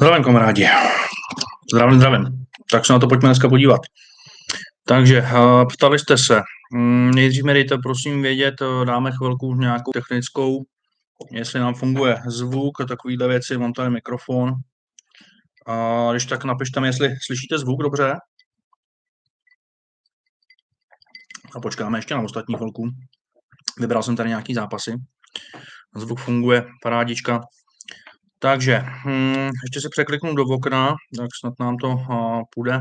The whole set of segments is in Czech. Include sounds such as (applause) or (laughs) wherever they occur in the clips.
Zdravím kamarádi. Zdravím, zdravím. Tak se na to pojďme dneska podívat. Takže uh, ptali jste se. Mm, nejdřív mi dejte prosím vědět, uh, dáme chvilku nějakou technickou, jestli nám funguje zvuk a takovýhle věci, mám tady mikrofon. A když tak napište mi, jestli slyšíte zvuk dobře. A počkáme ještě na ostatní chvilku. Vybral jsem tady nějaký zápasy. Zvuk funguje, parádička. Takže hm, ještě si překliknu do okna, tak snad nám to uh, půjde.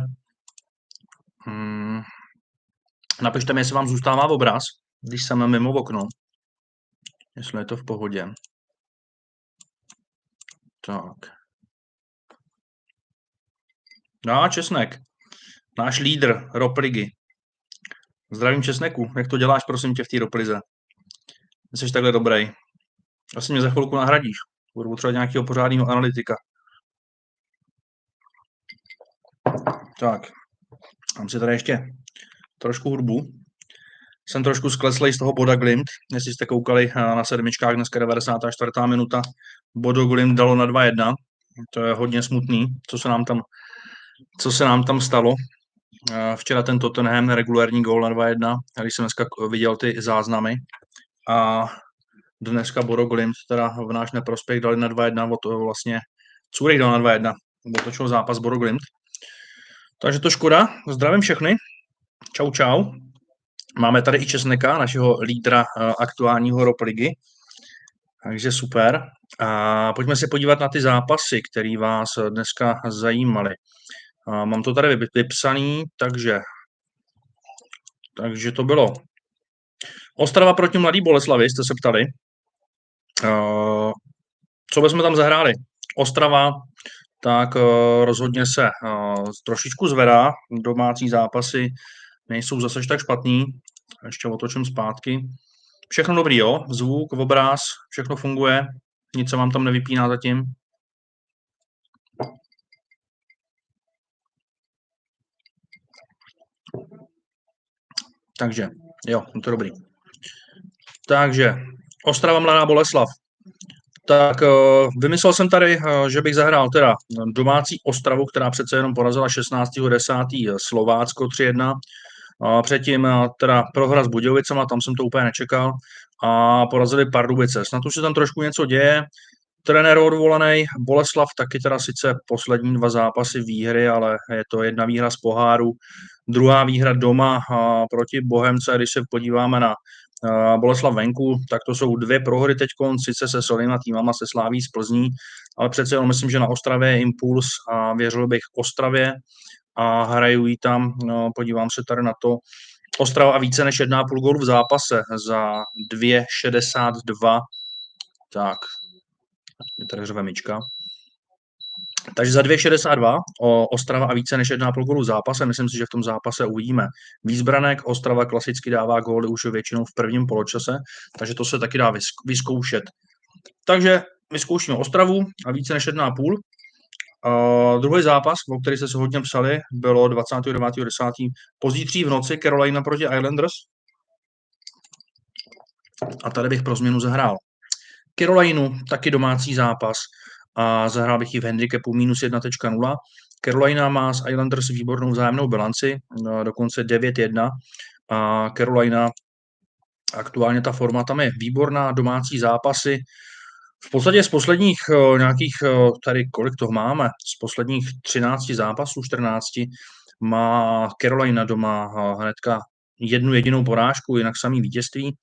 Hm, napište mi, jestli vám zůstává obraz, když jsem mimo okno. Jestli je to v pohodě. Tak. No a Česnek, náš lídr Ropligy. Zdravím Česneku, jak to děláš, prosím tě, v té Roplize? Jsi takhle dobrý. Asi mě za chvilku nahradíš. Budu potřebovat nějakého pořádného analytika. Tak, mám si tady ještě trošku hudbu. Jsem trošku skleslej z toho Boda Glimt. Jestli jste koukali eh, na sedmičkách, dneska 94. minuta, Bodo Glimt dalo na 2-1. To je hodně smutný, co se nám tam, co se nám tam stalo. Eh, včera ten Tottenham regulární gól na 2-1, když jsem dneska viděl ty záznamy. A dneska Bodo Glimt teda v náš neprospěch dali na 2-1, od toho vlastně Curich dal na 2-1, otočil zápas Glimt. Takže to škoda, zdravím všechny, čau čau. Máme tady i Česneka, našeho lídra eh, aktuálního ROP ligy, takže super. A pojďme se podívat na ty zápasy, které vás dneska zajímaly. Mám to tady vypsaný, takže, takže to bylo Ostrava proti Mladý Boleslavi, jste se ptali. Uh, co bychom tam zahráli? Ostrava, tak uh, rozhodně se uh, trošičku zvedá. Domácí zápasy nejsou zase tak špatný. Ještě otočím zpátky. Všechno dobrý, jo? Zvuk, obraz, všechno funguje. Nic se vám tam nevypíná zatím. Takže, jo, to dobrý. Takže Ostrava Mladá Boleslav. Tak uh, vymyslel jsem tady, uh, že bych zahrál teda domácí Ostravu, která přece jenom porazila 16.10. Slovácko 3-1. Uh, předtím uh, teda prohra s Budějovicama, tam jsem to úplně nečekal. A porazili Pardubice. Snad už se tam trošku něco děje. Trenér odvolaný, Boleslav taky teda sice poslední dva zápasy výhry, ale je to jedna výhra z poháru, druhá výhra doma proti Bohemce, když se podíváme na Boleslav venku, tak to jsou dvě prohry teď, sice se solnýma týmama se sláví z Plzní, ale přece jenom myslím, že na Ostravě je impuls a věřil bych Ostravě a hraju jí tam, no, podívám se tady na to, Ostrava a více než 1,5 gólu v zápase za 2,62. Tak, je tady řve myčka. Takže za 2,62 o Ostrava a více než 1,5 gólu zápase. Myslím si, že v tom zápase uvidíme. Výzbranek Ostrava klasicky dává góly už většinou v prvním poločase, takže to se taky dá vyzkoušet. Takže vyzkoušíme Ostravu a více než 1,5. Uh, druhý zápas, o který se se hodně psali, bylo 29.10. pozítří v noci Carolina proti Islanders. A tady bych pro změnu zahrál. Carolinu, taky domácí zápas a zahrál bych ji v handicapu minus 1.0. Carolina má s Islanders výbornou vzájemnou bilanci, no, dokonce 9-1 a Carolina aktuálně ta forma tam je výborná, domácí zápasy. V podstatě z posledních nějakých, tady kolik toho máme, z posledních 13 zápasů, 14, má Carolina doma hnedka jednu jedinou porážku, jinak samý vítězství.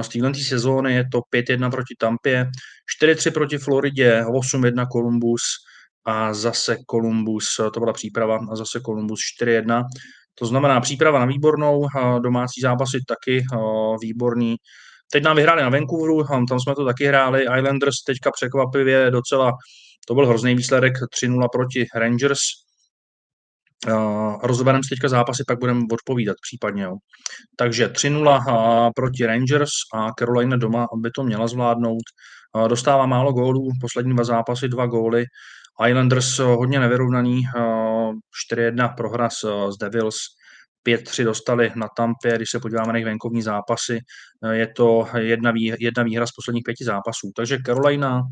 Z téhle sezóny je to 5-1 proti Tampě, 4-3 proti Floridě, 8-1 Columbus a zase Columbus, to byla příprava, a zase Columbus 4-1. To znamená příprava na výbornou, domácí zápasy taky výborný. Teď nám vyhráli na Vancouveru, tam jsme to taky hráli. Islanders teďka překvapivě docela, to byl hrozný výsledek, 3-0 proti Rangers. Uh, rozobereme si teďka zápasy, pak budeme odpovídat případně. Jo. Takže 3-0 proti Rangers a Carolina doma by to měla zvládnout. Uh, dostává málo gólů, poslední dva zápasy, dva góly. Islanders hodně nevyrovnaný, uh, 4-1 prohra s, s Devils, 5-3 dostali na Tampě, když se podíváme na jejich venkovní zápasy, je to jedna, vý, jedna výhra z posledních pěti zápasů. Takže Carolina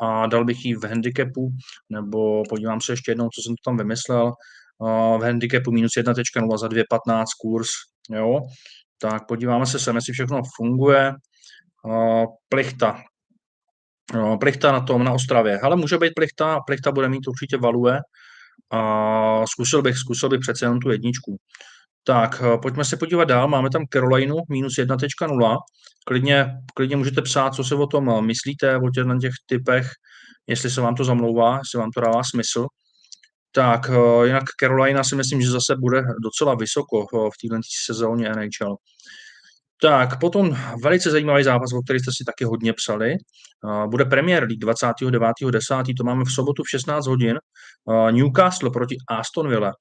a dal bych ji v handicapu, nebo podívám se ještě jednou, co jsem to tam vymyslel, v handicapu minus 1.0 za 2.15 kurz, jo. Tak podíváme se sem, jestli všechno funguje. Plichta. Plichta na tom, na Ostravě. Ale může být plichta, plichta bude mít určitě value. A zkusil bych, zkusil bych přece jenom tu jedničku. Tak, pojďme se podívat dál. Máme tam Carolinu minus 1.0. Klidně, klidně můžete psát, co se o tom myslíte, o těch, na těch typech, jestli se vám to zamlouvá, jestli vám to dává smysl. Tak, jinak Carolina si myslím, že zase bude docela vysoko v této sezóně NHL. Tak, potom velice zajímavý zápas, o který jste si taky hodně psali. Bude Premier League 29.10. To máme v sobotu v 16 hodin. Newcastle proti Aston Villa.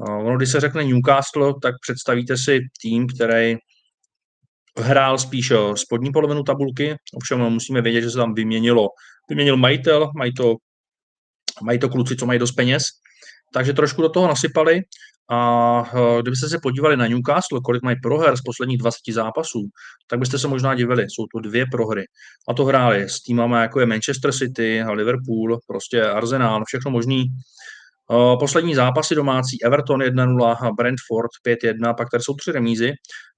Ono, když se řekne Newcastle, tak představíte si tým, který hrál spíš spodní polovinu tabulky, ovšem musíme vědět, že se tam vyměnilo. Vyměnil majitel, mají to, mají to kluci, co mají dost peněz, takže trošku do toho nasypali a e, kdybyste se podívali na Newcastle, kolik mají proher z posledních 20 zápasů, tak byste se možná divili. Jsou to dvě prohry. A to hráli s týmama jako je Manchester City, Liverpool, prostě Arsenal, všechno možný. E, poslední zápasy domácí Everton 1-0, Brentford 5-1, pak tady jsou tři remízy.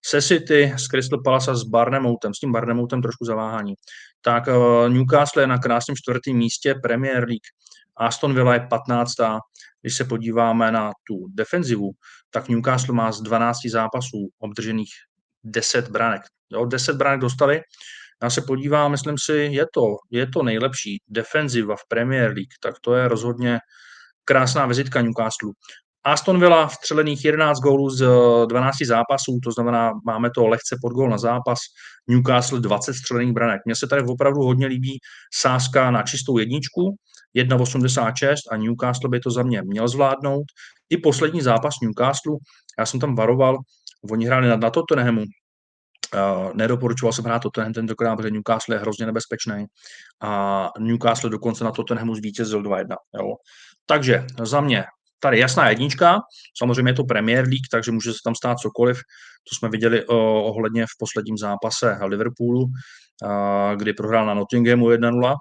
Se City, s Crystal Palace a s Barnemoutem, s tím Barnemoutem trošku zaváhání. Tak e, Newcastle je na krásném čtvrtém místě Premier League. Aston Villa je 15. Když se podíváme na tu defenzivu, tak Newcastle má z 12 zápasů obdržených 10 branek. Jo, 10 branek dostali. Já se podívám, myslím si, je to, je to nejlepší defenziva v Premier League, tak to je rozhodně krásná vizitka Newcastle. Aston Villa vstřelených 11 gólů z 12 zápasů, to znamená, máme to lehce pod gól na zápas. Newcastle 20 střelených branek. Mně se tady opravdu hodně líbí sázka na čistou jedničku, 1,86 a Newcastle by to za mě měl zvládnout. I poslední zápas Newcastle, já jsem tam varoval, oni hráli na, na Tottenhamu, Uh, nedoporučoval jsem hrát Tottenham tentokrát, protože Newcastle je hrozně nebezpečný a Newcastle dokonce na Tottenhamu zvítězil 2-1. Jo. Takže za mě tady jasná jednička, samozřejmě je to Premier League, takže může se tam stát cokoliv. To jsme viděli uh, ohledně v posledním zápase Liverpoolu, uh, kdy prohrál na Nottinghamu 1-0.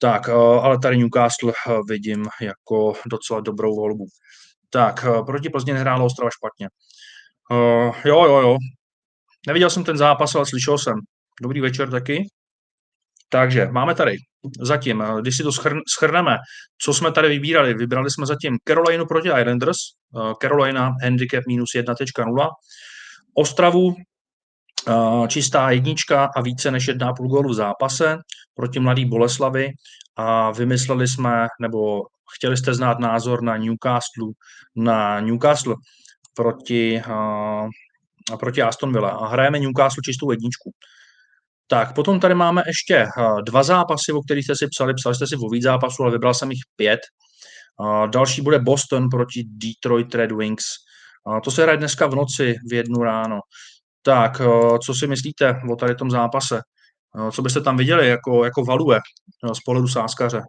Tak, uh, ale tady Newcastle uh, vidím jako docela dobrou volbu. Tak, uh, proti Plzně nehrála Ostrava špatně. Uh, jo, jo, jo. Neviděl jsem ten zápas, ale slyšel jsem. Dobrý večer taky. Takže máme tady zatím, eh, když si to schrneme, co jsme tady vybírali, vybrali jsme zatím Carolina proti Islanders, eh, Carolina handicap minus 1.0, Ostravu eh, čistá jednička a více než 1,5 gólu v zápase proti mladý Boleslavy a vymysleli jsme, nebo chtěli jste znát názor na Newcastle, na Newcastle proti, proti Aston Villa a hrajeme Newcastle čistou jedničku. Tak, potom tady máme ještě eh, dva zápasy, o kterých jste si psali. Psali jste si o víc zápasů, ale vybral jsem jich pět. Eh, další bude Boston proti Detroit Red Wings. Eh, to se hraje dneska v noci v jednu ráno. Tak, co si myslíte o tady tom zápase? Co byste tam viděli jako, jako value z pohledu sáskaře?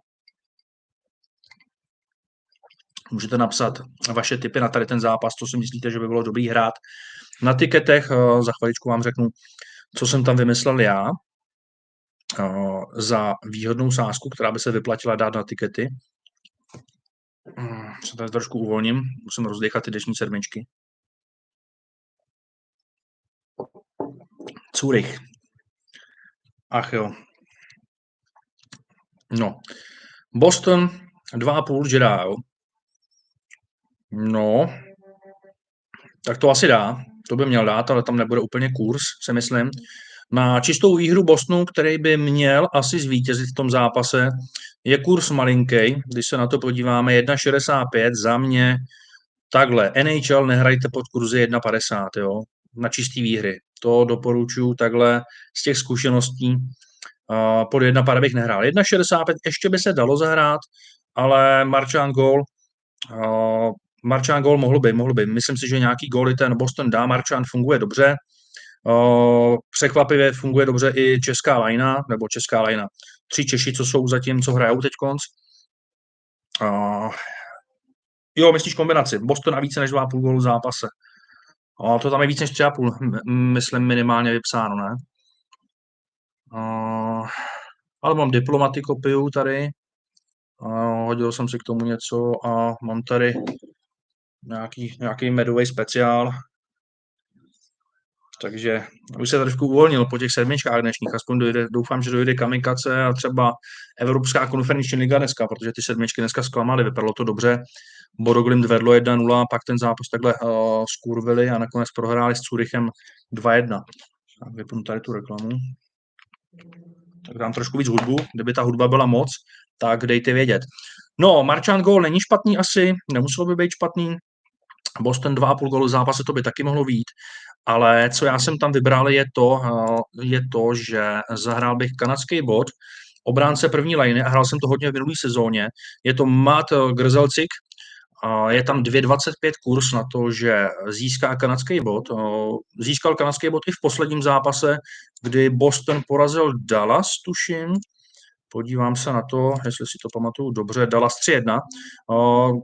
Můžete napsat vaše tipy na tady ten zápas, co si myslíte, že by bylo dobrý hrát. Na tiketech za chviličku vám řeknu, co jsem tam vymyslel já za výhodnou sázku, která by se vyplatila dát na tikety. Hmm, se tady trošku uvolním, musím rozdechat ty dnešní sedmičky. Zurich. Ach jo. No. Boston 2,5 že dá, jo. No. Tak to asi dá to by měl dát, ale tam nebude úplně kurz, si myslím. Na čistou výhru Bostonu, který by měl asi zvítězit v tom zápase, je kurz malinký. Když se na to podíváme, 1,65 za mě takhle. NHL nehrajte pod kurzy 1,50, jo, na čistý výhry. To doporučuji takhle z těch zkušeností. Pod 1,5 bych nehrál. 1,65 ještě by se dalo zahrát, ale Marchand Gol Marčán gol mohl by, mohl by. Myslím si, že nějaký góly ten Boston dá, Marčán funguje dobře. Překvapivě funguje dobře i česká lajna, nebo česká lajna. Tři Češi, co jsou zatím, co hrajou teď konc. Jo, myslíš kombinaci. Boston a více než 2,5 gólu v zápase. O, to tam je více než 3,5, myslím minimálně vypsáno, ne? O, ale mám diplomaty kopiu tady. A hodil jsem si k tomu něco a mám tady nějaký, nějaký medový speciál. Takže už se trošku uvolnil po těch sedmičkách dnešních, aspoň dojde, doufám, že dojde kamikace a třeba Evropská konferenční liga dneska, protože ty sedmičky dneska zklamaly, vypadalo to dobře. Bodoglimt vedlo 1-0, pak ten zápas takhle uh, skurvili a nakonec prohráli s Curychem 2-1. Tak vypnu tady tu reklamu. Tak dám trošku víc hudbu. Kdyby ta hudba byla moc, tak dejte vědět. No, Marchand gol není špatný asi, nemuselo by být špatný. Boston 2,5 gólu zápase to by taky mohlo být, ale co já jsem tam vybral je to, je to, že zahrál bych kanadský bod, obránce první liny a hrál jsem to hodně v minulý sezóně. Je to Matt Grzelcik, je tam 2,25 kurz na to, že získá kanadský bod. Získal kanadský bod i v posledním zápase, kdy Boston porazil Dallas, tuším. Podívám se na to, jestli si to pamatuju dobře. Dallas 3-1.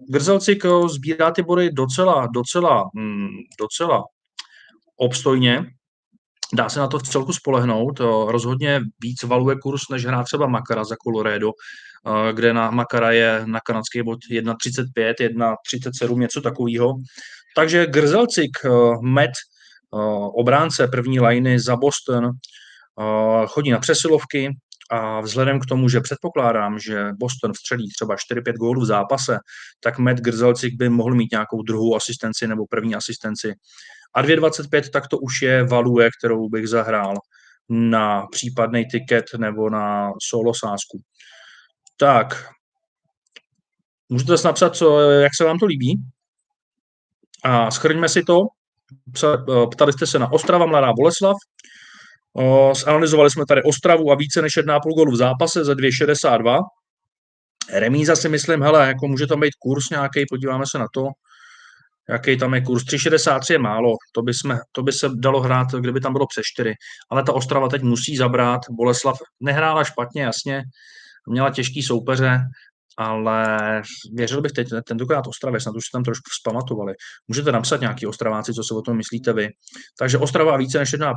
Grzelcik sbírá ty body docela, docela, hm, docela obstojně. Dá se na to v celku spolehnout. Rozhodně víc valuje kurz, než hrát třeba Makara za Colorado, kde na Makara je na kanadský bod 1,35, 1,37, něco takového. Takže Grzelcik, Met, obránce první liny za Boston, chodí na přesilovky a vzhledem k tomu, že předpokládám, že Boston vstřelí třeba 4-5 gólů v zápase, tak Matt Grzelcik by mohl mít nějakou druhou asistenci nebo první asistenci. A 2,25 tak to už je value, kterou bych zahrál na případný tiket nebo na solo sázku. Tak, můžete napsat, co, jak se vám to líbí. A schrňme si to. Ptali jste se na Ostrava, Mladá Boleslav. Zanalizovali jsme tady Ostravu a více než 1,5 gólu v zápase za 2,62. Remíza si myslím, hele, jako může tam být kurz nějaký, podíváme se na to, jaký tam je kurz. 3,63 je málo, to by, jsme, to by se dalo hrát, kdyby tam bylo přes 4. Ale ta Ostrava teď musí zabrat, Boleslav nehrála špatně, jasně, měla těžký soupeře, ale věřil bych teď tentokrát Ostravě, snad už se tam trošku vzpamatovali. Můžete napsat nějaký Ostraváci, co si o tom myslíte vy. Takže Ostrava více než 1,5.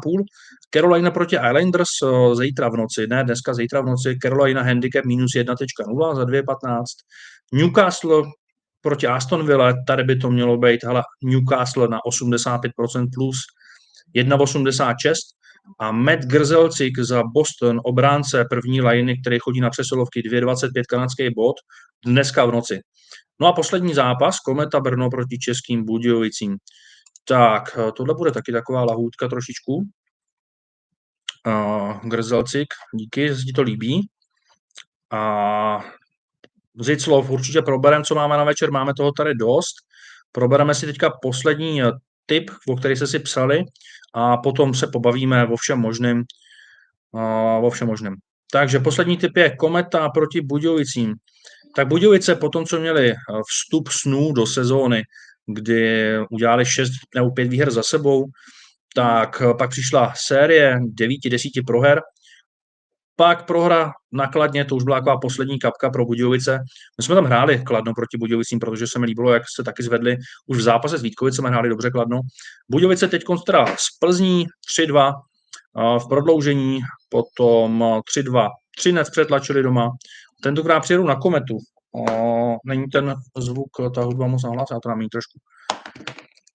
Carolina proti Islanders eh, zítra v noci, ne dneska, zítra v noci. Carolina handicap minus 1.0 za 2,15. Newcastle proti Aston Villa, tady by to mělo být hele, Newcastle na 85% plus 1,86 a Matt Grzelcik za Boston, obránce první liny, který chodí na přesilovky 2,25 kanadský bod, dneska v noci. No a poslední zápas, Kometa Brno proti Českým Budějovicím. Tak, tohle bude taky taková lahůdka trošičku. Uh, Grzelcik, díky, že ti to líbí. A Ziclov určitě probereme, co máme na večer, máme toho tady dost. Probereme si teďka poslední tip, o který jste si psali a potom se pobavíme o všem možném. O všem možném. Takže poslední tip je Kometa proti Budějovicím. Tak Budějovice po tom, co měli vstup snů do sezóny, kdy udělali 6 nebo 5 výher za sebou, tak pak přišla série 9-10 proher pak prohra nakladně, to už byla taková poslední kapka pro Budějovice. My jsme tam hráli kladno proti Budějovicím, protože se mi líbilo, jak se taky zvedli. Už v zápase s Vítkovicem hráli dobře kladno. Budějovice teď teda z Plzní 3-2 v prodloužení, potom 3-2 Třinec přetlačili doma. Tentokrát přijedu na kometu. Není ten zvuk, ta hudba moc nahlas, já to mám trošku.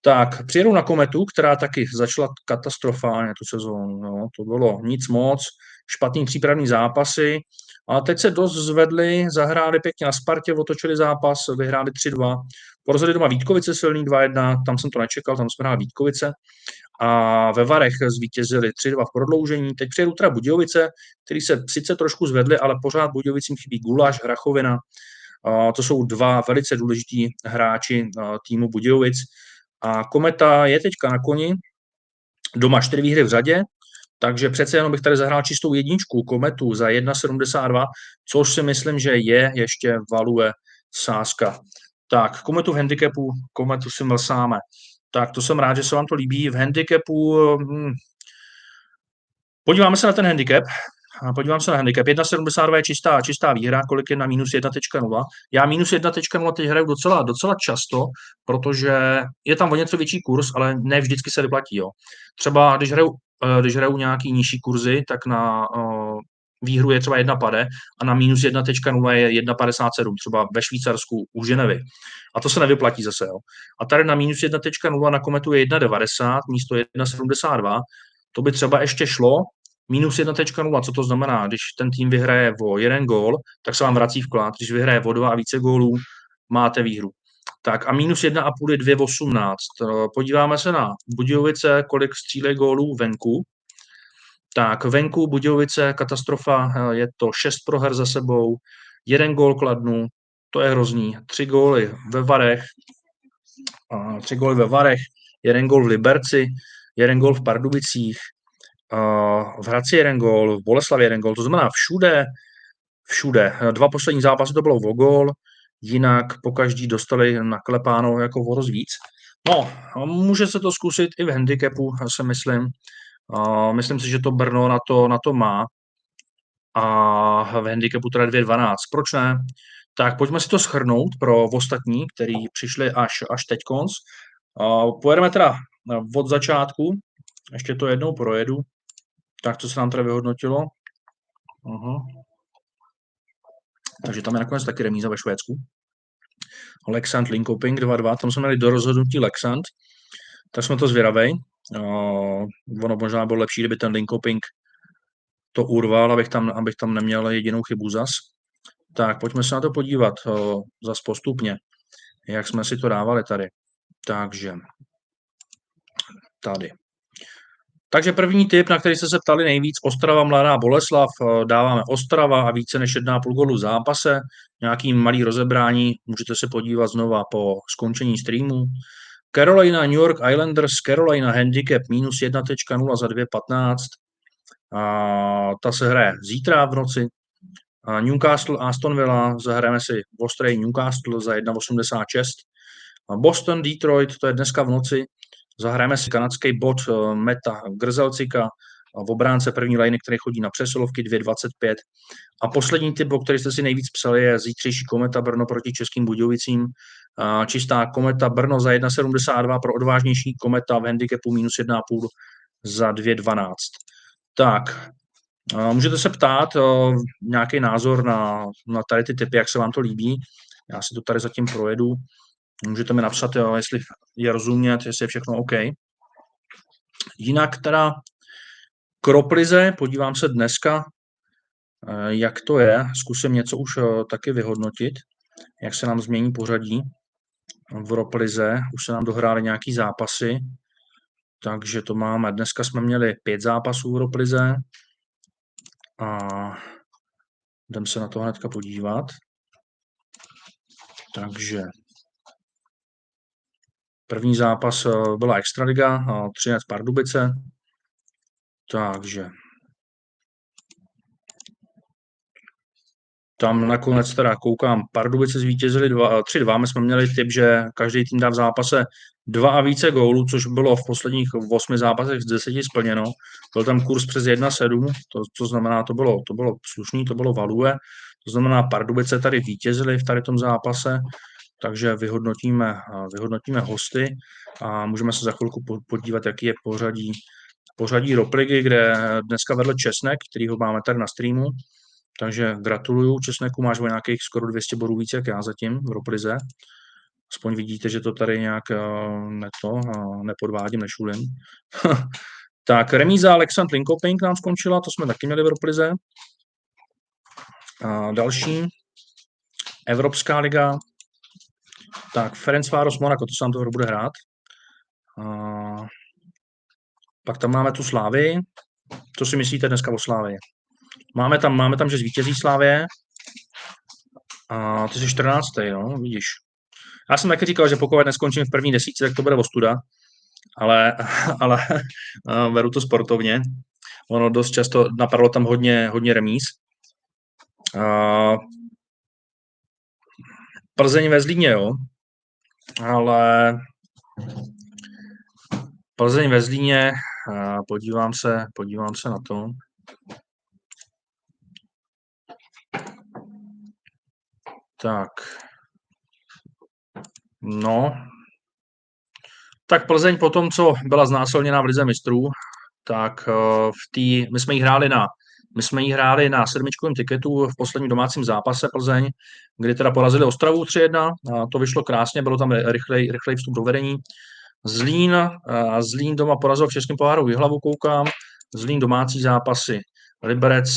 Tak, přijedu na Kometu, která taky začala katastrofálně tu sezónu. No, to bylo nic moc, špatný přípravný zápasy, ale teď se dost zvedli, zahráli pěkně na Spartě, otočili zápas, vyhráli 3-2. Porazili doma Vítkovice silný 2-1, tam jsem to nečekal, tam jsme hráli Vítkovice. A ve Varech zvítězili 3-2 v prodloužení. Teď přijedu teda Budějovice, který se sice trošku zvedli, ale pořád Budějovicím chybí Guláš, Hrachovina. To jsou dva velice důležití hráči týmu Budějovic. A Kometa je teďka na koni, doma čtyři výhry v řadě, takže přece jenom bych tady zahrál čistou jedničku Kometu za 1,72, což si myslím, že je ještě value sázka. Tak, Kometu v handicapu, Kometu si mlsáme. Tak to jsem rád, že se vám to líbí. V handicapu, hm, podíváme se na ten handicap. Podívám se na handicap. 1,72 je čistá, čistá výhra, kolik je na minus 1.0. Já minus 1.0 teď hraju docela, docela často, protože je tam o něco větší kurz, ale ne vždycky se vyplatí. Jo. Třeba když hraju, když hraju nějaký nižší kurzy, tak na, eh, výhru je třeba jedna pade a na minus 1.0 je 1.57, třeba ve Švýcarsku u Ženevy. A to se nevyplatí zase. Jo. A tady na minus 1.0 na kometu je 1.90 místo 1.72. To by třeba ještě šlo, minus 1.0, co to znamená? Když ten tým vyhraje o jeden gól, tak se vám vrací vklad. Když vyhraje o dva a více gólů, máte výhru. Tak a minus 1,5 je 2,18. Podíváme se na Budějovice, kolik střílej gólů venku. Tak venku Budějovice, katastrofa, je to 6 proher za sebou, jeden gól kladnu, to je hrozný. Tři góly ve Varech, tři góly ve Varech, jeden gól v Liberci, jeden gól v Pardubicích, v Hradci jeden gól, v Boleslavě jeden gól, to znamená všude, všude. Dva poslední zápasy to bylo o gól, jinak po každý dostali naklepáno jako o víc. No, může se to zkusit i v handicapu, se myslím. myslím si, že to Brno na to, na to má. A v handicapu teda 2.12. Proč ne? Tak pojďme si to schrnout pro ostatní, kteří přišli až, až teď konc. Pojedeme teda od začátku, ještě to jednou projedu. Tak co se nám tady vyhodnotilo? Aha. Takže tam je nakonec taky remíza ve Švédsku. Lexant Linkoping 2-2, tam jsme měli do rozhodnutí Lexant, tak jsme to zvědavej. Uh, ono možná bylo lepší, kdyby ten Linkoping to urval, abych tam, abych tam neměl jedinou chybu zas. Tak pojďme se na to podívat uh, zas postupně, jak jsme si to dávali tady. Takže tady. Takže první tip, na který jste se ptali nejvíc, Ostrava, Mladá Boleslav, eh, dáváme Ostrava a více než 1,5 gólu v zápase, nějaký malý rozebrání, můžete se podívat znova po skončení streamu. Carolina, New York Islanders, Carolina handicap minus 1.0 za 2.15. A ta se hraje zítra v noci. A Newcastle, Aston Villa, zahrajeme si v Ostrej Newcastle za 1.86. A Boston, Detroit, to je dneska v noci Zahrajeme si kanadský bod eh, Meta Grzelcika, v obránce první liny, který chodí na přesilovky 2.25. A poslední typ, o který jste si nejvíc psali, je zítřejší kometa Brno proti Českým Budějovicím. Čistá kometa Brno za 1.72 pro odvážnější kometa v handicapu minus 1.5 za 2.12. Tak, můžete se ptát eh, nějaký názor na, na tady ty typy, jak se vám to líbí. Já si to tady zatím projedu. Můžete mi napsat, jo, jestli je rozumět, jestli je všechno OK. Jinak teda kroplize, podívám se dneska, eh, jak to je. Zkusím něco už eh, taky vyhodnotit, jak se nám změní pořadí v Roplize. Už se nám dohrály nějaký zápasy, takže to máme. Dneska jsme měli pět zápasů v Roplize a jdem se na to hnedka podívat. Takže První zápas eh, byla Extraliga, 13 Pardubice, takže. Tam nakonec teda koukám, Pardubice zvítězili 3-2, my jsme měli typ, že každý tým dá v zápase dva a více gólů, což bylo v posledních osmi zápasech z deseti splněno. Byl tam kurz přes 1,7, to, to znamená, to bylo, to bylo slušný, to bylo value, to znamená, Pardubice tady vítězili v tady tom zápase, takže vyhodnotíme, vyhodnotíme hosty a můžeme se za chvilku podívat, jaký je pořadí, pořadí Ropligy, kde dneska vedl Česnek, který ho máme tady na streamu. Takže gratuluju Česneku, máš o nějakých skoro 200 bodů víc, jak já zatím v Roplize. Aspoň vidíte, že to tady nějak ne to, nepodvádím, nešulím. (laughs) tak remíza Alexand Linkoping nám skončila, to jsme taky měli v Roplize. A další, Evropská liga, tak, Ferenc Város Monaco, to se nám to bude hrát. A pak tam máme tu Slávy. Co si myslíte dneska o Slávě? Máme tam, máme tam, že zvítězí Slávě. A ty jsi 14. no, vidíš. Já jsem taky říkal, že pokud neskončím v první desíce, tak to bude ostuda. Ale, (laughs) ale (laughs) beru to sportovně. Ono dost často napadlo tam hodně, hodně remíz. Plzeň ve Zlíně, jo ale Plzeň ve Zlíně, podívám se, podívám se na to. Tak. No. Tak Plzeň po tom, co byla znásilněná v Lize mistrů, tak eh, v tý, my jsme ji hráli na My jsme ji hráli na sedmičkovém tiketu v posledním domácím zápase Plzeň, kdy teda porazili Ostravu 3-1 a to vyšlo krásně, bylo tam rychlej, rychlej vstup do vedení. Zlín, a Zlín doma porazil v Českém poháru Jihlavu, koukám. Zlín domácí zápasy. Liberec,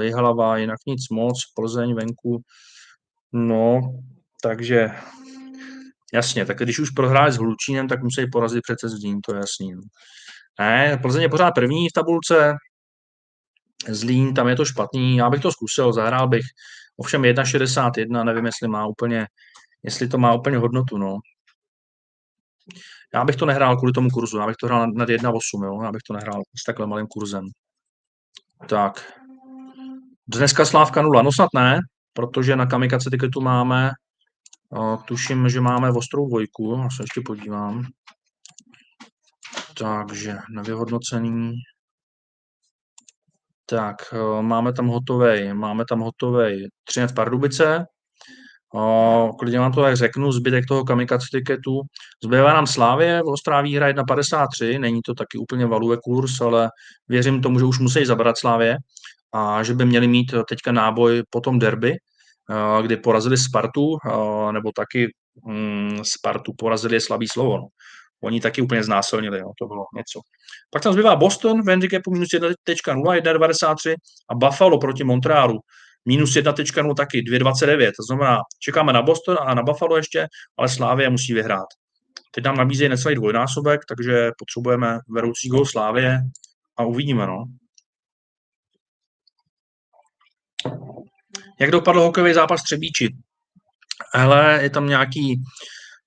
Jihlava, jinak nic moc, Plzeň venku. No, takže jasně, tak když už prohráli s Hlučínem, tak musí porazit přece Zlín, to je jasný. No. Ne, Plzeň je pořád první v tabulce, Zlín, tam je to špatný, já bych to zkusil, zahrál bych, ovšem 1,61, nevím, jestli má úplně, jestli to má úplně hodnotu, no. Já bych to nehrál kvůli tomu kurzu, já bych to hrál nad 1,8, jo, já bych to nehrál s takhle malým kurzem. Tak. Dneska Slávka 0, no snad ne, protože na kamikace tiketu máme, o, tuším, že máme ostrou dvojku, já se ještě podívám. Takže nevyhodnocený. Tak, máme tam hotový, máme tam hotový Třinec Pardubice, O, klidně vám to tak řeknu, zbytek toho kamikaze tiketu. Zbývá nám Slávě, ostrá výhra 1,53, není to taky úplně value kurz, ale věřím tomu, že už musí zabrat Slávě a že by měli mít teďka náboj po tom derby, kdy porazili Spartu, nebo taky mm, Spartu porazili je slabý slovo. No. Oni taky úplně znásilnili, jo, to bylo něco. Pak tam zbývá Boston v handicapu minus 1.0, 1.93 a Buffalo proti Montrealu minus 1.0 taky, 2.29. To znamená, čekáme na Boston a na Buffalo ještě, ale Slávě musí vyhrát. Teď nám nabízejí necelý dvojnásobek, takže potřebujeme vedoucí gol Slávě a uvidíme, no. Jak dopadl hokejový zápas Třebíči? Hele, je tam nějaký,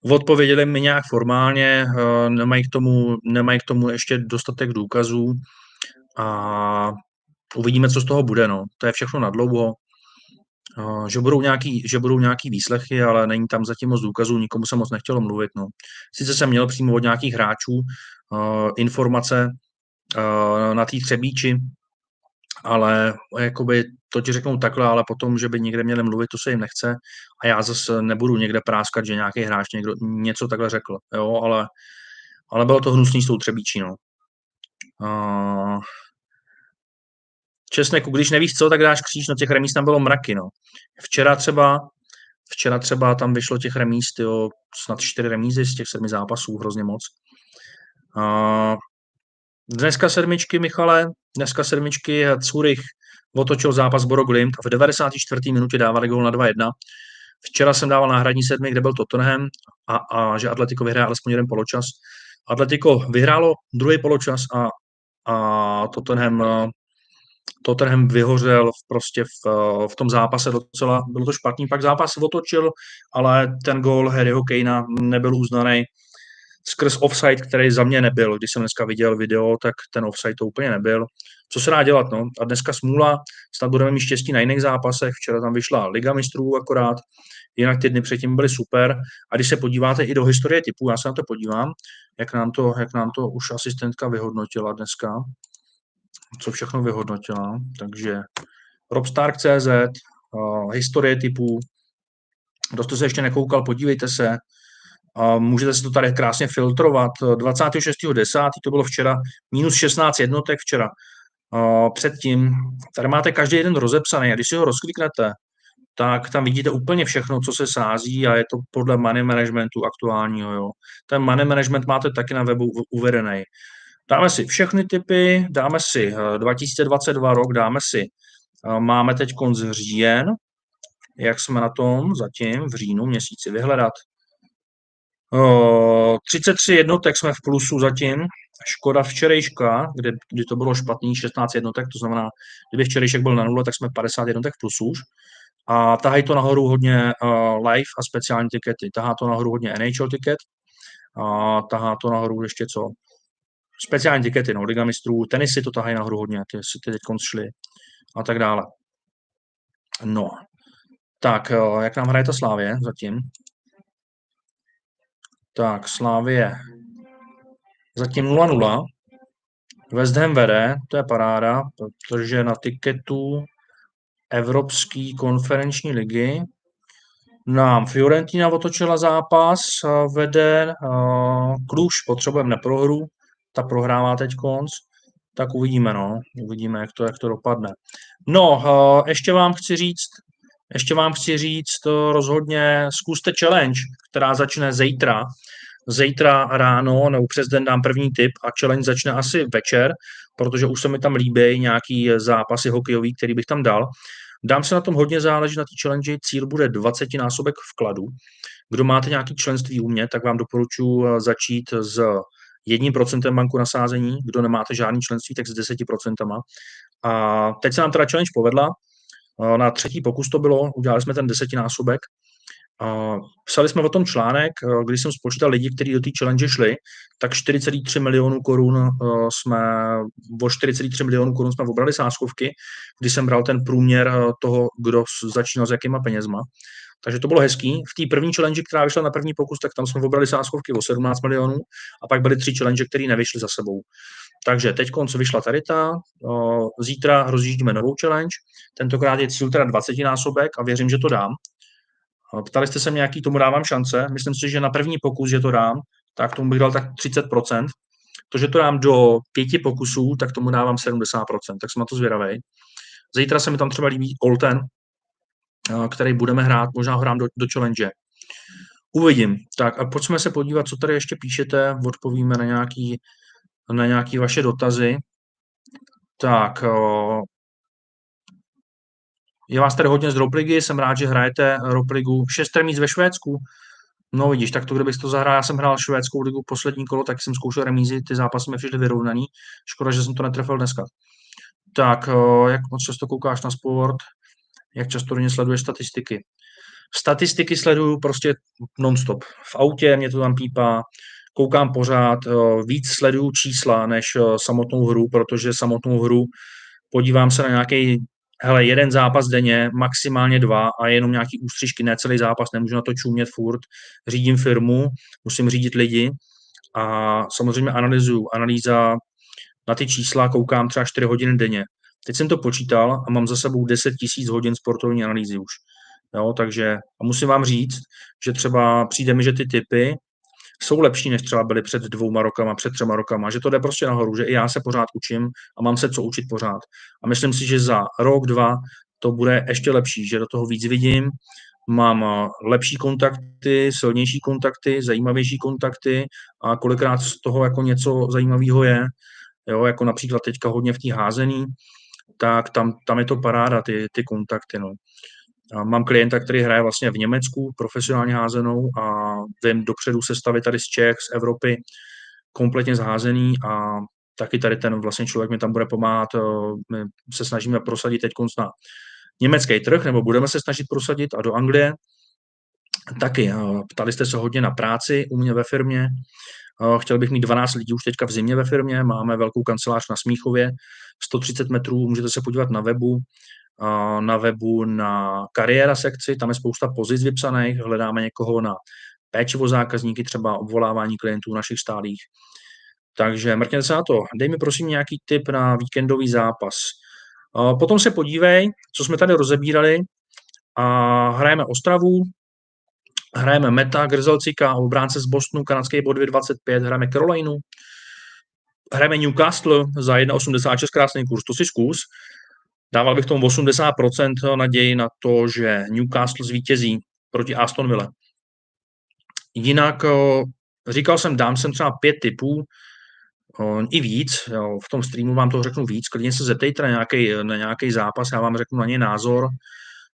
odpověděli mi nějak formálně, eh, nemají k tomu, nemají k tomu ještě dostatek důkazů a uvidíme, co z toho bude, no. To je všechno na dlouho že budou, nějaký, že budou nějaký výslechy, ale není tam zatím moc důkazů, nikomu se moc nechtělo mluvit. No. Sice jsem měl přímo od nějakých hráčů uh, informace uh, na té třebíči, ale jakoby to ti řeknou takhle, ale potom, že by někde měli mluvit, to se jim nechce a já zase nebudu někde práskat, že nějaký hráč někdo něco takhle řekl, jo, ale, ale bylo to hnusný s tou třebíčí, no. Uh, Česneku, když nevíš co, tak dáš kříž, no těch remíz tam bylo mraky, no. Včera třeba, včera třeba tam vyšlo těch remíz, jo, snad čtyři remízy z těch sedmi zápasů, hrozně moc. Uh, dneska sedmičky, Michale, dneska sedmičky Zurich otočil zápas Boro Glimt a v 94. minutě dávali gol na 2-1. Včera jsem dával náhradní sedmi, kde byl Tottenham a, a že Atletico vyhraje alespoň jeden poločas. Atletico vyhrálo druhý poločas a, a Tottenham Tottenham vyhořel v, prostě v, v tom zápase docela, bylo to špatný, pak zápas otočil, ale ten gól Harryho Kanea nebyl uznaný skrz offside, který za mě nebyl. Když jsem dneska viděl video, tak ten offside to úplně nebyl. Co se dá dělat, no? A dneska smůla, snad budeme mít štěstí na jiných zápasech. Včera tam vyšla Liga mistrů akorát, jinak ty dny předtím byly super. A když se podíváte i do historie typu, já se na to podívám, jak nám to, jak nám to už asistentka vyhodnotila dneska, co všechno vyhodnotila. Takže robstark.cz, uh, historie typů, kdo jste se ještě nekoukal, podívejte se. Uh, můžete si to tady krásně filtrovat. 26.10. to bylo včera, minus 16 jednotek včera. Uh, předtím, tady máte každý jeden rozepsaný a když si ho rozkliknete, tak tam vidíte úplně všechno, co se sází a je to podle money managementu aktuálního. Jo. Ten money management máte taky na webu uvedený. Dáme si všechny typy, dáme si 2022 eh, rok, dáme si, eh, máme teď konc říjen, jak jsme na tom zatím v říjnu měsíci vyhledat. 33 eh, jednotek jsme v plusu zatím, Škoda včerejška, kde, kdy to bylo špatný, 16 jednotek, to znamená, kdyby včerejšek byl na nule, tak jsme 50 jednotek v plusu už. A tahají to nahoru hodně uh, live a speciální tikety. Tahá to nahoru hodně NHL tiket. A tahá to nahoru ještě co? speciální tikety, no, Liga mistrů, tenisy to tahají nahoru hodně, ty, ty teď šly a tak dále. No, tak, jak nám hraje ta Slávě zatím? Tak, Slávě zatím 0-0. West Ham vede, to je paráda, protože na tiketu Evropské konferenční ligy nám Fiorentina otočila zápas, eh, vede Kluž, potřebujeme neprohru, ta prohrává teď konc. tak uvidíme, no. Uvidíme, jak to, jak to dopadne. No, uh, ještě vám chci říct, ještě vám chci říct, to rozhodně zkuste challenge, která začne zítra. Zítra ráno, nebo přes den dám první tip a challenge začne asi večer, protože už se mi tam líbí nějaký zápasy hokejový, který bych tam dal. Dám se na tom hodně záleží na té challenge, cíl bude 20 násobek vkladu. Kdo máte nějaký členství u mě, tak vám doporučuji začít s jedním procentem banku nasázení, kdo nemáte žádný členství, tak s 10%. A teď se nám teda challenge povedla, na třetí pokus to bylo, udělali jsme ten desetinásobek. Psali jsme o tom článek, když jsem spočítal lidi, kteří do té challenge šli, tak 4,3 milionů korun jsme, o 4,3 milionů korun jsme obrali sáskovky, když jsem bral ten průměr toho, kdo začínal s jakýma penězma. Takže to bylo hezký. V té první challenge, která vyšla na první pokus, tak tam jsme obrali sáskovky o 17 milionů a pak byly tři challenge, které nevyšly za sebou. Takže teď konce vyšla tady ta, zítra rozjíždíme novou challenge, tentokrát je cíl teda 20 násobek a věřím, že to dám. Ptali jste se mě, jaký tomu dávám šance. Myslím si, že na první pokus, že to dám, tak tomu bych dal tak 30%. To, že to dám do pěti pokusů, tak tomu dávám 70%, tak jsem na to zvědavý. Zítra se mi tam třeba líbí Olten, který budeme hrát, možná ho hrám do, do challenge. Uvidím. Tak a pojďme se podívat, co tady ještě píšete, odpovíme na nějaký, na nějaký vaše dotazy. Tak, je vás tady hodně z Ropligy, jsem rád, že hrajete Ropligu. Šest remíz ve Švédsku. No vidíš, tak to kdybych to zahrál, já jsem hrál švédskou ligu poslední kolo, tak jsem zkoušel remízy, ty zápasy mi přišly vyrovnaný. Škoda, že jsem to netrefil dneska. Tak, jak moc často koukáš na sport? Jak často do sleduješ statistiky? Statistiky sleduju prostě non-stop. V autě mě to tam pípá, koukám pořád, víc sleduju čísla než samotnou hru, protože samotnou hru podívám se na nějaký hele, jeden zápas denně, maximálně dva a jenom nějaký ústřižky, ne celý zápas, nemůžu na to čumět furt, řídím firmu, musím řídit lidi a samozřejmě analyzuju. Analýza na ty čísla koukám třeba 4 hodiny denně. Teď jsem to počítal a mám za sebou 10 tisíc hodin sportovní analýzy už. Jo, takže a musím vám říct, že třeba přijde mi, že ty typy jsou lepší, než třeba byly před dvouma rokama, před třema rokama, že to jde prostě nahoru, že i já se pořád učím a mám se co učit pořád. A myslím si, že za rok, dva to bude ještě lepší, že do toho víc vidím, mám eh, lepší kontakty, silnější kontakty, zajímavější kontakty a kolikrát z toho jako něco zajímavého je, jo, jako například teďka hodně v té házený, tak tam, tam je to paráda, ty, ty kontakty. No. Mám klienta, který hraje vlastně v Německu profesionálně házenou a vím dopředu sestavit tady z Čech, z Evropy, kompletně zházený a taky tady ten vlastně člověk mi tam bude pomáhat. Eh, my se snažíme prosadit teď na německý trh, nebo budeme se snažit prosadit a do Anglie. Taky, eh, ptali jste se hodně na práci u mě ve firmě. Eh, chtěl bych mít 12 lidí už teďka v zimě ve firmě, máme velkou kancelář na Smíchově, 130 metrů, můžete se podívat na webu, na webu na kariéra sekci, tam je spousta pozic vypsaných, hledáme někoho na péči o zákazníky, třeba obvolávání klientů našich stálých. Takže mrkněte se na to. Dej mi prosím nějaký tip na víkendový zápas. Potom se podívej, co jsme tady rozebírali. A hrajeme Ostravu, hrajeme Meta, Grzelcika, obránce z Bostonu, kanadský bod 225, hrajeme Carolinu, hrajeme Newcastle za 1,86 krásný kurz, to si zkus. Dával bych tomu 80% naději na to, že Newcastle zvítězí proti Aston Ville. Jinak říkal jsem, dám sem třeba pět typů, i víc, jo, v tom streamu vám to řeknu víc, klidně se zeptejte na nějaký, na nějaký zápas, já vám řeknu na něj názor.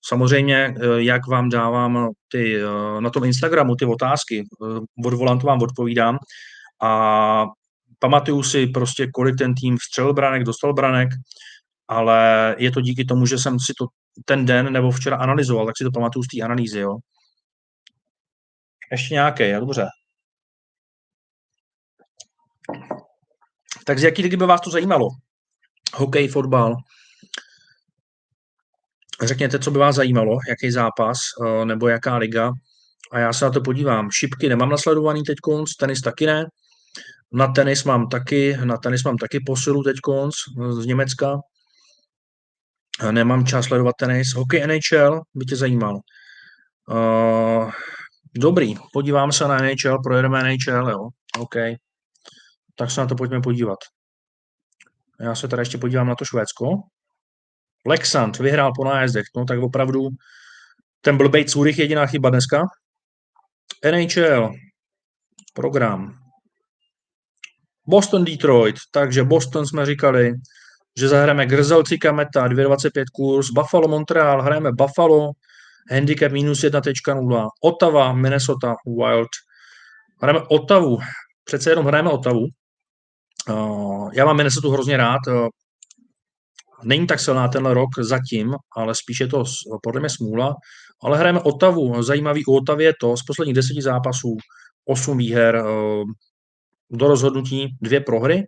Samozřejmě, e, jak vám dávám ty, na tom Instagramu ty otázky, od volantu vám odpovídám a pamatuju si prostě, kolik ten tým vstřelil branek, dostal branek, ale je to díky tomu, že jsem si to ten den nebo včera analyzoval, tak si to pamatuju z té analýzy, jo. Ještě nějaké, jo, dobře. Tak z jaký ligy by vás to zajímalo? Hokej, fotbal? Řekněte, co by vás zajímalo, jaký zápas eh, nebo jaká liga. A já se na to podívám. Šipky nemám nasledovaný teď, tenis taky ne. Na tenis mám taky, na tenis mám taky posilu teď z Německa. Nemám čas sledovat tenis. Hokej NHL by tě zajímal. Uh, dobrý, podívám se na NHL, projedeme NHL, jo. OK. Tak se na to pojďme podívat. Já se tady ještě podívám na to Švédsko. Lexand vyhrál po nájezdech, no tak opravdu ten blbej Zurich jediná chyba dneska. NHL, program. Boston Detroit, takže Boston jsme říkali, že zahrajeme Grzelci Kameta 2,25 kurz, Buffalo Montreal, hrajeme Buffalo, handicap minus 1.0, Ottawa, Minnesota Wild, hrajeme Ottavu, přece jenom hrajeme Ottavu. Uh, já mám Minnesota hrozně rád, uh, není tak silná tenhle rok zatím, ale spíš je to podle mě smůla, ale hrajeme Otavu. Zajímavý u Otavy je to, z posledních deseti zápasů 8 výher, uh, do rozhodnutí dvě prohry.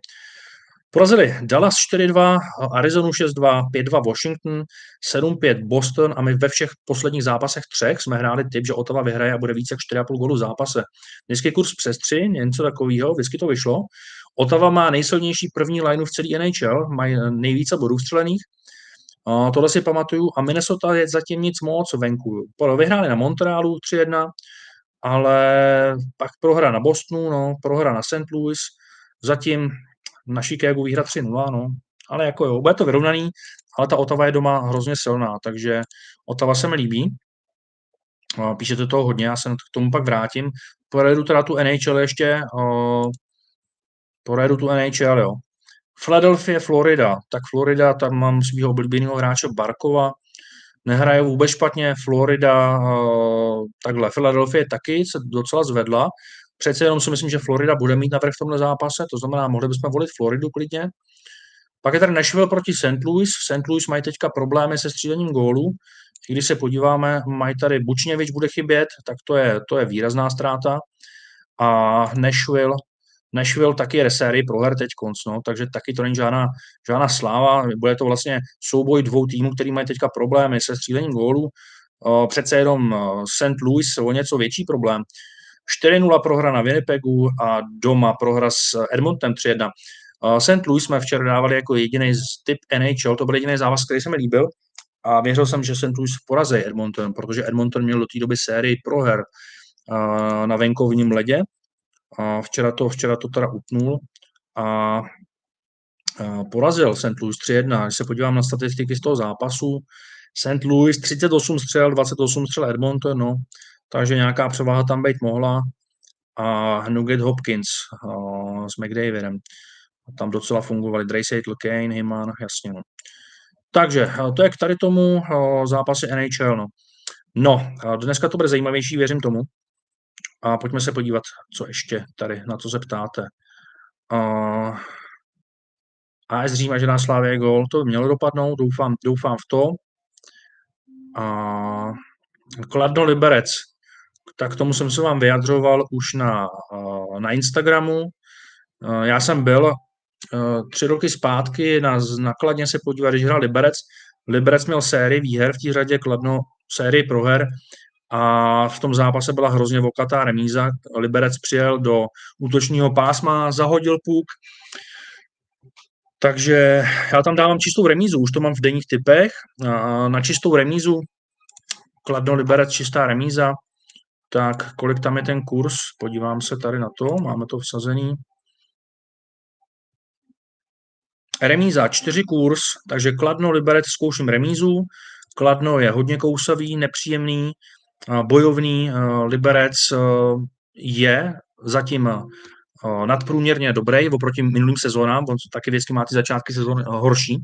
Porazili Dallas 4-2, Arizonu 6-2, 5-2 Washington, 7-5 Boston a my ve všech posledních zápasech třech jsme hráli typ, že Ottawa vyhraje a bude více jak 4,5 gólu v zápase. Vždycky kurz přes 3, něco takového, vždycky to vyšlo. Ottawa má nejsilnější první lineu v celé NHL, mají nejvíce bodů střelených. Uh, tohle si pamatuju. A Minnesota je zatím nic moc venku. Vyhráli na Montrealu 3-1, ale pak prohra na Bostonu, no, prohra na St. Louis. Zatím na Chicago výhra 3-0, no. Ale jako jo, bude to vyrovnaný, ale ta Otava je doma hrozně silná, takže Otava se mi líbí. Píšete toho hodně, já se k tomu pak vrátím. Pojedu teda tu NHL ještě, pojedu tu NHL, jo. Philadelphia, Florida. Tak Florida, tam mám svého oblíbeného hráče Barkova, nehraje vůbec špatně. Florida, takhle, Philadelphia taky se docela zvedla, Přece jenom si myslím, že Florida bude mít navrh v tomhle zápase, to znamená, mohli bychom volit Floridu klidně. Pak je tady Nashville proti St. Louis. St. Louis mají teďka problémy se střílením gólů. Když se podíváme, mají tady Bučněvič bude chybět, tak to je, to je výrazná ztráta. A Nashville, Nashville taky je sérii proher teď konc, no, takže taky to není žádná, žádná sláva. Bude to vlastně souboj dvou týmů, který mají teďka problémy se střílením gólů. Přece jenom St. Louis o něco větší problém. 4-0 prohra na Winnipegu a doma prohra s Edmontonem 3-1. St. Louis jsme včera dávali jako jediný typ NHL, to byl jediný závaz, který se mi líbil a věřil jsem, že St. Louis porazí Edmonton, protože Edmonton měl do té doby sérii proher na venkovním ledě. Včera to, včera to teda utnul a porazil St. Louis 3-1. Když se podívám na statistiky z toho zápasu, St. Louis 38 střel, 28 střel Edmonton, no, takže nějaká převaha tam být mohla. A Nugget Hopkins uh, s McDavidem. Tam docela fungovali Draysaitl, Kane, Hyman, jasně. No. Takže to je k tady tomu uh, zápasy NHL. No. no, dneska to bude zajímavější, věřím tomu. A pojďme se podívat, co ještě tady, na co se ptáte. Uh, AS Řím že na Slávě gol, to by mělo dopadnout, doufám, doufám v to. A Kladno Liberec, tak tomu jsem se vám vyjadřoval už na, eh, na Instagramu. Eh, já jsem byl eh, tři roky zpátky na nakladně se podívat, když hrál Liberec. Liberec měl sérii výher v té řadě, Kladno sérii proher a v tom zápase byla hrozně vokatá remíza. Liberec přijel do útočního pásma, zahodil puk, takže já tam dávám čistou remízu, už to mám v denních typech. Na čistou remízu Kladno Liberec čistá remíza, tak kolik tam je ten kurz? Podívám se tady na to, máme to vsazený. Remíza, čtyři kurz, takže Kladno, Liberec, zkouším remízu. Kladno je hodně kousavý, nepříjemný, bojovný. Liberec je zatím nadprůměrně dobrý oproti minulým sezónám, on taky vždycky má ty začátky sezóny horší,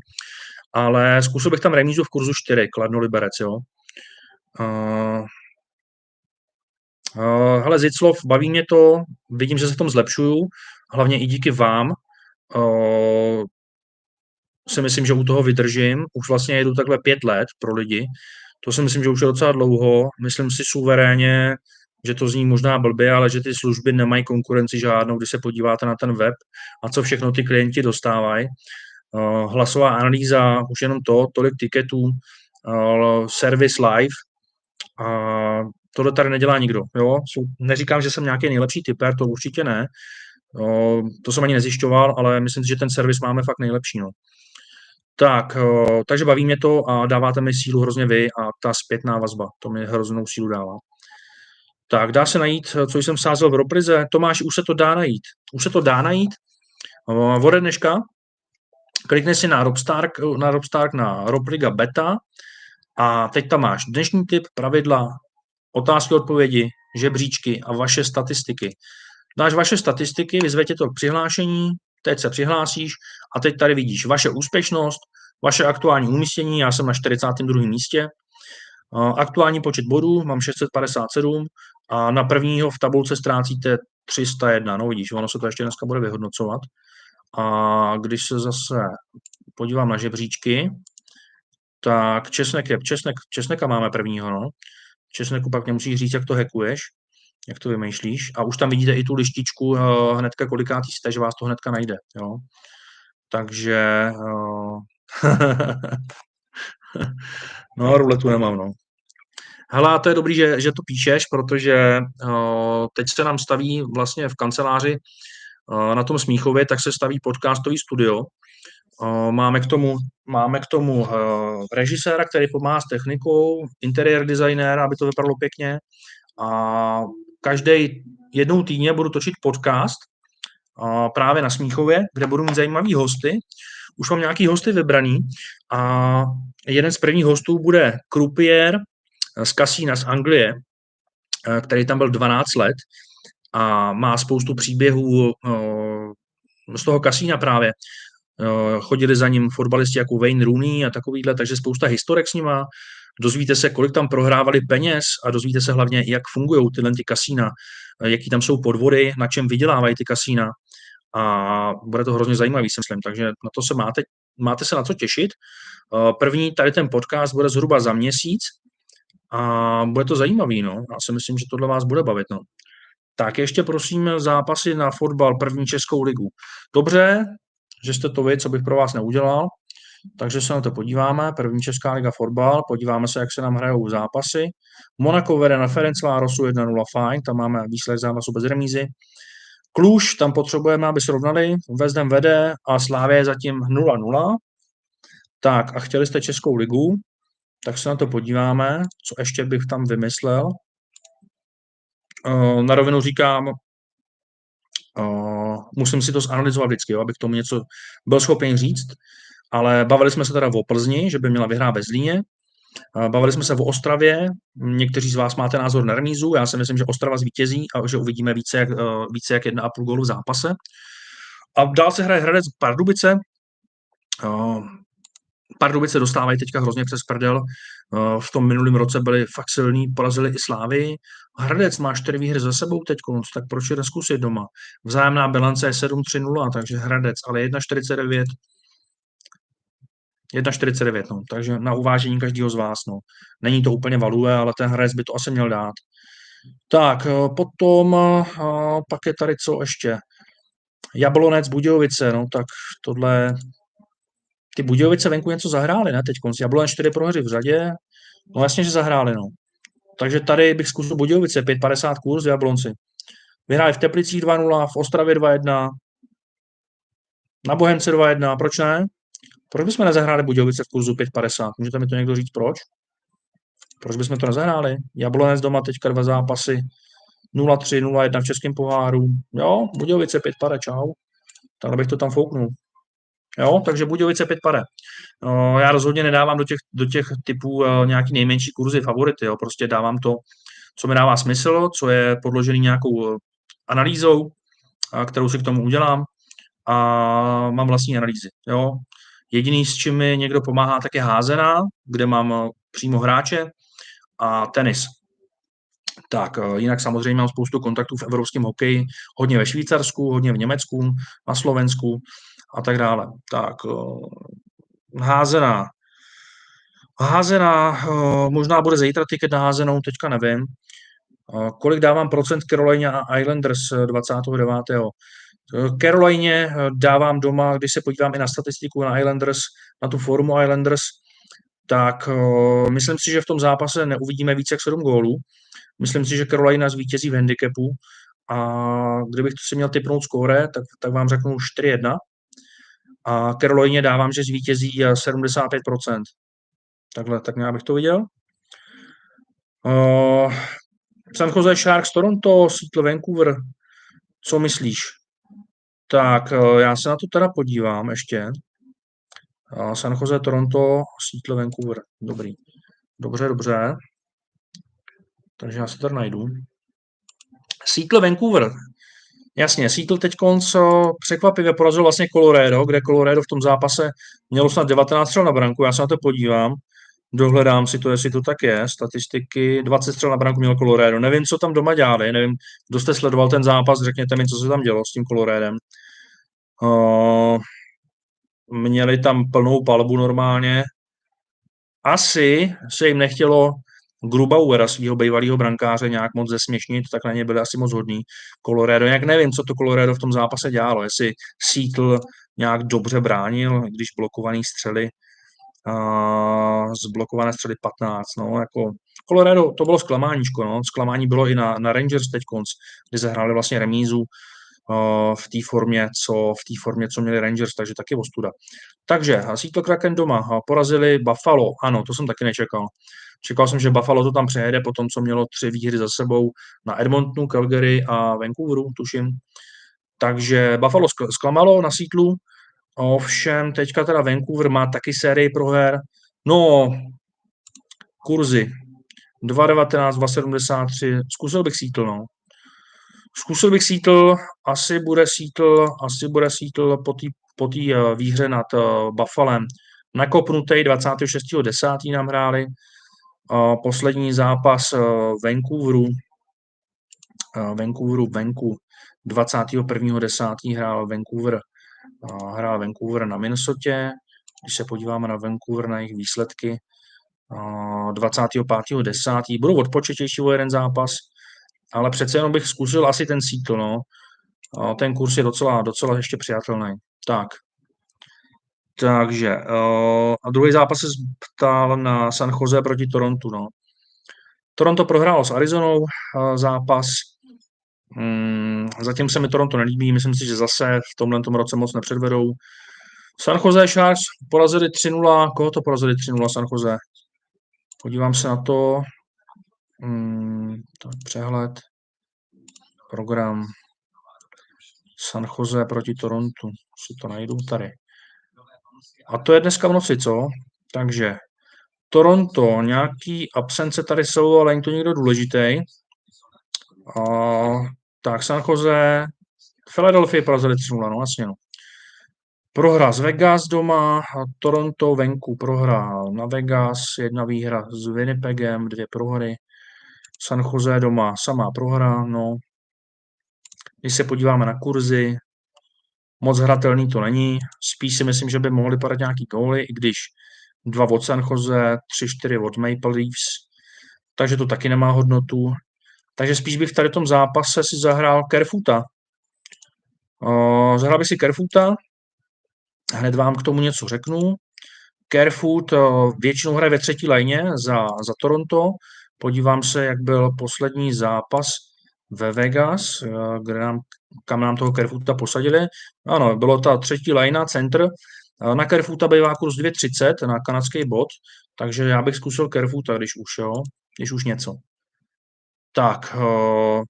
ale zkusil bych tam remízu v kurzu 4, Kladno Liberec, jo. Uh, hele, Ziclov, baví mě to, vidím, že se v tom zlepšuju, hlavně i díky vám. Uh, si myslím, že u toho vydržím. Už vlastně jedu takhle pět let pro lidi. To si myslím, že už je docela dlouho. Myslím si suverénně, že to zní možná blbě, ale že ty služby nemají konkurenci žádnou, když se podíváte na ten web a co všechno ty klienti dostávají. Uh, hlasová analýza, už jenom to, tolik tiketů, uh, service live, a tohle tady nedělá nikdo. Jo? Neříkám, že jsem nějaký nejlepší typer, to určitě ne. Jo, to jsem ani nezjišťoval, ale myslím si, že ten servis máme fakt nejlepší. No. Tak, takže baví mě to a dáváte mi sílu hrozně vy a ta zpětná vazba, to mi hroznou sílu dává. Tak, dá se najít, co jsem sázel v Roprize. Tomáš, už se to dá najít. Už se to dá najít. Ode dneška Klikni si na Robstark, na Robstark na Robliga Beta a teď tam máš dnešní typ, pravidla, otázky, odpovědi, žebříčky a vaše statistiky. Dáš vaše statistiky, vyzve tě to k přihlášení, teď se přihlásíš a teď tady vidíš vaše úspěšnost, vaše aktuální umístění, já jsem na 42. místě, aktuální počet bodů, mám 657 a na prvního v tabulce ztrácíte 301, no vidíš, ono se to ještě dneska bude vyhodnocovat. A když se zase podívám na žebříčky, tak Česnek je, Česnek, Česneka máme prvního, no. Česneku pak nemusíš říct, jak to hekuješ, jak to vymýšlíš. A už tam vidíte i tu lištičku uh, hnedka kolikátý jste, že vás to hnedka najde, jo. Takže uh, (laughs) no, ruletu nemám, no. Hele, to je dobrý, že, že to píšeš, protože uh, teď se nám staví vlastně v kanceláři uh, na tom Smíchově, tak se staví podcastový studio. Uh, máme k tomu, máme k tomu uh, režiséra, který pomáhá s technikou, interiér designér, aby to vypadalo pěkně. A každý jednou týdně budu točit podcast uh, právě na Smíchově, kde budu mít zajímavý hosty. Už mám nějaký hosty vybraný a jeden z prvních hostů bude Krupier, z kasína z Anglie, eh, který tam byl 12 let a má spoustu příběhů eh, z toho kasína právě. Eh, chodili za ním fotbalisti jako Wayne Rooney a takovýhle, takže spousta historek s nima. Dozvíte se, kolik tam prohrávali peněz a dozvíte se hlavně, jak fungují tyhle ty kasína, jaký tam jsou podvody, na čem vydělávají ty kasína. A bude to hrozně zajímavý, si myslím, takže na to se máte, máte se na co těšit. První tady ten podcast bude zhruba za měsíc, a bude to zajímavý, no. Já si myslím, že tohle vás bude bavit, no. Tak ještě prosím zápasy na fotbal, první Českou ligu. Dobře, že jste to vy, co bych pro vás neudělal, takže se na to podíváme. První Česká liga fotbal, podíváme se, jak se nám hrajou zápasy. Monaco vede na Ferencvárosu 1-0 fajn, tam máme výsledek zápasu bez remízy. Kluž, tam potřebujeme, aby srovnali, Vezdem vede a Slávě je zatím 0-0. Tak a chtěli jste Českou ligu, tak se na to podíváme, co ještě bych tam vymyslel. Eh, na rovinu říkám, eh, musím si to zanalizovat vždycky, jo, abych tomu něco byl schopen říct, ale bavili jsme se teda o Plzni, že by měla vyhrát ve Zlíně, eh, Bavili jsme se o Ostravě, někteří z vás máte názor na remízu, já si myslím, že Ostrava zvítězí a že uvidíme více jak, více jak 1,5 gólu v zápase. A dál se hraje Hradec Pardubice, Pardubice dostávají teďka hrozně přes prdel. Eh, v tom minulém roce byli fakt silní, porazili i Slávy. Hradec má čtyři výhry za sebou teď, tak proč je neskusit doma? Vzájemná bilance je 7-3-0, takže Hradec, ale 1,49 1,49, no, takže na uvážení každého z vás. No. Není to úplně value, ale ten Hradec by to asi měl dát. Tak, eh, potom eh, pak je tady co ještě? Jablonec, Budějovice, no tak tohle ty Budějovice venku něco zahráli, ne, teď konci. Jablonec 4 prohry v řadě, no jasně, že zahráli, no. Takže tady bych zkusil Budějovice, 5,50 kurz v Jablonci. Vyhráli v Teplicích 2-0, v Ostravě 2-1, na Bohemce 2-1, proč ne? Proč bychom nezahráli Budějovice v kurzu 5,50? Můžete mi to někdo říct, proč? Proč bychom to nezahráli? Jablonec doma teďka dva zápasy, 0-3, 0-1 v českém poháru. Jo, Budějovice 5 pade, čau. Takhle bych to tam fouknul. Jo, takže Budějovice 5 pade. No, já rozhodně nedávám do těch, do těch typů uh, nějaký nejmenší kurzy favority, jo. prostě dávám to, co mi dává smysl, co je podložený nějakou analýzou, uh, kterou si k tomu udělám a mám vlastní analýzy. Jo. Jediný, s čím mi někdo pomáhá, tak je házená, kde mám přímo hráče a tenis. Tak, jinak samozřejmě mám spoustu kontaktů v evropském hokeji, hodně ve Švýcarsku, hodně v Německu, na Slovensku, a tak dále. Tak, házená. Házená, možná bude zítra tiket na házenou, teďka nevím. Kolik dávám procent Carolina a Islanders 29. Carolině dávám doma, když se podívám i na statistiku na Islanders, na tu formu Islanders, tak myslím si, že v tom zápase neuvidíme více jak 7 gólů. Myslím si, že Carolina zvítězí v handicapu a kdybych si měl typnout skóre, tak, tak vám řeknu 4-1 a Carolině dávám, že zvítězí 75%. Takhle, tak nějak bych to viděl. Uh, San Jose Sharks, Toronto, Seattle, Vancouver. Co myslíš? Tak uh, já se na to teda podívám ještě. San Jose, Toronto, Seattle, Vancouver. Dobrý. Dobře, dobře. Takže já se tady najdu. Seattle, Vancouver. Jasně, Seattle teď překvapivě porazil vlastně Colorado, kde Colorado v tom zápase mělo snad 19 střel na branku, já se na to podívám, dohledám si to, jestli to tak je, statistiky, 20 střel na branku mělo Colorado, nevím, co tam doma dělali, nevím, kdo jste sledoval ten zápas, řekněte mi, co se tam dělo s tím Coloradem. Uh, měli tam plnou palbu normálně, asi se jim nechtělo Grubauera, svého bývalého brankáře, nějak moc zesměšnit, tak na ně byli asi moc hodní. Colorado, jak nevím, co to Colorado v tom zápase dělalo, jestli Seattle nějak dobře bránil, když blokovaný střely, uh, zblokované střely 15, no, jako Colorado, to bylo zklamáníčko, no, zklamání bylo i na, na Rangers teď konc, kdy zahráli vlastně remízu, v té formě, co, v té formě, co měli Rangers, takže taky ostuda. Takže Seattle Kraken doma porazili Buffalo, ano, to jsem taky nečekal. Čekal jsem, že Buffalo to tam přejede po tom, co mělo tři výhry za sebou na Edmontonu, Calgary a Vancouveru, tuším. Takže Buffalo zklamalo na sítlu, ovšem teďka teda Vancouver má taky sérii proher. No, kurzy 2,19, 2,73, zkusil bych Seattle, no. Zkusil bych Seattle, asi bude Seattle, asi bude Seattle po té po tý, uh, výhře nad uh, Buffalem. Nakopnutý 26.10. nám hráli, poslední zápas eh, Vancouveru, eh, Vancouveru venku 21.10. hrál Vancouver, eh, hrál Vancouver na Minnesota. Když se podíváme na Vancouver, na jejich výsledky, 25.10. Budou odpočetější o jeden zápas, ale přece jenom bych zkusil asi ten Seattle, no. Ten kurz je docela, docela ještě přijatelný. Tak, takže uh, a druhý zápas se ptal na San Jose proti Torontu. No. Toronto prohrálo s Arizonou uh, zápas. Mm, zatím se mi Toronto nelíbí, myslím si, že zase v tomhle roce moc nepředvedou. San Jose Sharks porazili 3-0. Koho to porazili 3-0 San Jose? Podívám se na to. Mm, to přehled. Program. San Jose proti Torontu. Si to najdu tady. A to je dneska v noci, co? Takže Toronto, nějaký absence tady jsou, ale není to někdo důležitý. A, tak San Jose, Philadelphia porazili 3 no jasně no. Prohra z Vegas doma, a Toronto venku prohrál na Vegas, jedna výhra s Winnipegem, dvě prohry. San Jose doma, samá prohra, no. Když se podíváme na kurzy, Moc hratelný to není. Spíš si myslím, že by mohli padat nějaký góly, i když dva od San Jose, tři, čtyři od Maple Leafs, takže to taky nemá hodnotu. Takže spíš bych v tady tom zápase si zahrál Kerfuta. Zahrál bych si Kerfuta, hned vám k tomu něco řeknu. Kerfoot uh, většinou hraje ve třetí lajně za, za Toronto. Podívám se, jak byl poslední zápas ve Vegas, uh, kde nám kam nám toho Kerfuta posadili. Ano, bylo ta třetí lajna, center. Na Kerfuta bývá kurz 2,30 na kanadský bod, takže já bych zkusil Kerfuta, když už, jo, když už něco. Tak, uh,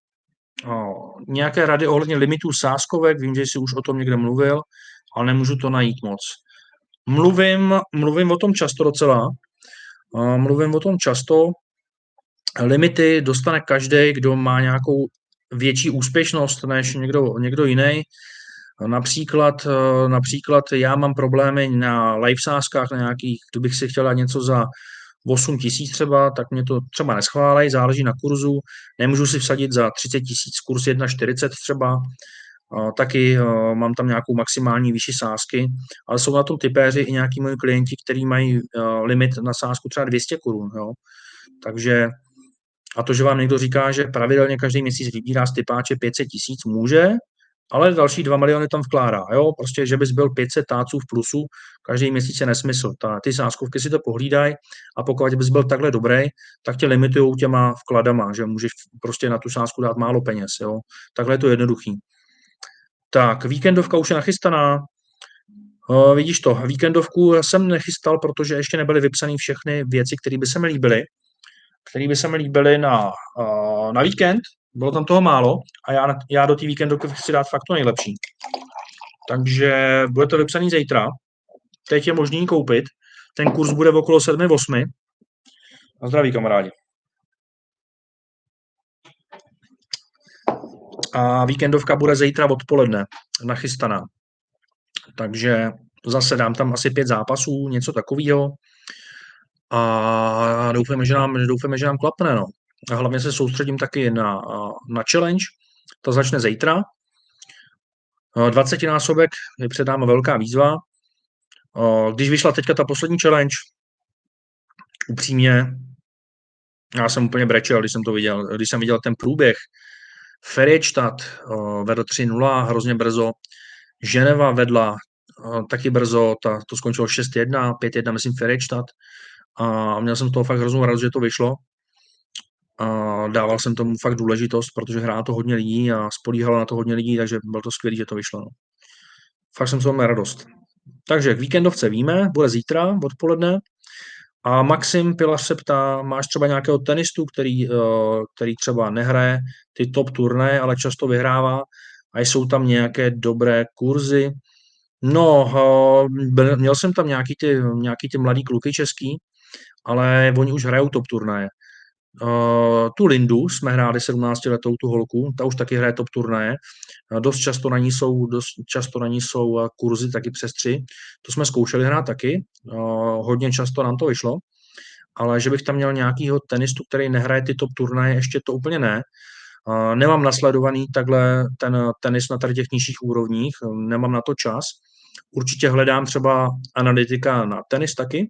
uh, nějaké rady ohledně limitů sáskovek, vím, že jsi už o tom někde mluvil, ale nemůžu to najít moc. Mluvím, mluvím o tom často docela, mluvím o tom často, limity dostane každý, kdo má nějakou větší úspěšnost než někdo, někdo jiný. Například, eh, například já mám problémy na live sázkách, na nějakých, kdybych si chtěla něco za 8 tisíc třeba, tak mě to třeba neschválej, záleží na kurzu. Nemůžu si vsadit za 30 tisíc kurz 1,40 třeba, eh, taky eh, mám tam nějakou maximální výši sázky, ale jsou na tom typéři i nějaký moji klienti, kteří mají limit na sázku třeba 200 korun. Takže a to, že vám někdo říká, že pravidelně každý měsíc vybírá z typáče 500 tisíc, může, ale další 2 miliony tam vkládá. Jo? Prostě, že bys byl 500 táců v plusu, každý měsíc je nesmysl. Ta, ty sáskovky si to pohlídají a pokud bys byl takhle dobrý, tak tě limitují těma vkladama, že můžeš prostě na tu sásku dát málo peněz. Jo? Takhle je to jednoduchý. Tak, víkendovka už je nachystaná. Uh, vidíš to, víkendovku jsem nechystal, protože ještě nebyly vypsané všechny věci, které by se mi líbily které by se mi líbily na, uh, na víkend. Bylo tam toho málo a já, já do té víkendu chci dát fakt to nejlepší. Takže bude to vypsaný zítra. teď je možný koupit. Ten kurz bude v okolo 7-8. A zdraví kamarádi. A víkendovka bude zítra odpoledne nachystaná. Takže zase dám tam asi pět zápasů, něco takového. A doufáme, že nám, doufáme, že nám klapne. No. A hlavně se soustředím taky na, na challenge. To začne zítra. 20 násobek je před námi velká výzva. Když vyšla teďka ta poslední challenge, upřímně, já jsem úplně brečel, když jsem to viděl, když jsem viděl ten průběh. Feriečtat vedl 3-0 hrozně brzo, Ženeva vedla taky brzo, ta, to skončilo 6-1, 5-1, myslím Feriečtat. A měl jsem toho fakt hroznou radost, že to vyšlo. A dával jsem tomu fakt důležitost, protože hrá to hodně lidí a spolíhalo na to hodně lidí, takže bylo to skvělé, že to vyšlo. No. Fakt jsem toho radost. Takže k víkendovce víme, bude zítra odpoledne. A Maxim Pilař se ptá, máš třeba nějakého tenistu, který, eh, který třeba nehraje ty top turné, ale často vyhrává a jsou tam nějaké dobré kurzy. No, eh, měl jsem tam nějaký ty, nějaký ty mladý kluky český, ale oni už hrajou top turnaje. Uh, tu Lindu jsme hráli 17 letou, tu holku, ta už taky hraje top turnaje. Uh, dost často na ní jsou, dost často na ní jsou uh, kurzy taky přes tři. To jsme zkoušeli hrát taky, uh, hodně často nám to vyšlo, ale že bych tam měl nějakýho tenistu, který nehraje ty top turnaje, ještě to úplně ne. Nemám nasledovaný takhle ten tenis na tady těch nižších úrovních, nemám na to čas. Určitě hledám třeba analytika na tenis taky,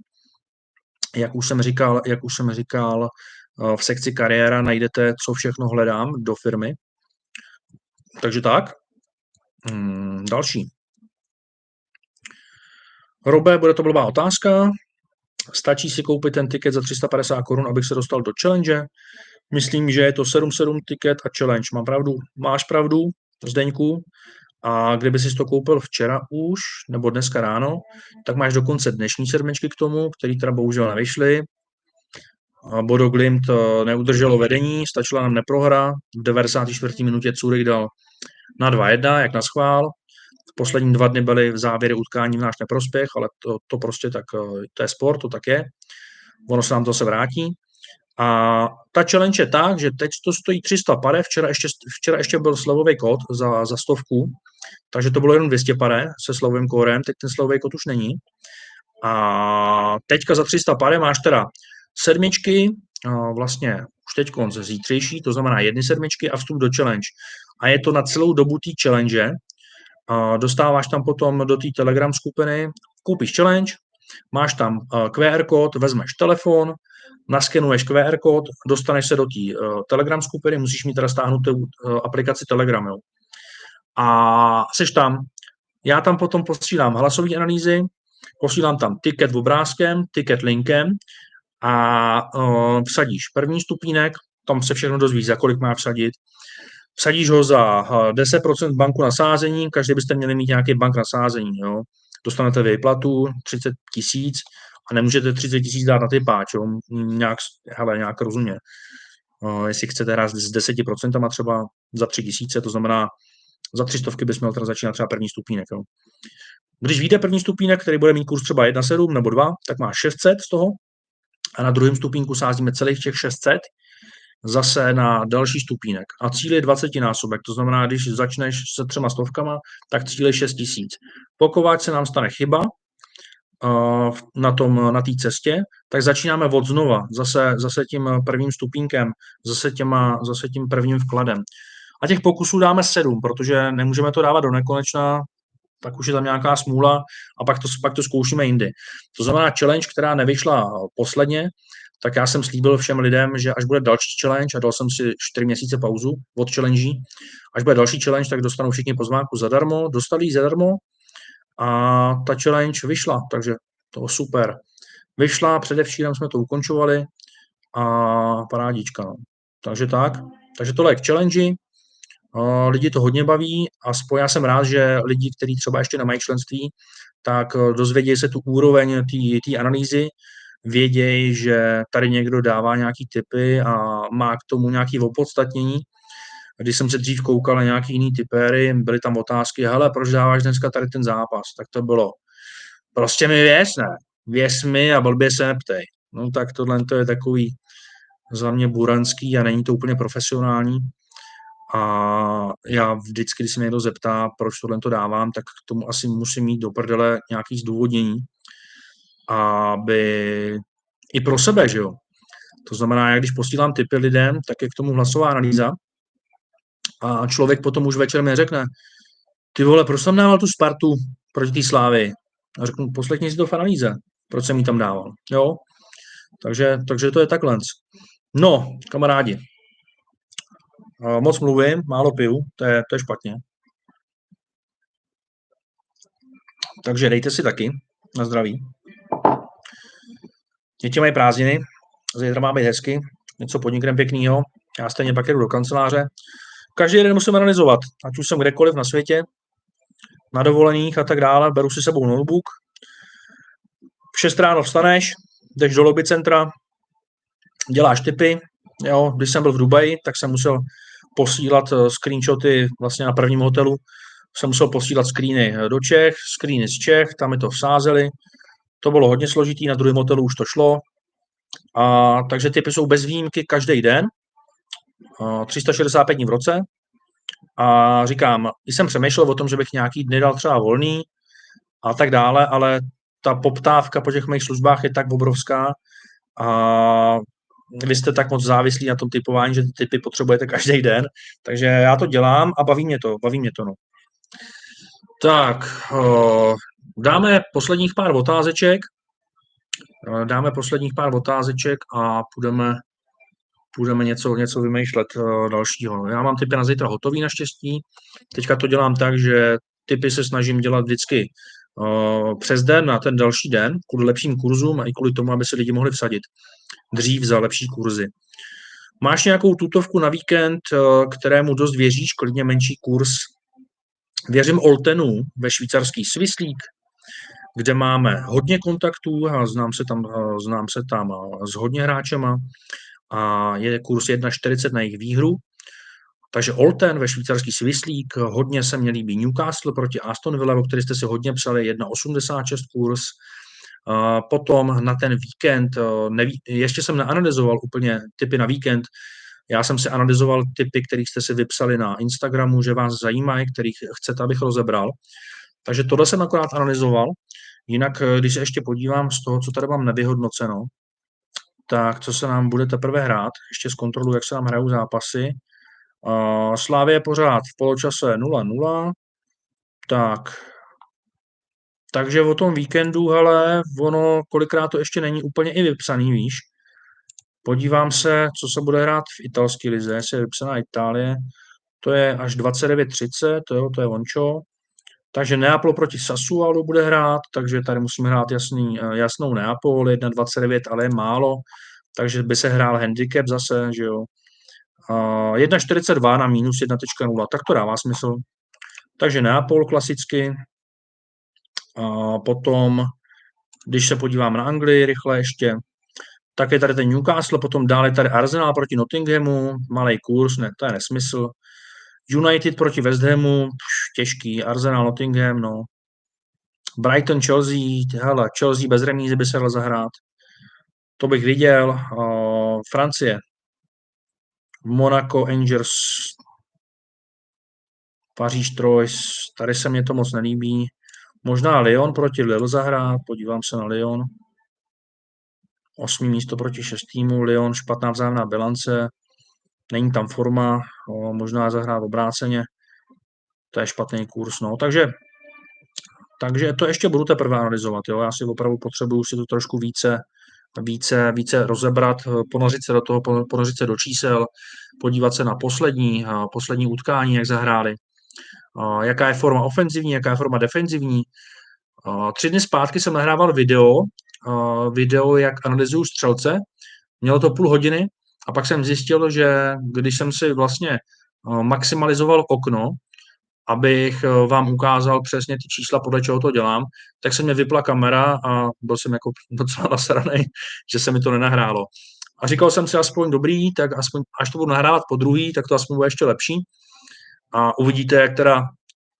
jak už jsem říkal, jak už jsem říkal, Eh, v sekci kariéra najdete, co všechno hledám do firmy. Takže tak. Hmm, další. Robe, bude to blbá otázka. Stačí si koupit ten tiket za 350 korun, abych se dostal do challenge. Myslím, že je to 7-7 tiket a challenge. Mám pravdu? Máš pravdu, Zdeňku. A kdyby si to koupil včera už, nebo dneska ráno, tak máš dokonce dnešní sedmičky k tomu, který teda bohužel nevyšly. Bodo Glimt eh, neudrželo vedení, stačila nám neprohra. V 94. minutě Curych dal na 2-1, jak na schvál. Poslední dva dny byly v závěry utkání v náš neprospěch, ale to, to prostě tak, eh, to je sport, to tak je. Ono se nám to se vrátí. A ta challenge je tak, že teď to stojí 300 pare, včera ještě, včera ještě byl slovový kód za, za stovku, takže to bylo jenom 200 pare se slovovým kódem, teď ten slovový kód už není. A teďka za 300 pare máš teda sedmičky, vlastně už teď ze zítřejší, to znamená jedny sedmičky a vstup do challenge. A je to na celou dobu té challenge. Dostáváš tam potom do té Telegram skupiny, koupíš challenge, máš tam QR kód, vezmeš telefon, naskenuješ QR kód, dostaneš se do té Telegram skupiny, musíš mít teda stáhnutou aplikaci Telegram. Jo. A seš tam. Já tam potom posílám hlasové analýzy, posílám tam ticket obrázkem, ticket linkem a uh, vsadíš první stupínek, tam se všechno dozvíš, za kolik má vsadit. Vsadíš ho za uh, 10% banku na sázení, každý byste měli mít nějaký bank na sázení. Jo. Dostanete výplatu 30 tisíc a nemůžete 30 tisíc dát na ty páč, jo. Nějak, hele, nějak rozumně. Uh, jestli chcete hrát s 10% třeba za 3 tisíce, to znamená za 300 bys měl teda začínat třeba první stupínek. Jo. Když vyjde první stupínek, který bude mít kurz třeba 1,7 nebo 2, tak má 600 z toho, a na druhém stupínku sázíme celých těch 600 zase na další stupínek. A cíl je 20 násobek, to znamená, když začneš se třema stovkama, tak cíl je 6 tisíc. Pokud se nám stane chyba na tom, na té cestě, tak začínáme od znova, zase, zase tím prvním stupínkem, zase, těma, zase tím prvním vkladem. A těch pokusů dáme sedm, protože nemůžeme to dávat do nekonečna, tak už je tam nějaká smůla a pak to, pak to zkoušíme jindy. To znamená challenge, která nevyšla posledně, tak já jsem slíbil všem lidem, že až bude další challenge, a dal jsem si 4 měsíce pauzu od challenge, až bude další challenge, tak dostanou všichni pozvánku zadarmo, dostali ji zadarmo a ta challenge vyšla, takže to super. Vyšla, předevčírem jsme to ukončovali a parádička. No. Takže tak. Takže tohle je k challenge. Lidi to hodně baví a já jsem rád, že lidi, kteří třeba ještě nemají členství, tak eh, dozvědějí se tu úroveň té analýzy, vědějí, že tady někdo dává nějaký typy a má k tomu nějaký opodstatnění. Když jsem se dřív koukal na nějaký jiný typéry, byly tam otázky, hele, proč dáváš dneska tady ten zápas? Tak to bylo, prostě mi věř, ne. Věř mi a blbě se neptej. No tak tohle to je takový za mě buranský a není to úplně profesionální. A já vždycky, když se mě někdo zeptá, proč tohle to dávám, tak k tomu asi musím mít do prdele nějaký zdůvodnění, aby i pro sebe, že jo. To znamená, jak když posílám typy lidem, tak je k tomu hlasová analýza a člověk potom už večer mi řekne, ty vole, proč jsem dával tu Spartu proti té Slávy? A řeknu, poslechni si to v analýze, proč jsem ji tam dával. Jo? Takže, takže to je takhle. No, kamarádi, moc mluvím, málo piju, to je, to je špatně. Takže dejte si taky na zdraví. Děti mají prázdniny, zítra má být hezky, něco podnikneme pěkného, já stejně pak jdu do kanceláře. Každý den musím analyzovat, ať už jsem kdekoliv na světě, na dovolených a tak dále, beru si sebou notebook. V 6 ráno vstaneš, jdeš do lobby centra, děláš typy. Jo, když jsem byl v Dubaji, tak jsem musel posílat eh, screenshoty vlastně na prvním hotelu. Jsem musel posílat screeny do Čech, screeny z Čech, tam mi to vsázeli. To bylo hodně složitý, na druhém hotelu už to šlo. A, takže typy jsou bez výjimky každý den, 365 dní v roce. A říkám, jsem přemýšlel o tom, že bych nějaký dny dal třeba volný a tak dále, ale ta poptávka po těch mých službách je tak obrovská a vy jste tak moc závislí na tom typování, že ty typy potřebujete každý den, takže já to dělám a baví mě to, baví mě to, no. Tak, dáme posledních pár otázeček, dáme posledních pár otázeček a půjdeme, půjdeme něco, něco vymýšlet dalšího. Já mám typy na zítra hotový naštěstí, teďka to dělám tak, že typy se snažím dělat vždycky přes den na ten další den, kvůli lepším kurzům a i kvůli tomu, aby se lidi mohli vsadit dřív za lepší kurzy. Máš nějakou tutovku na víkend, eh, kterému dost věříš, klidně menší kurz? Věřím Oltenu ve švýcarský Swisslík, kde máme hodně kontaktů a znám se tam, znám se tam s hodně hráčema a je kurz 1,40 na jejich výhru. Takže Olten ve švýcarský Swisslík, hodně se mě líbí Newcastle proti Aston Villa, o který jste si hodně psali, 1,86 kurz, Potom na ten víkend, eh, neví, ještě jsem neanalyzoval úplně typy na víkend, já jsem si analyzoval typy, kterých jste si vypsali na Instagramu, že vás zajímají, kterých chcete, abych rozebral. Takže tohle jsem akorát analyzoval. Jinak, eh, když se ještě podívám z toho, co tady mám nevyhodnoceno, tak co se nám bude teprve hrát, ještě z kontrolu, jak se nám hrajou zápasy. Slávě je pořád v poločase 0-0, tak takže o tom víkendu, hele, ono kolikrát to ještě není úplně i vypsaný, víš. Podívám se, co se bude hrát v italské lize, jestli je vypsaná Itálie. To je až 29.30, to, jo, to je ončo. Takže Neapol proti Sassuolo bude hrát, takže tady musíme hrát jasný, eh, jasnou Neapol, 1.29, ale je málo, takže by se hrál handicap zase, že jo. 1.42 na minus 1.0, tak to dává smysl. Takže Neapol klasicky, a potom, když se podívám na Anglii rychle ještě, tak je tady ten Newcastle, potom dále tady Arsenal proti Nottinghamu, malý kurz, ne, to je nesmysl. United proti West Hamu, těžký, Arsenal, Nottingham, no. Brighton, Chelsea, hele, Chelsea bez remízy by se dal zahrát. To bych viděl. Uh, Francie, Monaco, Angers, Paříž, Troyes, tady se mě to moc nelíbí. Možná Lyon proti Lille zahrát, podívám se na Lyon. Osmý místo proti šestýmu, Lyon špatná vzájemná bilance, není tam forma, možná zahrát obráceně, to je špatný kurz, no, takže takže to ještě budu teprve analyzovat, jo, já si opravdu potřebuju si to trošku více, více, více rozebrat, ponořit se do toho, ponořit se do čísel, podívat se na poslední, poslední utkání, jak zahráli, jaká je forma ofenzivní, jaká je forma defenzivní. Tři dny zpátky jsem nahrával video, video, jak analyzuju střelce. Mělo to půl hodiny a pak jsem zjistil, že když jsem si vlastně maximalizoval okno, abych vám ukázal přesně ty čísla, podle čeho to dělám, tak se mě vypla kamera a byl jsem jako (laughs) docela nasranej, že se mi to nenahrálo. A říkal jsem si aspoň dobrý, tak aspoň, až to budu nahrávat po druhý, tak to aspoň bude ještě lepší a uvidíte, jak teda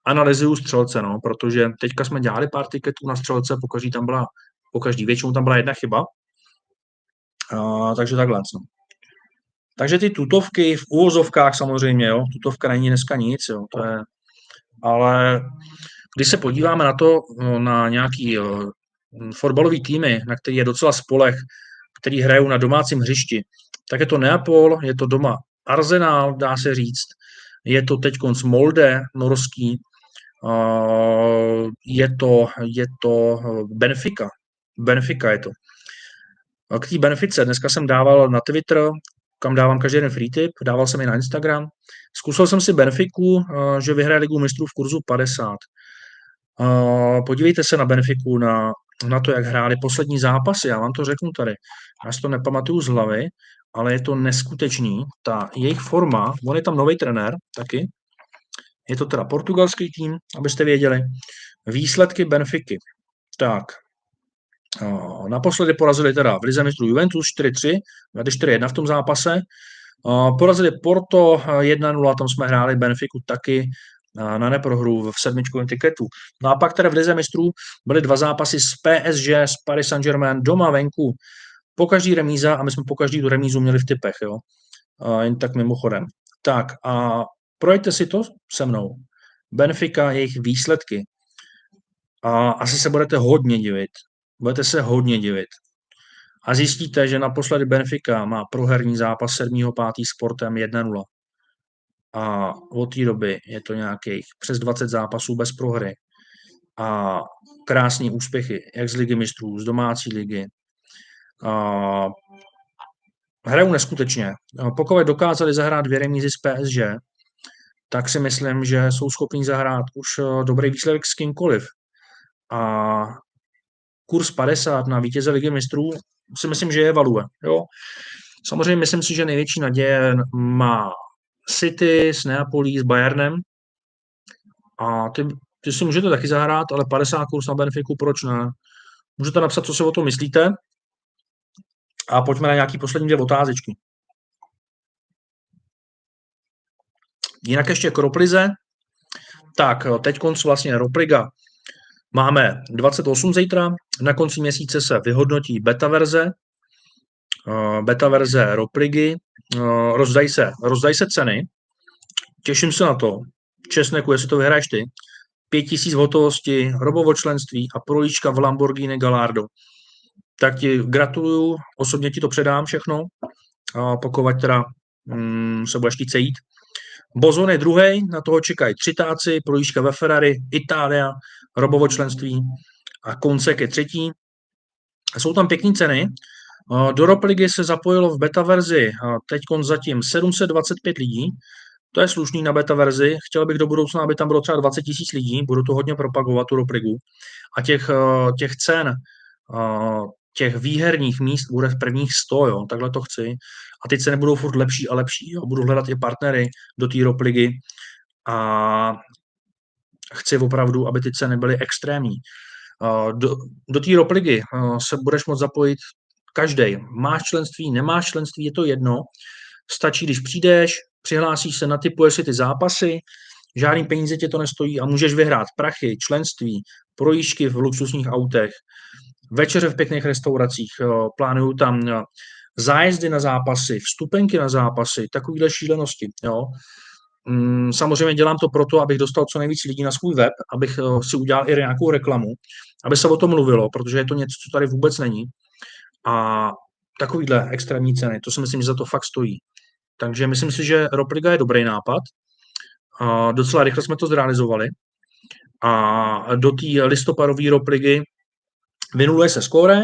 analyzuju střelce, no, protože teďka jsme dělali pár tiketů na střelce, pokaždý tam byla, pokaždý, většinou tam byla jedna chyba, a, takže takhle. No. Takže ty tutovky v úvozovkách samozřejmě, jo, tutovka není dneska nic, jo, to je, ale když se podíváme na to, no, na nějaký fotbalový týmy, na který je docela spolech, který hrajou na domácím hřišti, tak je to Neapol, je to doma Arsenal, dá se říct, je to teď konc Molde, norský, je to, je to Benfica, Benfica je to. K té Benfice dneska jsem dával na Twitter, kam dávám každý den free tip, dával jsem i na Instagram. Zkusil jsem si Benfiku, že vyhraje ligu mistrů v kurzu 50. Podívejte se na Benfiku, na, na to, jak hráli poslední zápasy. Já vám to řeknu tady. Já si to nepamatuju z hlavy, ale je to neskutečný. Ta jejich forma, on je tam nový trenér taky, je to teda portugalský tým, abyste věděli. Výsledky Benfiky. Tak, naposledy porazili teda v Lize mistrů Juventus 4-3, 4-1 v tom zápase. Porazili Porto 1-0, tam jsme hráli Benfiku taky na neprohru v sedmičkovém tiketu. No a pak teda v Lize mistrů byly dva zápasy s PSG, s Paris Saint-Germain doma venku. Po každý remíza a my jsme po každý tu remízu měli v typech, jo. Jen tak mimochodem. Tak a projďte si to se mnou. Benfica, jejich výsledky. A asi se budete hodně divit. Budete se hodně divit. A zjistíte, že naposledy Benfica má proherní zápas 7.5. sportem 1-0 a od té doby je to nějakých přes 20 zápasů bez prohry a krásné úspěchy, jak z ligy mistrů, z domácí ligy. A hrajou neskutečně. Pokud dokázali zahrát dvě remízy z PSG, tak si myslím, že jsou schopni zahrát už eh, dobrý výsledek s kýmkoliv. A kurz 50 na vítěze ligy mistrů si myslím, že je value. Jo? Samozřejmě myslím si, že největší naděje má City s Neapolí, s Bayernem. A ty, ty si můžete taky zahrát, ale 50 kurz na Benfiku, proč ne? Můžete napsat, co si o tom myslíte. A pojďme na nějaký poslední dvě otázečky. Jinak ještě k Roplize. Tak, teď konc vlastně Ropliga. Máme 28 zítra, na konci měsíce se vyhodnotí beta verze, Eh, beta verze Ropligy, eh, rozdají se, rozdají se ceny, těším se na to, Česneku, jestli to vyhraješ ty, pět tisíc hotovosti, robovo členství a prolíčka v Lamborghini Gallardo. Tak ti gratuluju, osobně ti to předám všechno, pokud teda mm, se budeš chtít sejít. Bozon je druhý, na toho čekají tři táci, prolíčka ve Ferrari, Itália, robovo členství a Koncek je třetí. Jsou tam pěkné ceny, do Ropligy se zapojilo v beta verzi teď zatím 725 lidí, to je slušný na beta verzi. Chtěl bych do budoucna, aby tam bylo třeba 20 tisíc lidí, budu to hodně propagovat, tu Ropligu. A těch, těch cen, těch výherních míst bude v prvních 100, jo, takhle to chci. A ty ceny budou furt lepší a lepší. Jo. Budu hledat i partnery do té Ropligy a chci opravdu, aby ty ceny byly extrémní. Do, do té Ropligy se budeš moct zapojit Každý. Máš členství, nemáš členství, je to jedno. Stačí, když přijdeš, přihlásíš se, natypuješ si ty zápasy, žádný peníze tě to nestojí a můžeš vyhrát prachy, členství, projížďky v luxusních autech, večeře v pěkných restauracích, plánuju tam zájezdy na zápasy, vstupenky na zápasy, takovéhle šílenosti. Jo. Mm, samozřejmě dělám to proto, abych dostal co nejvíc lidí na svůj web, abych si udělal i nějakou reklamu, aby se o tom mluvilo, protože je to něco, co tady vůbec není. A takovýhle extrémní ceny, to si myslím, že za to fakt stojí. Takže myslím si, že Ropliga je dobrý nápad. A docela rychle jsme to zrealizovali. A do té listopadové Ropligy vynuluje se skóre,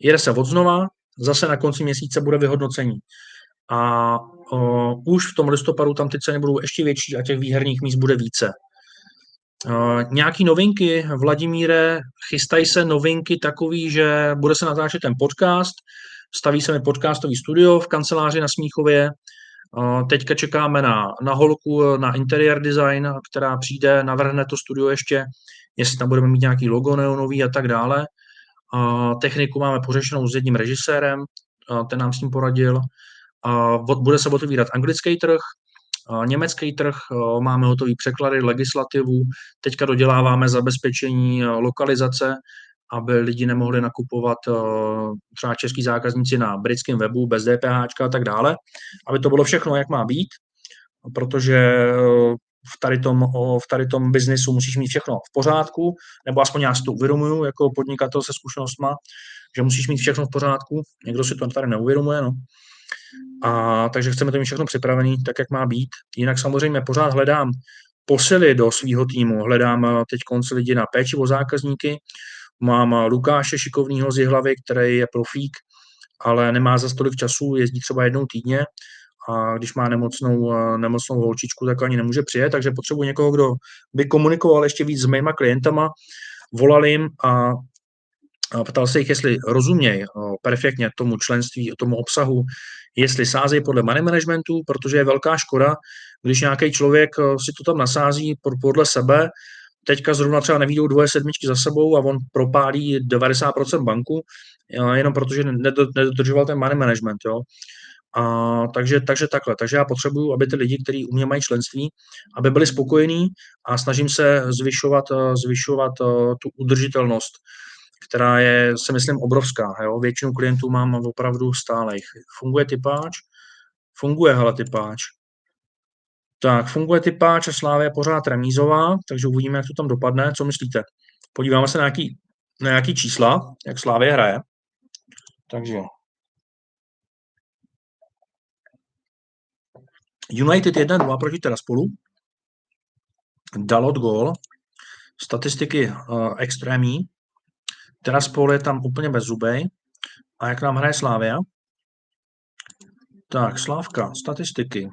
jede se od znova, zase na konci měsíce bude vyhodnocení. A uh, už v tom listopadu tam ty ceny budou ještě větší a těch výherních míst bude více. Uh, nějaký novinky, Vladimíre, chystají se novinky takový, že bude se natáčet ten podcast, staví se mi podcastový studio v kanceláři na Smíchově, uh, teďka čekáme na, na holku, na interior design, která přijde, navrhne to studio ještě, jestli tam budeme mít nějaký logo neonový a tak dále. Uh, techniku máme pořešenou s jedním režisérem, ten nám s tím poradil. Bude se otevírat anglický trh, německý trh, máme hotový překlady, legislativu, teďka doděláváme zabezpečení lokalizace, aby lidi nemohli nakupovat třeba český zákazníci na britském webu bez DPH a tak dále, aby to bylo všechno, jak má být, protože v tady tom, v tady tom biznisu musíš mít všechno v pořádku, nebo aspoň já si to uvědomuju jako podnikatel se zkušenostma, že musíš mít všechno v pořádku. Někdo si to tady neuvědomuje, no. A takže chceme to mít všechno připravený, tak jak má být. Jinak samozřejmě pořád hledám posily do svého týmu. Hledám eh, teď konci lidi na péči o zákazníky. Mám eh, Lukáše šikovného z Jihlavy, který je profík, ale nemá za stolik času, jezdí třeba jednou týdně a když má nemocnou, eh, nemocnou holčičku, tak ani nemůže přijet, takže potřebuji někoho, kdo by komunikoval ještě víc s mýma klientama, volal jim a ptal se jich, jestli rozumějí perfektně tomu členství, tomu obsahu, jestli sázejí podle money managementu, protože je velká škoda, když nějaký člověk si to tam nasází podle sebe, teďka zrovna třeba nevídou dvoje sedmičky za sebou a on propálí 90% banku, jenom protože nedodržoval ten money management. Jo. A, takže, takže takhle. Takže já potřebuju, aby ty lidi, kteří u mě mají členství, aby byli spokojení a snažím se zvyšovat, zvyšovat tu udržitelnost která je, si myslím, obrovská. Jo? Většinu klientů mám opravdu stále. Funguje typáč? Funguje, hele, typáč. Tak, funguje typáč a Slávě je pořád remízová, takže uvidíme, jak to tam dopadne. Co myslíte? Podíváme se na nějaký, na nějaký čísla, jak Slávě hraje. Takže United 1-2 proti spolu. Dalot gol. Statistiky uh, extrémní. Tiraspol je tam úplně bez zubej. A jak nám hraje Slávia? Tak, Slávka, statistiky.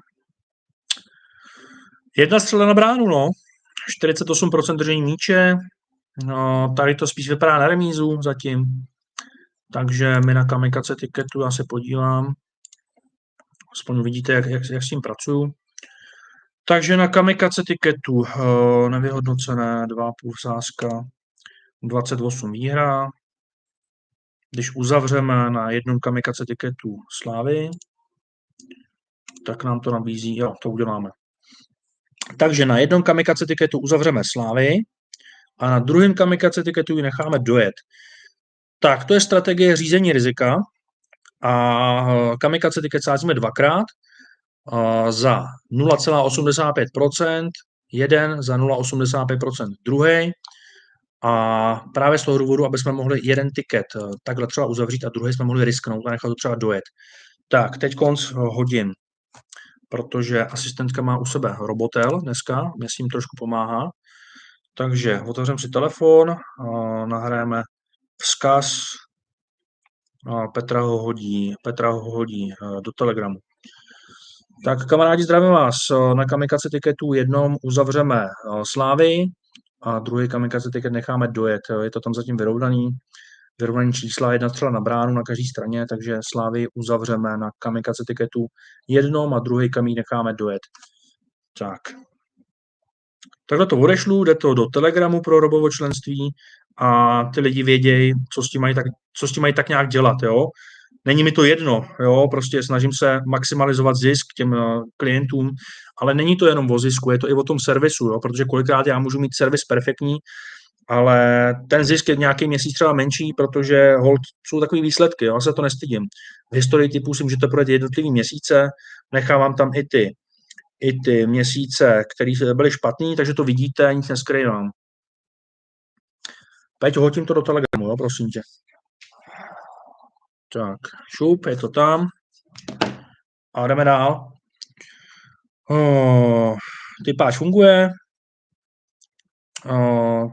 Jedna střela na bránu, no. 48% držení míče. No, tady to spíš vypadá na remízu zatím. Takže my na kamikace tiketu já se podívám. Aspoň vidíte, jak, jak, jak s tím pracuju. Takže na kamikace tiketu uh, nevyhodnocené 2,5 sázka. 28 výhra. Když uzavřeme na jednom kamikace tiketu Slávy, tak nám to nabízí, jo, to uděláme. Takže na jednom kamikace tiketu uzavřeme Slávy a na druhém kamikace tiketu ji necháme dojet. Tak, to je strategie řízení rizika a kamikace tiket sázíme dvakrát za 0,85%, jeden za 0,85%, druhý a právě z toho důvodu, aby jsme mohli jeden tiket eh, takhle třeba uzavřít a druhý jsme mohli risknout a nechat to třeba dojet. Tak, teď konc eh, hodin, protože asistentka má u sebe robotel dneska, mě s ním trošku pomáhá. Takže otevřeme si telefon, nahrajeme vzkaz, Petra ho hodí, Petra ho hodí eh, do Telegramu. Tak kamarádi, zdravím vás. Na kamikace tiketu jednom uzavřeme Slávy, a druhý kamikaze ticket necháme dojet. Je to tam zatím vyrovnaný, vyrovnaný čísla, jedna střela na bránu na každé straně, takže Slávy uzavřeme na kamikaze tiketu jednom a druhý kamí necháme dojet. Tak. Takhle to odešlu, jde to do Telegramu pro robovo členství a ty lidi vědějí, co s tím mají tak, co s tím mají tak nějak dělat, jo. Není mi to jedno, jo, prostě snažím se maximalizovat zisk těm uh, klientům ale není to jenom o zisku, je to i o tom servisu, jo? protože kolikrát já můžu mít servis perfektní, ale ten zisk je nějaký měsíc třeba menší, protože hold jsou takové výsledky, jo? se to nestydím. V historii typu si můžete projet jednotlivý měsíce, nechávám tam i ty, i ty měsíce, které byly špatné, takže to vidíte, nic neskrývám. Peť, hodím to do telegramu, jo, prosím tě. Tak, šup, je to tam. A jdeme dál. Oh, typáč funguje. Oh,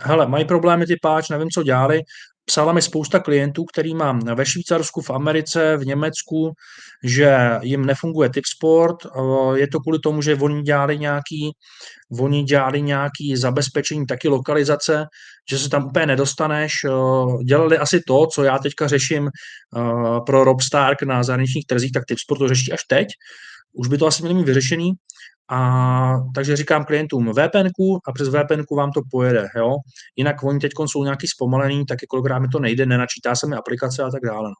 hele, mají problémy typáč, nevím, co dělali. Psala mi spousta klientů, který mám ve Švýcarsku, v Americe, v Německu, že jim nefunguje Tipsport. Je to kvůli tomu, že oni dělali nějaký, oni dělali nějaký zabezpečení, taky lokalizace, že se tam úplně nedostaneš. Dělali asi to, co já teďka řeším pro Rob Stark na zahraničních trzích, tak Tipsport to řeší až teď už by to asi měli mít vyřešený. A takže říkám klientům VPN a přes VPN vám to pojede. Jo? Jinak oni teď jsou nějaký zpomalený, tak kolikrát mi to nejde, nenačítá se mi aplikace a tak dále. No.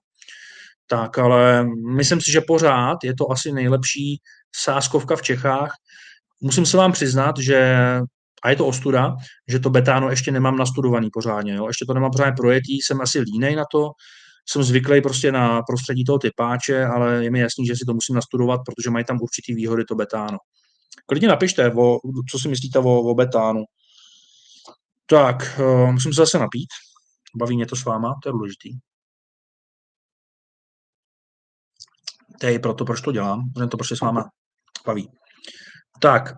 tak ale myslím si, že pořád je to asi nejlepší sáskovka v Čechách. Musím se vám přiznat, že a je to ostuda, že to betáno ještě nemám nastudovaný pořádně. Jo? Ještě to nemám pořádně projetý, jsem asi línej na to, jsem zvyklý prostě na prostředí toho typáče, ale je mi jasný, že si to musím nastudovat, protože mají tam určitý výhody to betáno. Klidně napište, o, co si myslíte o, o betánu. Tak, uh, musím se zase napít. Baví mě to s váma, to je důležitý. To je proto, proč to dělám, protože to prostě s váma baví. Tak,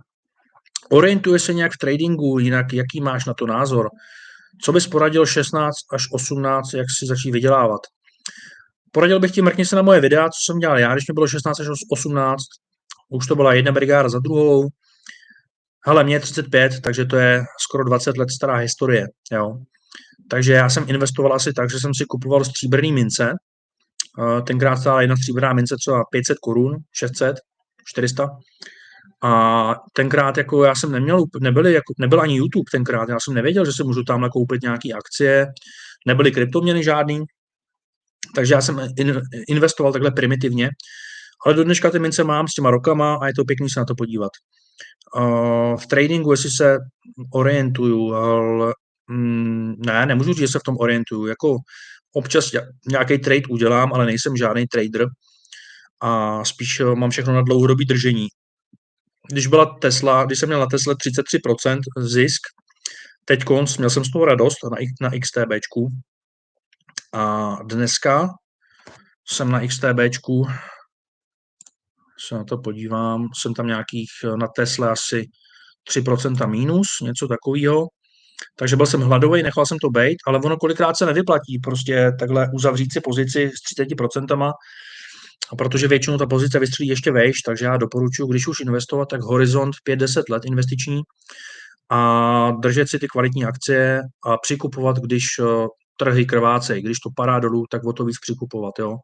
orientuje se nějak v tradingu, jinak jaký máš na to názor? Co bys poradil 16 až 18, jak si začít vydělávat? Poradil bych ti, mrkni se na moje videa, co jsem dělal já, když mi bylo 16 až 18, už to byla jedna brigáda za druhou. Hele, mě je 35, takže to je skoro 20 let stará historie, jo. Takže já jsem investoval asi tak, že jsem si kupoval stříbrný mince. Tenkrát stála jedna stříbrná mince třeba 500 korun, 600, 400. A tenkrát jako já jsem neměl, nebyli, jako, nebyl ani YouTube tenkrát, já jsem nevěděl, že si můžu tam nakoupit nějaké akcie, nebyly kryptoměny žádný, takže já jsem investoval takhle primitivně, ale do dneška ty mince mám s těma rokama a je to pěkný se na to podívat. v tradingu, jestli se orientuju, ale mm, ne, nemůžu říct, že se v tom orientuju. Jako občas nějaký trade udělám, ale nejsem žádný trader a spíš eh, mám všechno na dlouhodobý držení. Když byla Tesla, když jsem měl na Tesla 33% zisk, teď konc, měl jsem z toho radost na, na XTBčku, a dneska jsem na XTBčku, se na to podívám, jsem tam nějakých na Tesla asi 3% mínus, něco takového. Takže byl jsem hladový, nechal jsem to být, ale ono kolikrát se nevyplatí prostě takhle uzavřít si pozici s 30%, protože většinou ta pozice vystřelí ještě vejš, takže já doporučuji, když už investovat, tak horizont 5-10 let investiční a držet si ty kvalitní akcie a přikupovat, když trhy krvácej. Když to padá dolů, tak o to víc přikupovat. Jo.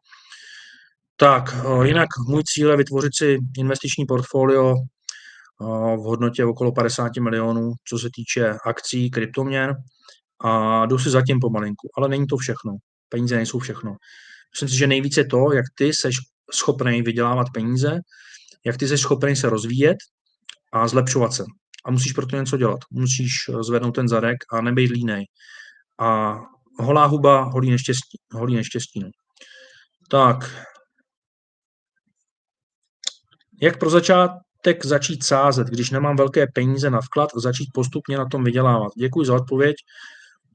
Tak, eh, jinak můj cíl je vytvořit si investiční portfolio eh, v hodnotě okolo 50 milionů, co se týče akcí, kryptoměn a jdu si zatím pomalinku. Ale není to všechno. Peníze nejsou všechno. Myslím si, že nejvíce to, jak ty seš schopný vydělávat peníze, jak ty jsi schopný se rozvíjet a zlepšovat se. A musíš proto něco dělat. Musíš zvednout ten zadek a nebejt línej. A holá huba, holý neštěstí. Holý neštěstí no. Tak. Jak pro začátek začít sázet, když nemám velké peníze na vklad a začít postupně na tom vydělávat? Děkuji za odpověď.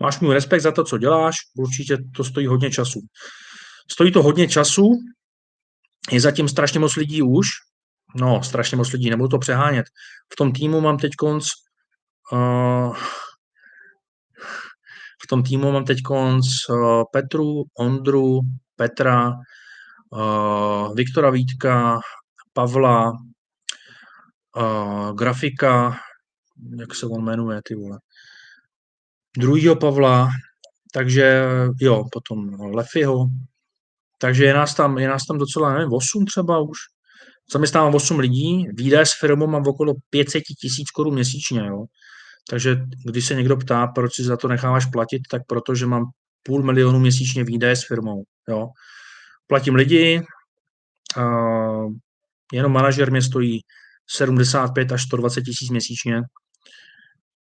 Máš můj respekt za to, co děláš. Určitě to stojí hodně času. Stojí to hodně času, je zatím strašně moc lidí už, no, strašně moc lidí, nebudu to přehánět. V tom týmu mám teď konc uh, v tom týmu mám teď konc uh, Petru, Ondru, Petra, uh, Viktora Vítka, Pavla, uh, grafika, jak se on jmenuje, ty vole, druhýho Pavla, takže jo, potom Lefyho, takže je nás tam, je nás tam docela, nevím, 8 třeba už. Zaměstnávám 8 lidí, výdaje s firmou mám okolo 500 tisíc korun měsíčně, jo. Takže když se někdo ptá, proč si za to necháváš platit, tak protože mám půl milionu měsíčně výdaje s firmou. Jo. Platím lidi, a jenom manažer mě stojí 75 až 120 tisíc měsíčně.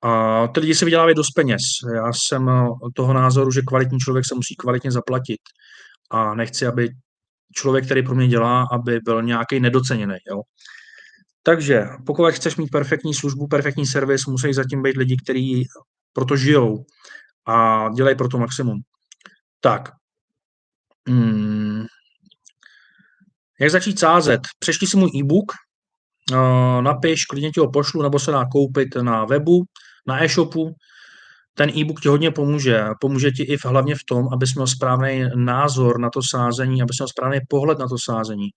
A ty lidi si vydělávají dost peněz. Já jsem toho názoru, že kvalitní člověk se musí kvalitně zaplatit. A nechci, aby člověk, který pro mě dělá, aby byl nějaký nedoceněný. Jo. Takže pokud chceš mít perfektní službu, perfektní servis, musí zatím být lidi, kteří proto žijou a dělají pro to maximum. Tak. Hmm. Jak začít sázet? Přešli si můj e-book, uh, napiš, klidně ti ho pošlu, nebo se dá koupit na webu, na e-shopu. Ten e-book ti hodně pomůže. Pomůže ti i v, hlavně v tom, abys měl správný názor na to sázení, abys měl správný pohled na to sázení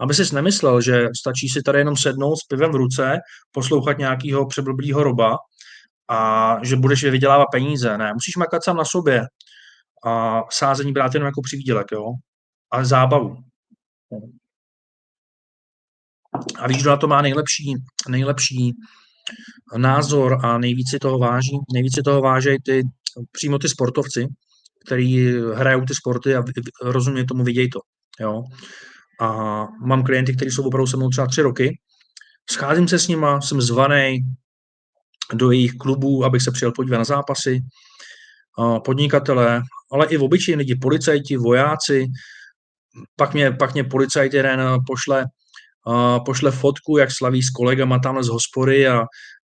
aby si nemyslel, že stačí si tady jenom sednout s pivem v ruce, poslouchat nějakého přeblblýho roba a že budeš vydělávat peníze. Ne, musíš makat sám na sobě a sázení brát jenom jako přivídělek, jo? A zábavu. A víš, kdo na to má nejlepší, nejlepší názor a nejvíce toho váží? Nejvíce toho váží ty, přímo ty sportovci, který hrajou ty sporty a rozumějí tomu, vidějí to. jo. A mám klienty, kteří jsou opravdu se mnou třeba tři roky. Scházím se s nima, jsem zvaný do jejich klubů, abych se přijel podívat na zápasy, podnikatelé, ale i v obyčejní lidi, policajti, vojáci. Pak mě, pak mě policajt jeden pošle, pošle fotku, jak slaví s kolegama tamhle z hospody a,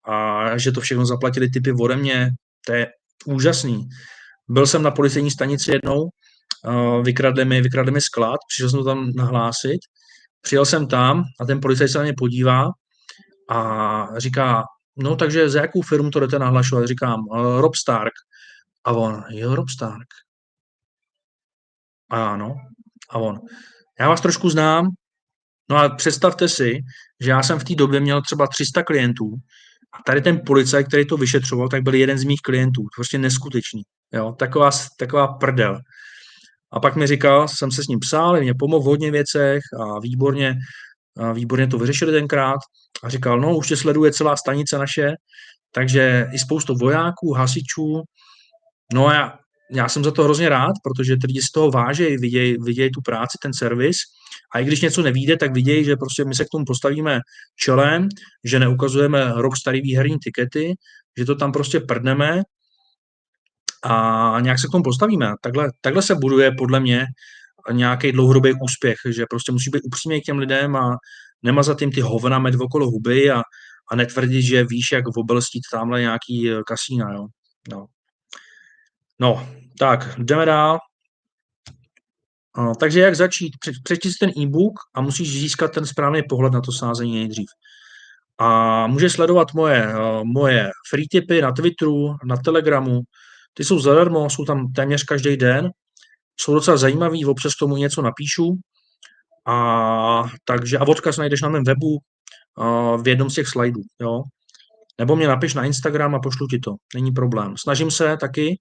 a že to všechno zaplatili typy ode mě. To je úžasný. Byl jsem na policejní stanici jednou, vykradli mi, vykradli mi sklad, přišel jsem to tam nahlásit, přijel jsem tam a ten policajt se na mě podívá a říká, no takže za jakou firmu to jdete nahlašovat? Říkám, Rob Stark. A on, jo, Rob Stark. Ano. A on, já vás trošku znám, no a představte si, že já jsem v té době měl třeba 300 klientů a tady ten policajt, který to vyšetřoval, tak byl jeden z mých klientů. Prostě neskutečný. Jo? Taková, taková prdel. A pak mi říkal, jsem se s ním psal, mě pomohl v hodně věcech a výborně, a výborně to vyřešili tenkrát. A říkal, no už tě sleduje celá stanice naše, takže i spoustu vojáků, hasičů. No a já, já jsem za to hrozně rád, protože ty lidi z toho vážejí, vidějí, vidějí tu práci, ten servis a i když něco nevíde, tak vidějí, že prostě my se k tomu postavíme čelem, že neukazujeme rok starý výherní tikety, že to tam prostě prdneme a nějak se k tomu postavíme. Takhle, takhle se buduje podle mě nějaký dlouhodobý úspěch, že prostě musí být upřímný k těm lidem a nemazat jim ty hovna med okolo huby a, a netvrdit, že víš, jak obelstít tamhle nějaký eh, kasína, jo. No. no, tak, jdeme dál. Takže jak začít? Přečíst ten e-book a musíš získat ten správný pohled na to sázení nejdřív. A můžeš sledovat moje, eh, moje free tipy na Twitteru, na Telegramu, ty jsou zadarmo, jsou tam téměř každý den, jsou docela zajímavý, občas tomu něco napíšu. A, takže, a odkaz najdeš na mém webu a, v jednom z těch slajdů. Jo? Nebo mě napiš na Instagram a pošlu ti to. Není problém. Snažím se taky,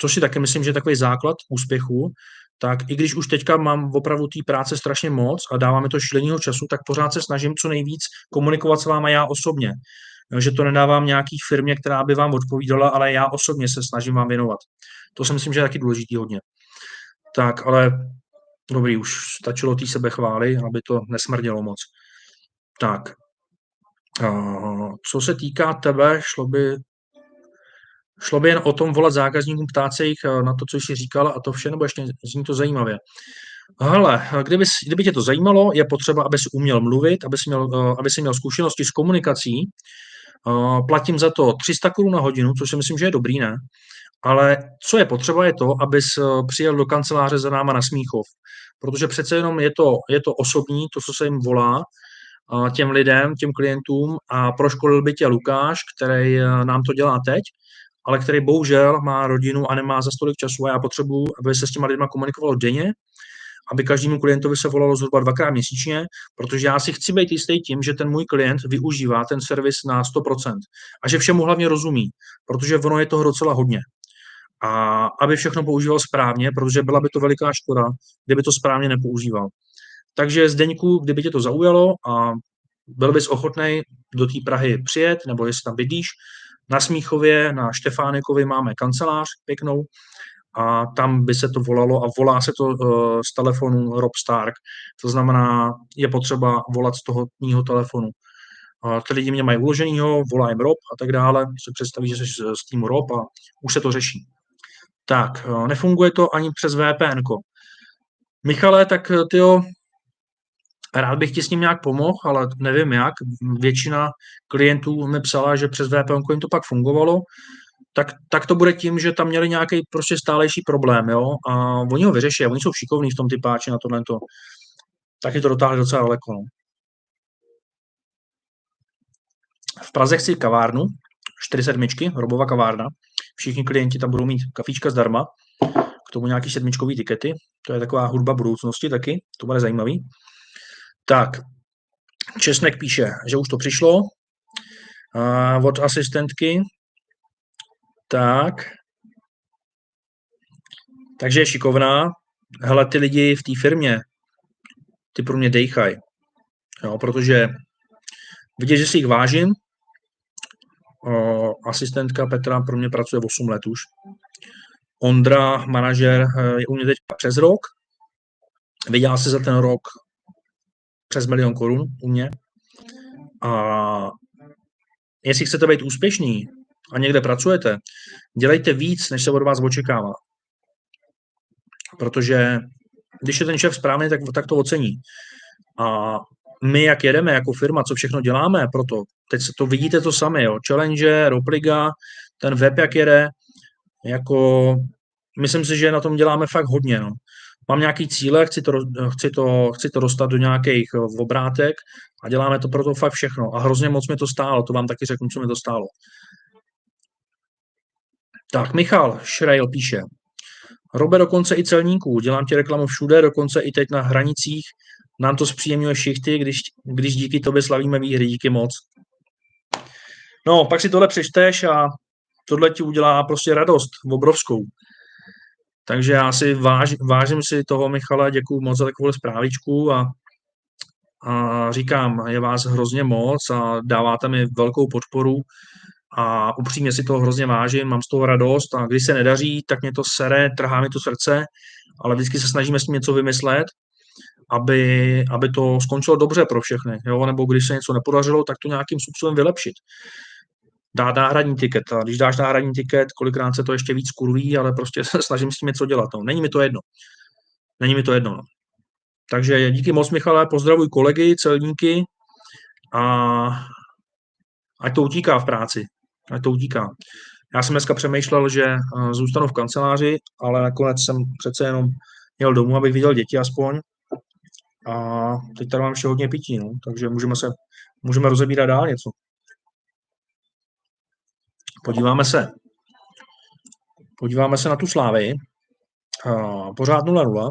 což si taky myslím, že je takový základ úspěchu, tak i když už teďka mám opravdu té práce strašně moc a dáváme to šíleného času, tak pořád se snažím co nejvíc komunikovat s váma já osobně že to nedávám nějaký firmě, která by vám odpovídala, ale já osobně se snažím vám věnovat. To si myslím, že je taky důležitý hodně. Tak, ale dobrý, už stačilo té sebechvály, aby to nesmrdělo moc. Tak, co se týká tebe, šlo by, šlo by jen o tom volat zákazníkům, ptát se jich na to, co jsi říkal a to vše, nebo ještě zní to zajímavě. Hele, kdyby, kdyby tě to zajímalo, je potřeba, aby si uměl mluvit, aby si měl, aby si měl zkušenosti s komunikací, platím za to 300 korun na hodinu, což si myslím, že je dobrý, ne? Ale co je potřeba, je to, abys eh, přijel do kanceláře za náma na Smíchov. Protože přece jenom je to, je to osobní, to, co se jim volá, těm lidem, těm klientům a proškolil by tě Lukáš, který eh, nám to dělá teď, ale který bohužel má rodinu a nemá za stolik času a já potřebuji, aby se s těma lidma komunikovalo denně aby každému klientovi se volalo zhruba dvakrát měsíčně, protože já si chci být jistý tím, že ten můj klient využívá ten servis na 100% a že všemu hlavně rozumí, protože ono je toho docela hodně. A aby všechno používal správně, protože byla by to veliká škoda, kdyby to správně nepoužíval. Takže Zdeňku, kdyby tě to zaujalo a byl bys ochotný do té Prahy přijet, nebo jestli tam bydlíš, na Smíchově, na Štefánikovi máme kancelář pěknou, a tam by se to volalo a volá se to uh, z telefonu Rob Stark. To znamená, je potřeba volat z toho telefonu. Uh, ty lidi mě mají uloženýho, volá jim Rob a tak dále, se představí, že jsi z týmu Rob a už se to řeší. Tak, uh, nefunguje to ani přes VPN. -ko. Michale, tak ty rád bych ti s ním nějak pomohl, ale nevím jak. Většina klientů mi psala, že přes VPN jim to pak fungovalo tak, tak to bude tím, že tam měli nějaký prostě stálejší problém, jo, a oni ho vyřeší, oni jsou šikovní v tom typáči na tohle to. je to dotáhli docela daleko, no. V Praze chci kavárnu, čtyři sedmičky, Robova kavárna. Všichni klienti tam budou mít kafíčka zdarma, k tomu nějaký sedmičkový tikety. To je taková hudba budoucnosti taky, to bude zajímavý. Tak, Česnek píše, že už to přišlo uh, od asistentky, tak. Takže je šikovná. Hele, ty lidi v té firmě, ty pro mě dejchají. Jo, protože vidět, že si jich vážím. O, asistentka Petra pro mě pracuje 8 let už. Ondra, manažer, je u mě teď přes rok. vydělal si za ten rok přes milion korun u mě. A jestli chcete být úspěšný a někde pracujete, dělejte víc, než se od vás očekává. Protože když je ten šéf správný, tak, tak to ocení. A my, jak jedeme jako firma, co všechno děláme proto, teď se to vidíte to sami, jo. Challenge, Ropliga, ten web, jak jede, jako myslím si, že na tom děláme fakt hodně, no. Mám nějaký cíle, chci to, chci, to, chci to dostat do nějakých eh, obrátek a děláme to proto fakt všechno. A hrozně moc mi to stálo, to vám taky řeknu, co mi to stálo. Tak, Michal Šrejl píše. Robe dokonce i celníků, dělám ti reklamu všude, dokonce i teď na hranicích. Nám to zpříjemňuje šichty, když, když díky tobě slavíme výhry, díky moc. No, pak si tohle přečteš a tohle ti udělá prostě radost obrovskou. Takže já si váž, vážím si toho Michala, děkuji moc za takovou zprávičku a, a říkám, je vás hrozně moc a dáváte mi velkou podporu a upřímně si toho hrozně vážím, mám z toho radost a když se nedaří, tak mě to sere, trhá mi to srdce, ale vždycky se snažíme s tím něco vymyslet, aby, aby to skončilo dobře pro všechny, jo? nebo když se něco nepodařilo, tak to nějakým způsobem vylepšit. Dát náhradní tiket. A když dáš náhradní tiket, kolikrát se to ještě víc kurví, ale prostě (laughs) se snažím s tím něco dělat. No. Není mi to jedno. Není mi to jedno. No. Takže díky moc, Michale, pozdravuj kolegy, celníky a ať to utíká v práci ať to utíká. Já jsem dneska přemýšlel, že eh, zůstanu v kanceláři, ale nakonec jsem přece jenom jel domů, abych viděl děti aspoň. A teď tady mám ještě hodně pití, no, takže můžeme se, můžeme rozebírat dál něco. Podíváme se. Podíváme se na tu slávy. Pořád 0-0.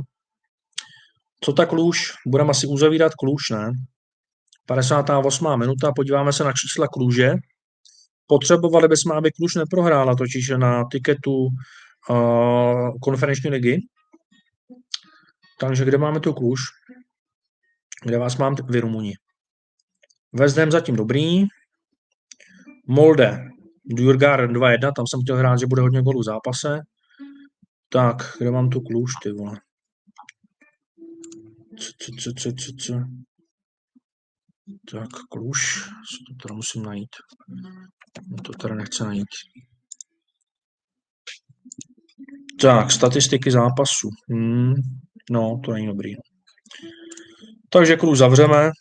Co tak Kluž? Budeme asi uzavírat Kluž, ne? 58. minuta. Podíváme se na čísla Kluže potřebovali bychom, aby Kluž neprohrála totiž na tiketu uh, konferenční ligy. Takže kde máme tu Kluž? Kde vás mám vy Rumuni? Ham zatím dobrý. Molde, Djurgården 2-1, tam jsem chtěl hrát, že bude hodně golů v zápase. Tak, kde mám tu Kluž, ty vole? Co, co, co, co, co? Tak, Kluž, to teda musím najít. To teda nechce najít. Tak, statistiky zápasu. Hmm, no, to není dobrý. Takže Kluž zavřeme.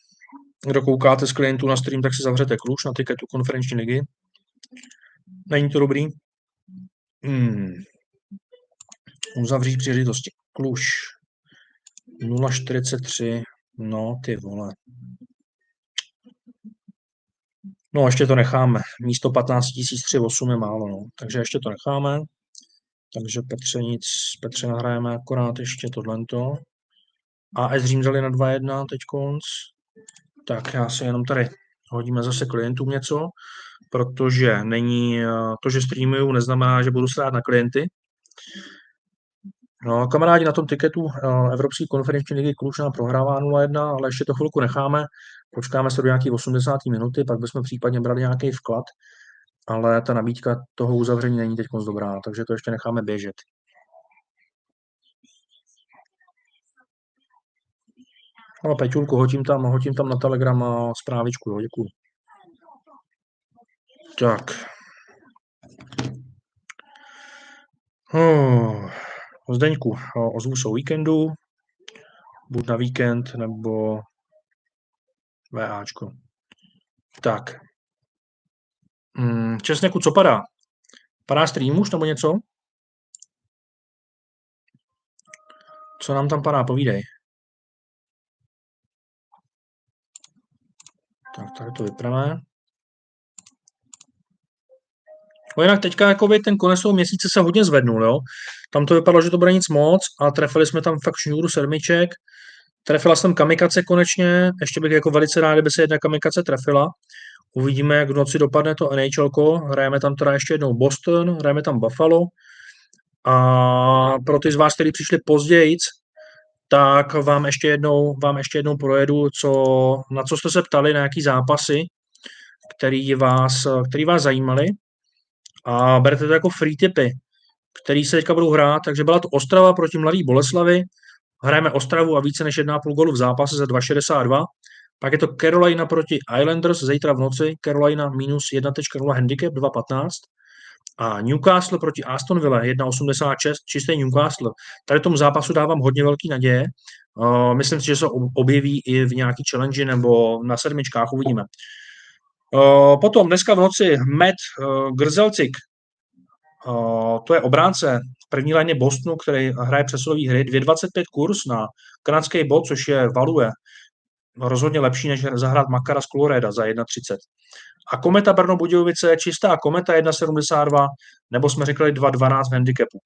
Kdo koukáte z klientů na stream, tak si zavřete Kluž na tiketu konferenční ligy. Není to dobrý? Hmm. Uzavřít příležitosti. Kluž. 0,43. No, ty vole. No, ještě to necháme. Místo 15 308 je málo, no. takže ještě to necháme. Takže Petře nic, Petře nahrajeme akorát ještě tohleto. A S Řím na 2.1 teď konc. Tak já si jenom tady hodíme zase klientům něco, protože není, to, že streamuju, neznamená, že budu strát na klienty. No, kamarádi na tom tiketu Evropské konferenční ligy Kluž nám prohrává 0-1, ale ještě to chvilku necháme, počkáme se do nějaké 80. minuty, pak bychom případně brali nějaký vklad, ale ta nabídka toho uzavření není teď moc dobrá, takže to ještě necháme běžet. No, Peťulku, hodím tam, hodím tam na Telegram a zprávičku, jo, děkuju. Tak. Oh. Zdeňku, ozvu o víkendu, buď na víkend, nebo VAčko. Tak. Hmm, Česneku, co padá? Padá stream už nebo něco? Co nám tam padá? Povídej. Tak tady to vypneme. No jinak teďka jako ten konec toho měsíce se hodně zvednul, jo. Tam to vypadalo, že to bude nic moc a trefili jsme tam fakt šňůru sedmiček. Trefila jsem kamikace konečně, ještě bych jako velice rád, kdyby se jedna kamikace trefila. Uvidíme, jak v noci dopadne to NHL. Hrajeme tam teda ještě jednou Boston, hrajeme tam Buffalo. A pro ty z vás, kteří přišli později, tak vám ještě jednou, vám ještě jednou projedu, co, na co jste se ptali, na jaký zápasy, který vás, který vás zajímali. A berte to jako free tipy, který se teďka budou hrát. Takže byla to Ostrava proti Mladý Boleslavy, hrajeme Ostravu a více než 1,5 gólu v zápase za 2,62. Pak je to Carolina proti Islanders zítra v noci, Carolina minus 1.0 handicap 2.15 a Newcastle proti Aston Villa 1.86, čistý Newcastle. Tady tomu zápasu dávám hodně velký naděje. Uh, myslím si, že se objeví i v nějaký challenge nebo na sedmičkách, uvidíme. Uh, potom dneska v noci Matt uh, Grzelcik, uh, to je obránce v první léně Bostonu, který hraje přesilový hry, 2,25 kurz na kanadský bod, což je value rozhodně lepší, než zahrát Makara z Coloreda za 1,30. A Kometa Brno Budějovice je čistá Kometa 1,72, nebo jsme řekli 2,12 v handicapu.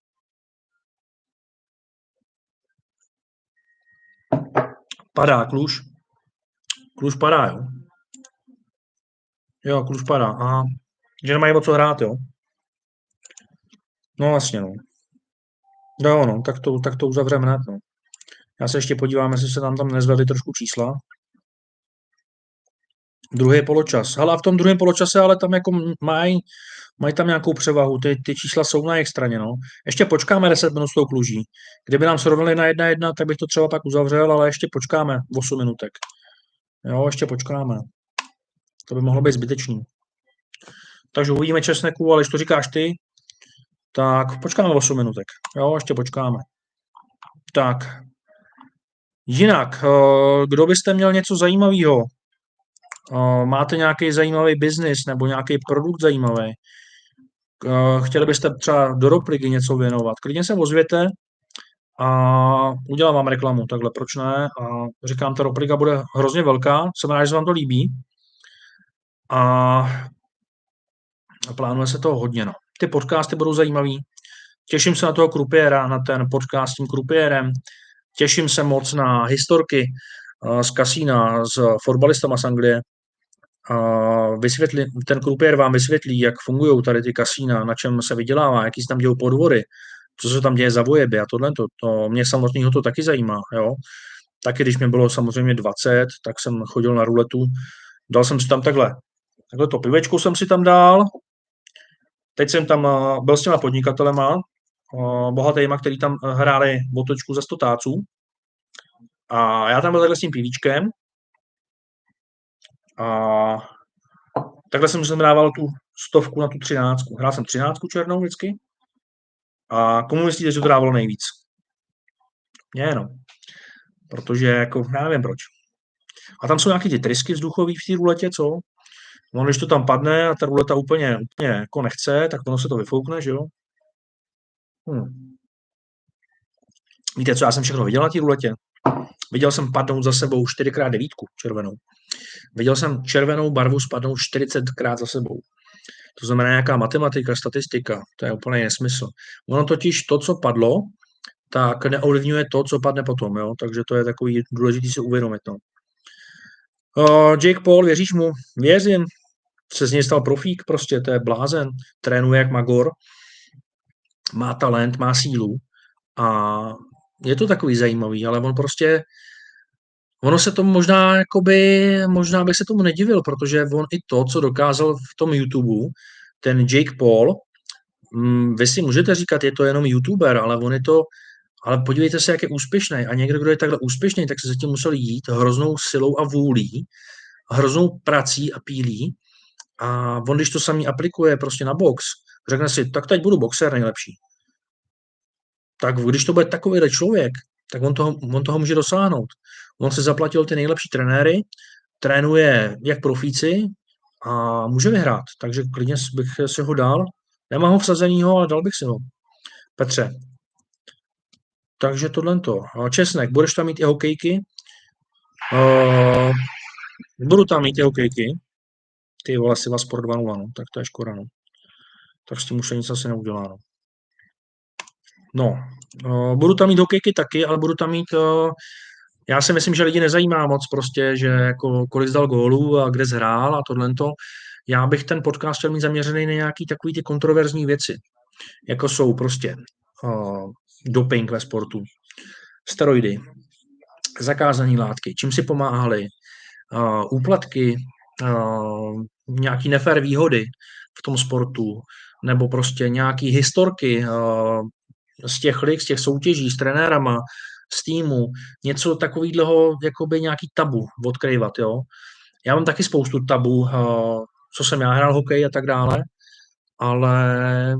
Padá Kluž. Kluž padá, jo. Jo, Kluž padá. Aha. Že nemají o co hrát, jo. No vlastně, no. Jo, no, tak to, tak to uzavřeme hned, no. Já se ještě podívám, jestli se tam tam nezvedly trošku čísla. Druhý poločas. Ale v tom druhém poločase, ale tam jako mají mají tam nějakou převahu, ty, ty čísla jsou na jejich straně, no. Ještě počkáme 10 minut s tou kluží. Kdyby nám srovnali na jedna jedna, tak bych to třeba pak uzavřel, ale ještě počkáme 8 minutek. Jo, ještě počkáme. To by mohlo být zbytečný. Takže uvidíme česneku, ale když to říkáš ty, tak počkáme 8 minutek. Jo, ještě počkáme. Tak. Jinak, eh, kdo byste měl něco zajímavého? Eh, máte nějaký zajímavý biznis nebo nějaký produkt zajímavý? Eh, chtěli byste třeba do Ropligy něco věnovat? Klidně se ozvěte a udělám vám reklamu, takhle proč ne? A říkám, ta Ropliga bude hrozně velká, jsem rád, že se vám to líbí. A plánuje se to hodně. No. Ty podcasty budou zajímavý. Těším se na toho krupiéra, na ten podcast s tím krupiérem. Těším se moc na historky z kasína s fotbalistama z Anglie. Vysvětli, ten krupiér vám vysvětlí, jak fungují tady ty kasína, na čem se vydělává, jaký se tam dějou podvory, co se tam děje za vojeby a tohle, to, to mě samotného to taky zajímá, jo. Taky, když mě bylo samozřejmě 20, tak jsem chodil na ruletu, dal jsem si tam takhle, takhle to pivečku jsem si tam dal, teď jsem tam eh, byl s těma podnikatelema, eh, bohatýma, který tam eh, hráli botočku za 100 táců, a já tam byl takhle s tím pivíčkem a takhle jsem si dával tu stovku na tu třináctku. Hrál jsem třináctku černou vždycky. A komu myslíte, že to dávalo nejvíc? Mně no. Protože jako, já nevím proč. A tam jsou nějaké ty trysky vzduchový v té ruletě, co? No, když to tam padne a ta ruleta úplně, úplně jako nechce, tak ono se to vyfoukne, že jo? Hm. Víte, co já jsem všechno viděl na té ruletě? Viděl jsem padnout za sebou 4x devítku červenou. Viděl jsem červenou barvu spadnout 40krát za sebou. To znamená nějaká matematika, statistika, to je úplně nesmysl. Ono totiž to, co padlo, tak neovlivňuje to, co padne potom, jo? takže to je takový důležitý si uvědomit. No. Uh, Jake Paul, věříš mu? Věřím. Se z něj stal profík, prostě, to je blázen. Trénuje jak Magor, má talent, má sílu a je to takový zajímavý, ale on prostě Ono se tomu možná, jakoby, možná by se tomu nedivil, protože on i to, co dokázal v tom YouTube, ten Jake Paul, mm, vy si můžete říkat, je to jenom YouTuber, ale on je to, ale podívejte se, jak je úspěšný. A někdo, kdo je takhle úspěšný, tak se zatím musel jít hroznou silou a vůlí, hroznou prací a pílí. A on, když to samý aplikuje prostě na box, řekne si, tak teď budu boxer nejlepší. Tak když to bude takovýhle člověk, tak on toho, on toho může dosáhnout. On si zaplatil ty nejlepší trenéry, trénuje jak profíci a může vyhrát. Takže klidně bych si ho dal. Nemám ho vsazenýho, ale dal bych si ho. Petře. Takže tohle to. Česnek, budeš tam mít i hokejky? Uh, budu tam mít i hokejky. Ty vole, si vás Sport 2.0, no. tak to je škoda, no. Tak s tím už se nic asi neudělá, no. No, uh, budu tam mít hokejky taky, ale budu tam mít uh, já si myslím, že lidi nezajímá moc prostě, že jako kolik zdal gólů a kde zhrál a tohle to. Já bych ten podcast chtěl mít zaměřený na nějaký takový ty kontroverzní věci, jako jsou prostě uh, doping ve sportu, steroidy, zakázané látky, čím si pomáhali, uh, úplatky, nějaký nefér výhody v tom sportu, nebo prostě nějaký historky uh, z těch lig, z těch soutěží s trenérama, z týmu, něco takového, jakoby nějaký tabu odkryvat, jo. Já mám taky spoustu tabu, co jsem já hrál hokej a tak dále, ale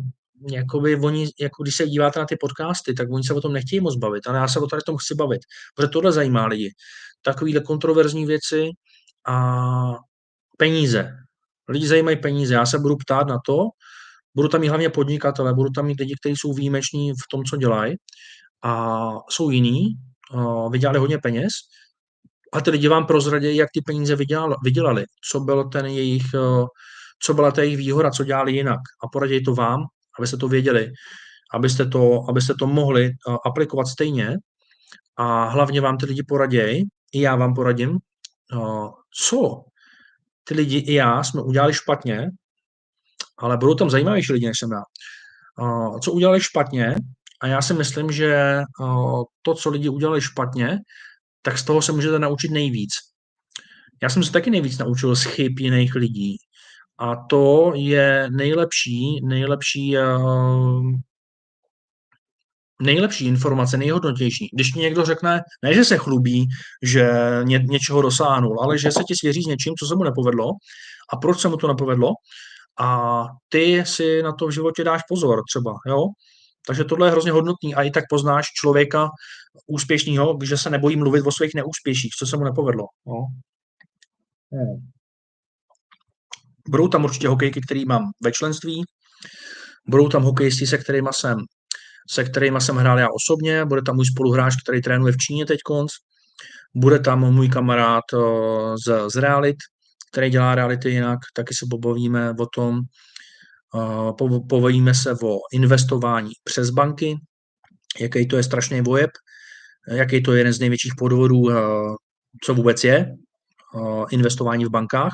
jakoby oni, jako když se díváte na ty podcasty, tak oni se o tom nechtějí moc bavit, ale já se o tady tom chci bavit, protože tohle zajímá lidi. Takovýhle kontroverzní věci a peníze. Lidi zajímají peníze. Já se budu ptát na to, budu tam mít hlavně podnikatele, budu tam mít lidi, kteří jsou výjimeční v tom, co dělají a jsou jiní, vydělali hodně peněz. A ty lidi vám prozradí, jak ty peníze vydělali, co byl ten jejich, co byla ta jejich výhoda, co dělali jinak. A poradí to vám, abyste to věděli, abyste to, abyste to mohli aplikovat stejně. A hlavně vám ty lidi poradějí, i já vám poradím, co ty lidi i já jsme udělali špatně, ale budou tam zajímavější lidi, než jsem já. Co udělali špatně, a já si myslím, že to, co lidi udělali špatně, tak z toho se můžete naučit nejvíc. Já jsem se taky nejvíc naučil z chyb jiných lidí. A to je nejlepší, nejlepší, nejlepší informace, nejhodnotější. Když mi někdo řekne, ne, že se chlubí, že ně, něčeho dosáhnul, ale že se ti svěří s něčím, co se mu nepovedlo a proč se mu to nepovedlo a ty si na to v životě dáš pozor třeba, jo? Takže tohle je hrozně hodnotný a i tak poznáš člověka úspěšného, že se nebojí mluvit o svých neúspěších, co se mu nepovedlo. Hmm. Budou tam určitě hokejky, který mám ve členství, budou tam hokejisti, se kterými jsem se kterými jsem hrál já osobně, bude tam můj spoluhráč, který trénuje v Číně teď konc, bude tam můj kamarád z, z Realit, který dělá reality jinak, taky se pobavíme o tom, povojíme se o investování přes banky, jaký to je strašný vojeb, jaký to je jeden z největších podvodů, co vůbec je, investování v bankách.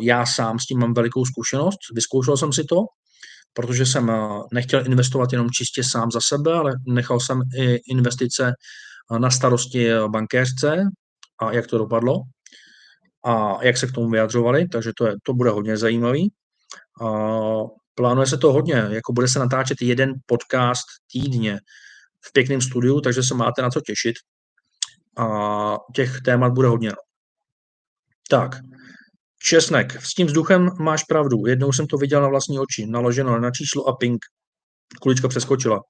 Já sám s tím mám velikou zkušenost, vyzkoušel jsem si to, protože jsem nechtěl investovat jenom čistě sám za sebe, ale nechal jsem i investice na starosti bankéřce a jak to dopadlo a jak se k tomu vyjadřovali, takže to, je, to bude hodně zajímavý. A plánuje se to hodně, jako bude se natáčet jeden podcast týdně v pěkném studiu, takže se máte na co těšit. A těch témat bude hodně. Tak, česnek. S tím vzduchem máš pravdu. Jednou jsem to viděl na vlastní oči. Naloženo na číslo a ping. Kulička přeskočila.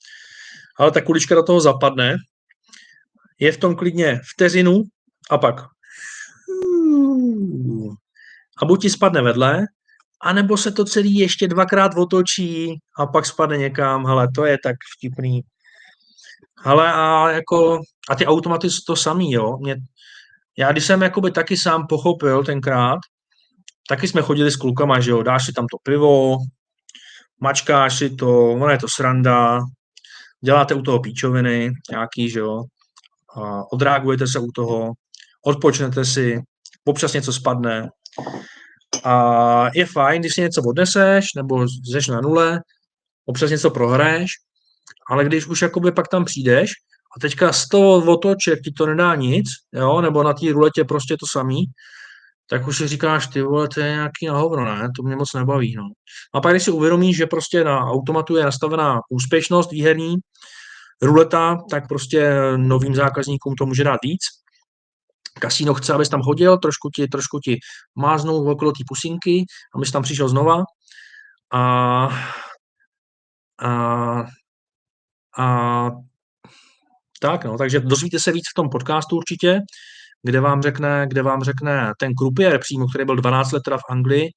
Ale ta kulička do toho zapadne. Je v tom klidně vteřinu a pak a buď ti spadne vedle, anebo se to celý ještě dvakrát otočí a pak spadne někam, hele, to je tak vtipný. Ale a jako, a ty automaty jsou to samý, jo. Mě, já když jsem jakoby taky sám pochopil tenkrát, taky jsme chodili s klukama, že jo, dáš si tam to pivo, mačkáš si to, ono je to sranda, děláte u toho píčoviny nějaký, že jo, a odreagujete se u toho, odpočnete si, občas něco spadne, a je fajn, když si něco odneseš, nebo jsi na nule, občas něco prohraješ, ale když už jakoby pak tam přijdeš a teďka z toho otoček ti to nedá nic, jo, nebo na té ruletě prostě to samý, tak už si říkáš, ty vole, to je nějaký na hovno, ne? To mě moc nebaví, no. A pak když si uvědomíš, že prostě na automatu je nastavená úspěšnost výherní, ruleta, tak prostě novým zákazníkům to může dát víc, kasíno chce, abys tam hodil, trošku ti, trošku ti máznou okolo té pusinky, abys tam přišel znova. A, a, a tak, no, takže dozvíte se víc v tom podcastu určitě, kde vám řekne, kde vám řekne ten krupier přímo, který byl 12 let v Anglii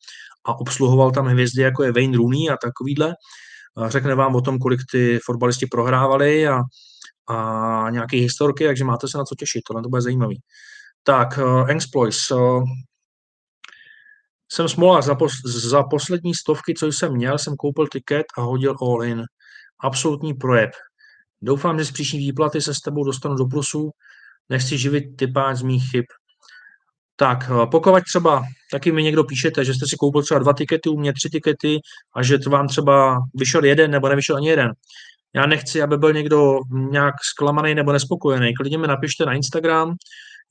a obsluhoval tam hvězdy, jako je Wayne Rooney a takovýhle. A řekne vám o tom, kolik ty fotbalisti prohrávali a, a nějaké historky, takže máte se na co těšit, tohle to bude zajímavý. Tak, uh, Exploits. Uh, jsem smola za, pos, za poslední stovky, co jsem měl, jsem koupil tiket a hodil all in. Absolutní projeb. Doufám, že z příští výplaty se s tebou dostanu do plusu. Nechci živit typáč z mých chyb. Tak, pokud třeba taky mi někdo píšete, že jste si koupil třeba dva tikety, u mě tři tikety a že vám třeba vyšel jeden nebo nevyšel ani jeden. Já nechci, aby byl někdo nějak zklamaný nebo nespokojený. Klidně mi napište na Instagram,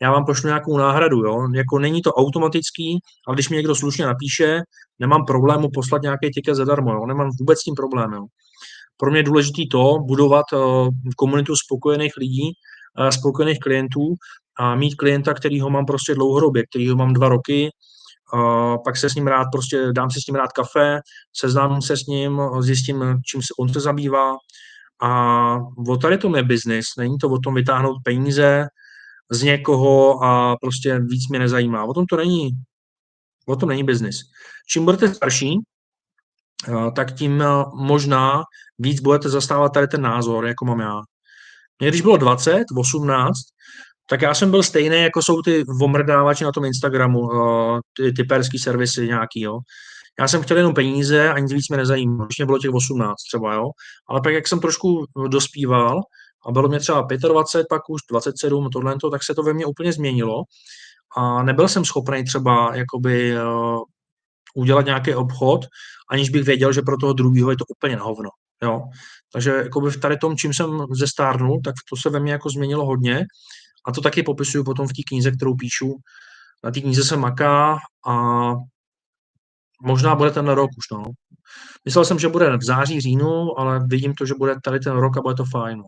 já vám pošlu nějakou náhradu, jo. Jako není to automatický, ale když mi někdo slušně napíše, nemám problému poslat nějaký tiket zadarmo, jo. Nemám vůbec s tím problém, jo. pro mě je důležité to, budovat uh, komunitu spokojených lidí, spokojených klientů a mít klienta, který ho mám prostě dlouhodobě, který ho mám dva roky, uh, pak se s ním rád prostě, dám si s ním rád kafe, seznámím se s ním, zjistím, čím se on se zabývá a o tady tom je biznis, není to o tom vytáhnout peníze z někoho a prostě víc mě nezajímá. O tom to není, o tom není biznis. Čím budete starší, tak tím možná víc budete zastávat tady ten názor, jako mám já. Mě když bylo 20, 18, tak já jsem byl stejný, jako jsou ty omrdávači na tom Instagramu, ty typerský servisy nějaký, jo. Já jsem chtěl jenom peníze a nic víc mě nezajímalo, když mě bylo těch 18 třeba, jo. Ale pak, jak jsem trošku dospíval a bylo mě třeba 25, pak už 27, tohle, tak se to ve mně úplně změnilo a nebyl jsem schopný třeba jakoby uh, udělat nějaký obchod, aniž bych věděl, že pro toho druhého je to úplně na hovno. Jo? Takže jakoby v tady tom, čím jsem zestárnul, tak to se ve mně jako změnilo hodně a to taky popisuju potom v té knize, kterou píšu. Na té knize se maká a možná bude ten rok už. No. Myslel jsem, že bude v září, říjnu, ale vidím to, že bude tady ten rok a bude to fajn.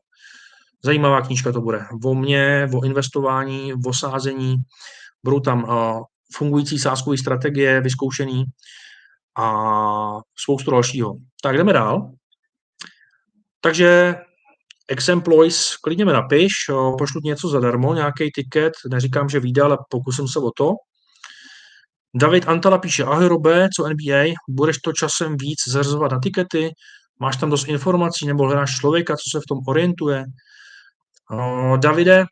Zajímavá knížka to bude. O mě, o investování, o sázení. Budou tam uh, fungující sázkové strategie, vyzkoušený a spoustu dalšího. Tak jdeme dál. Takže Exemplois, klidně mi napiš, pošlu něco zadarmo, nějaký tiket, neříkám, že vyjde, ale pokusím se o to. David Antala píše, ahoj Robe, co NBA, budeš to časem víc zařazovat na tikety, máš tam dost informací nebo hledáš člověka, co se v tom orientuje. Davide,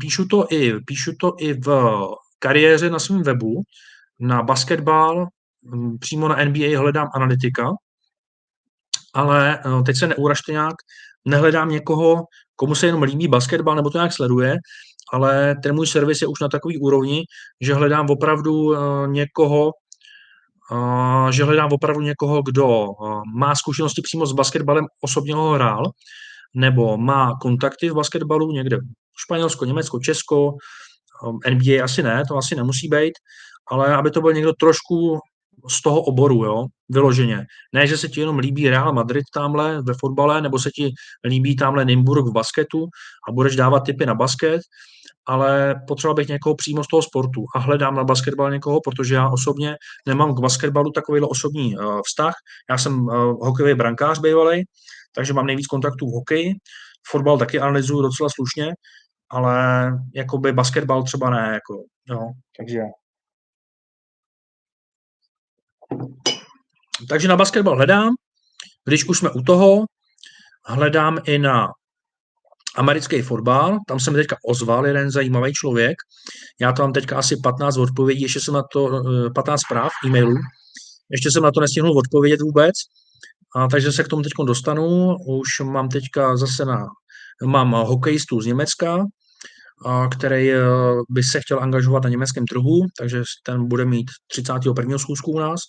píšu to i, píšu to i v kariéře na svém webu, na basketbal, přímo na NBA hledám analytika, ale teď se neuražte nějak, nehledám někoho, komu se jenom líbí basketbal nebo to nějak sleduje, ale ten můj servis je už na takový úrovni, že hledám opravdu někoho, že hledám opravdu někoho, kdo má zkušenosti přímo s basketbalem, osobně ho hrál, nebo má kontakty v basketbalu někde Španělsko, Německo, Česko, NBA asi ne, to asi nemusí být, ale aby to byl někdo trošku z toho oboru, jo, vyloženě. Ne, že se ti jenom líbí Real Madrid tamhle ve fotbale, nebo se ti líbí tamhle Nymburk v basketu a budeš dávat tipy na basket, ale potřeba bych někoho přímo z toho sportu a hledám na basketbal někoho, protože já osobně nemám k basketbalu takovýhle osobní uh, vztah. Já jsem uh, hokejový brankář bývalý, takže mám nejvíc kontaktů v hokeji. Fotbal taky analyzuju docela slušně, ale jakoby basketbal třeba ne, jako, jo, takže takže na basketbal hledám, když už jsme u toho, hledám i na americký fotbal, tam se mi teďka ozval jeden zajímavý člověk, já to mám teďka asi 15 odpovědí, ještě jsem na to, 15 eh, zpráv, e-mailů, ještě jsem na to nestihnul odpovědět vůbec, a takže se k tomu teď dostanu, už mám teďka zase na, mám hokejistu z Německa, který eh, by se chtěl angažovat na německém trhu, takže ten bude mít 31. schůzku u nás.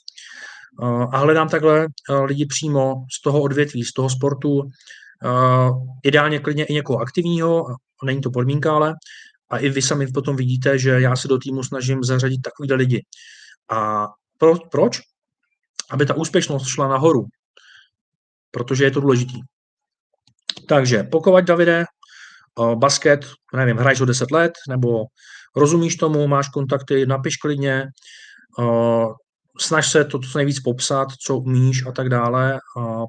A hledám takhle eh, lidi přímo z toho odvětví, z toho sportu, ideálně klidně i někoho aktivního, není to podmínka, ale a i vy sami potom vidíte, že já se do týmu snažím zařadit takovýhle lidi. A pro, proč? Aby ta úspěšnost šla nahoru, protože je to důležitý. Takže pokud, Davide, basket, nevím, hraješ o 10 let, nebo rozumíš tomu, máš kontakty, napiš klidně, snaž se to co nejvíc popsat, co umíš a tak dále.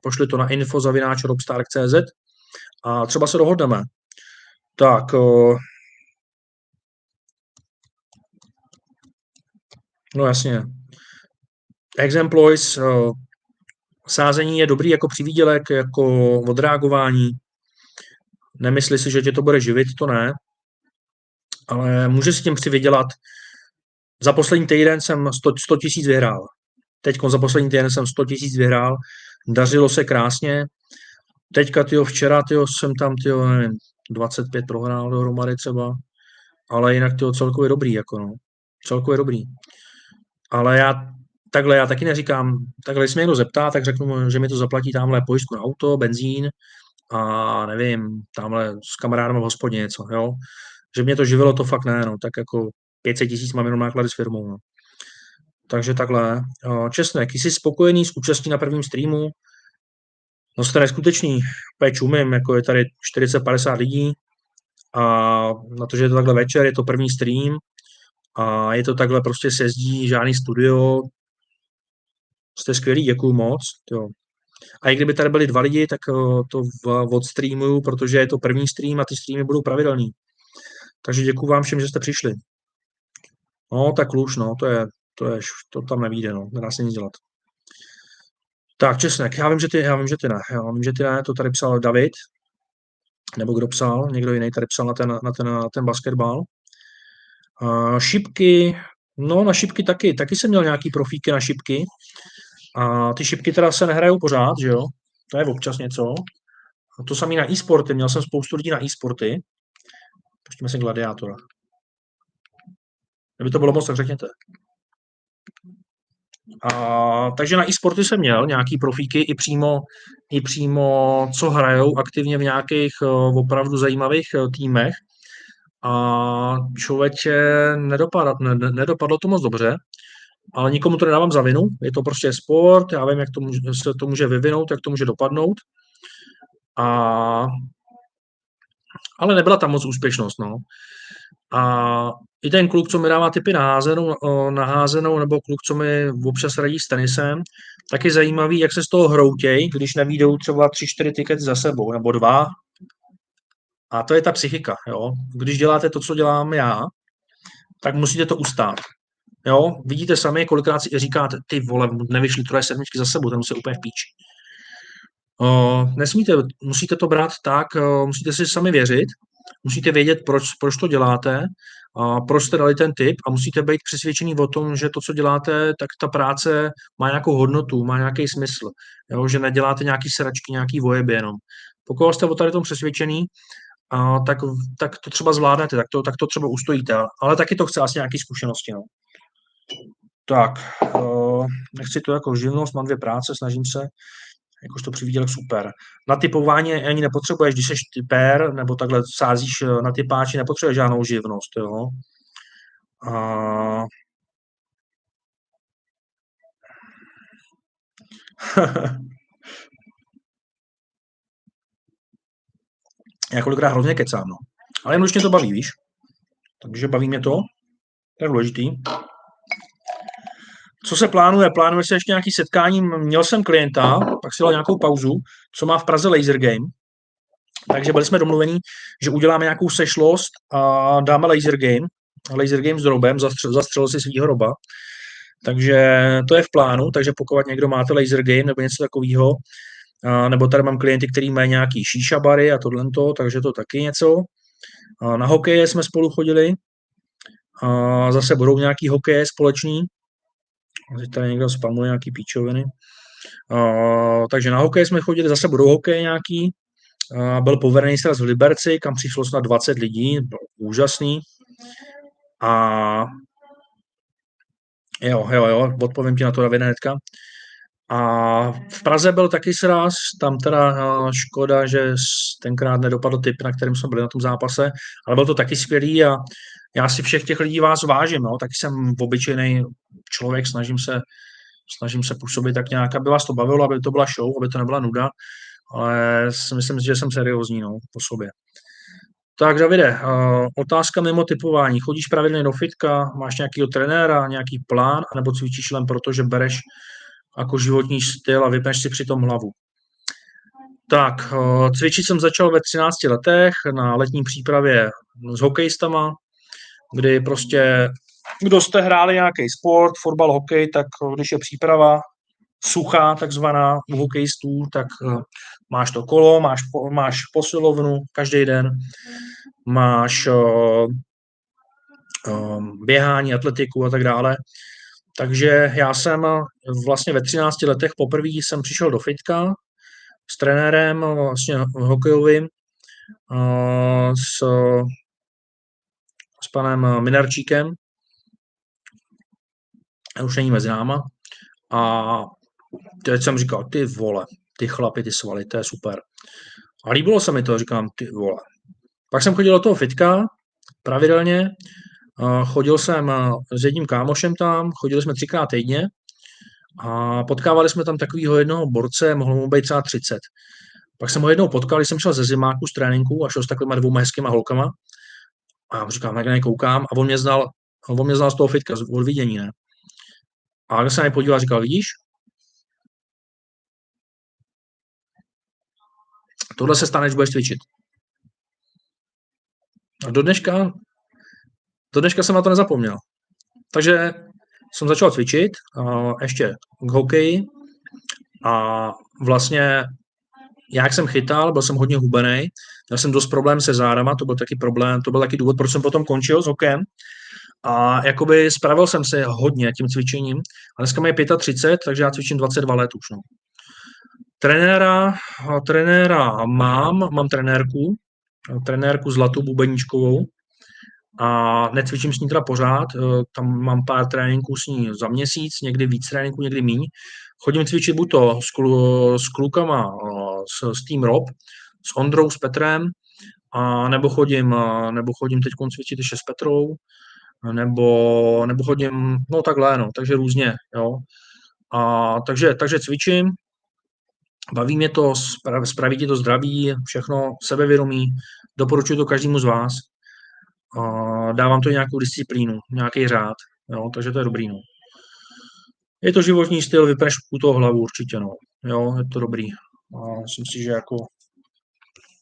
Pošli to na info.robstark.cz a třeba se dohodneme. Tak, no jasně. Exemplois, sázení je dobrý jako přivídělek, jako odreagování. Nemyslí si, že tě to bude živit, to ne. Ale může si tím přivydělat za poslední týden jsem 100 tisíc vyhrál. Teď za poslední týden jsem 100 tisíc vyhrál. Dařilo se krásně. Teďka, tyjo, včera, tyjo, jsem tam, tyjo, nevím, 25 prohrál dohromady třeba. Ale jinak, tyjo, celkově dobrý, jako no. Celkově dobrý. Ale já takhle já taky neříkám, takhle když mě někdo zeptá, tak řeknu, že mi to zaplatí tamhle pojistku na auto, benzín a nevím, tamhle s kamarádem v hospodě něco, jo. Že mě to živilo, to fakt ne, no, tak jako 500 tisíc mám jenom náklady s firmou. No. Takže takhle. Česnek, jsi spokojený s účastí na prvním streamu? No jste neskutečný, úplně umím, jako je tady 40-50 lidí a na to, že je to takhle večer, je to první stream a je to takhle prostě sezdí, žádný studio, jste skvělý, děkuju moc, jo. A i kdyby tady byli dva lidi, tak eh, to odstreamuju, protože je to první stream a ty streamy budou pravidelný. Takže děkuji vám všem, že jste přišli. No, tak kluš, no, to je, to je, to tam nevíde, no, nedá se nic dělat. Tak, Česnek, já vím, že ty, já vím, že ty ne, já vím, že ty ne, to tady psal David, nebo kdo psal, někdo jiný tady psal na ten, na ten, na ten basketbal. Uh, šipky, no na šipky taky, taky jsem měl nějaký profíky na šipky, a ty šipky teda se nehrajou pořád, že jo? To je občas něco. A to samý na e-sporty. Měl jsem spoustu lidí na e-sporty. Pustíme si gladiátora. Kdyby to bylo moc, tak řekněte. A, takže na e-sporty jsem měl nějaký profíky i přímo, i přímo, co hrajou aktivně v nějakých uh, opravdu zajímavých uh, týmech. A člověče nedopadlo, ne, nedopadlo to moc dobře ale nikomu to nedávám za vinu. Je to prostě sport, já vím, jak to může, se to může vyvinout, jak to může dopadnout. A, ale nebyla tam moc úspěšnost. No. A i ten kluk, co mi dává typy na házenou, na házenou, nebo kluk, co mi občas radí s tenisem, tak je zajímavý, jak se z toho hroutěj, když nevídou třeba tři, čtyři tikety za sebou, nebo dva. A to je ta psychika. Jo? Když děláte to, co dělám já, tak musíte to ustát. Jo, vidíte sami, kolikrát si říkáte, ty vole, nevyšly troje sedmičky za sebou, ten musí úplně v píči. Uh, nesmíte, musíte to brát tak, uh, musíte si sami věřit, musíte vědět, proč, proč to děláte, uh, proč jste dali ten tip a musíte být přesvědčený o tom, že to, co děláte, tak ta práce má nějakou hodnotu, má nějaký smysl, jo? že neděláte nějaký sračky, nějaký vojeby jenom. Pokud jste o tady tom přesvědčený, uh, tak, tak to třeba zvládnete, tak to, tak to třeba ustojíte, ale taky to chce asi nějaké zkušenosti. No. Tak, uh, nechci to jako živnost, mám dvě práce, snažím se, jakož to přivídělek super. Na typování ani nepotřebuješ, když jsi typer, nebo takhle sázíš eh, na typáči, nepotřebuješ žádnou živnost, jo. Uh, (laughs) já kolikrát hrozně kecám, no. Ale jen to baví, víš? Takže baví mě to, to je důležitý. Co se plánuje? Plánuje se ještě nějaký setkání. Měl jsem klienta, pak si dal nějakou pauzu, co má v Praze Laser Game. Takže byli jsme domluvení, že uděláme nějakou sešlost a dáme Laser Game. Laser Game s Robem, zastřel, zastřelil si svýho Roba. Takže to je v plánu, takže pokud někdo máte Laser Game nebo něco takového, nebo tady mám klienty, kteří mají nějaký šíša bary a tohle, takže to taky něco. Na hokeje jsme spolu chodili, a zase budou nějaký hokeje společný, Teď tady někdo spamuje nějaký píčoviny. Uh, takže na hokej jsme chodili, zase budou hokej nějaký. Uh, byl povedený sraz v Liberci, kam přišlo snad 20 lidí, byl úžasný. A jo, jo, jo, odpovím ti na to Davide hnedka. A v Praze byl taky sraz, tam teda škoda, že tenkrát nedopadl typ, na kterém jsme byli na tom zápase, ale byl to taky skvělý a já si všech těch lidí vás vážím, no, taky jsem obyčejný člověk, snažím se, snažím se působit tak nějak, aby vás to bavilo, aby to byla show, aby to nebyla nuda, ale myslím si, že jsem seriózní no, po sobě. Tak Davide, uh, otázka mimo typování. Chodíš pravidelně do fitka, máš nějakého trenéra, nějaký plán, nebo cvičíš jen proto, že bereš jako životní styl a vypneš si při tom hlavu? Tak, uh, cvičit jsem začal ve 13 letech na letní přípravě s hokejistama, kdy prostě, kdo jste hráli nějaký sport, fotbal, hokej, tak když je příprava suchá, takzvaná u hokejistů, tak uh, máš to kolo, máš, máš posilovnu každý den, máš uh, běhání, atletiku a tak dále. Takže já jsem vlastně ve 13 letech poprvé jsem přišel do fitka s trenérem vlastně hokejovým, s s panem eh, Minarčíkem. Už není mezi náma. A teď jsem říkal, ty vole, ty chlapi, ty svaly, to je super. A líbilo se mi to, říkám, ty vole. Pak jsem chodil do toho fitka pravidelně, chodil jsem eh, s jedním kámošem tam, chodili jsme třikrát týdně A potkávali jsme tam takového jednoho borce, mohlo mu být třeba 30. Pak jsem ho jednou potkal, když jsem šel ze zimáku z tréninku a šel s takovými dvouma hezkýma holkama. A říkám, na koukám. A on mě znal, on mě znal z toho fitka, od vidění, ne? A když se na podíval, říkal, vidíš, tohle se stane, když budeš cvičit. A do dneška, do dneška jsem na to nezapomněl. Takže jsem začal cvičit, uh, ještě k hokeji a vlastně jak jsem chytal, byl jsem hodně hubený, měl jsem dost problém se zárama, to byl taky problém, to byl taky důvod, proč jsem potom končil s hokem. A jakoby spravil jsem se hodně tím cvičením. A dneska mi je 35, takže já cvičím 22 let už. No. Trenéra, trenéra mám, mám trenérku, trenérku Zlatu Bubeníčkovou a necvičím s ní teda pořád, tam mám pár tréninků s ní za měsíc, někdy víc tréninků, někdy míň. Chodím cvičit buď to s, klu, s klukama, s, s Team Rob, s Ondrou, s Petrem, a nebo chodím, nebo chodím teď cvičit ještě s Petrou, nebo, nebo chodím, no takhle, no, takže různě, jo. A, takže, takže cvičím, baví mě to, spraví ti to zdraví, všechno, sebevědomí, doporučuji to každému z vás. A dávám to nějakou disciplínu, nějaký řád, jo, takže to je dobrý, no. Je to životní styl, vypneš u toho hlavu určitě, no. Jo, je to dobrý. A myslím si, že jako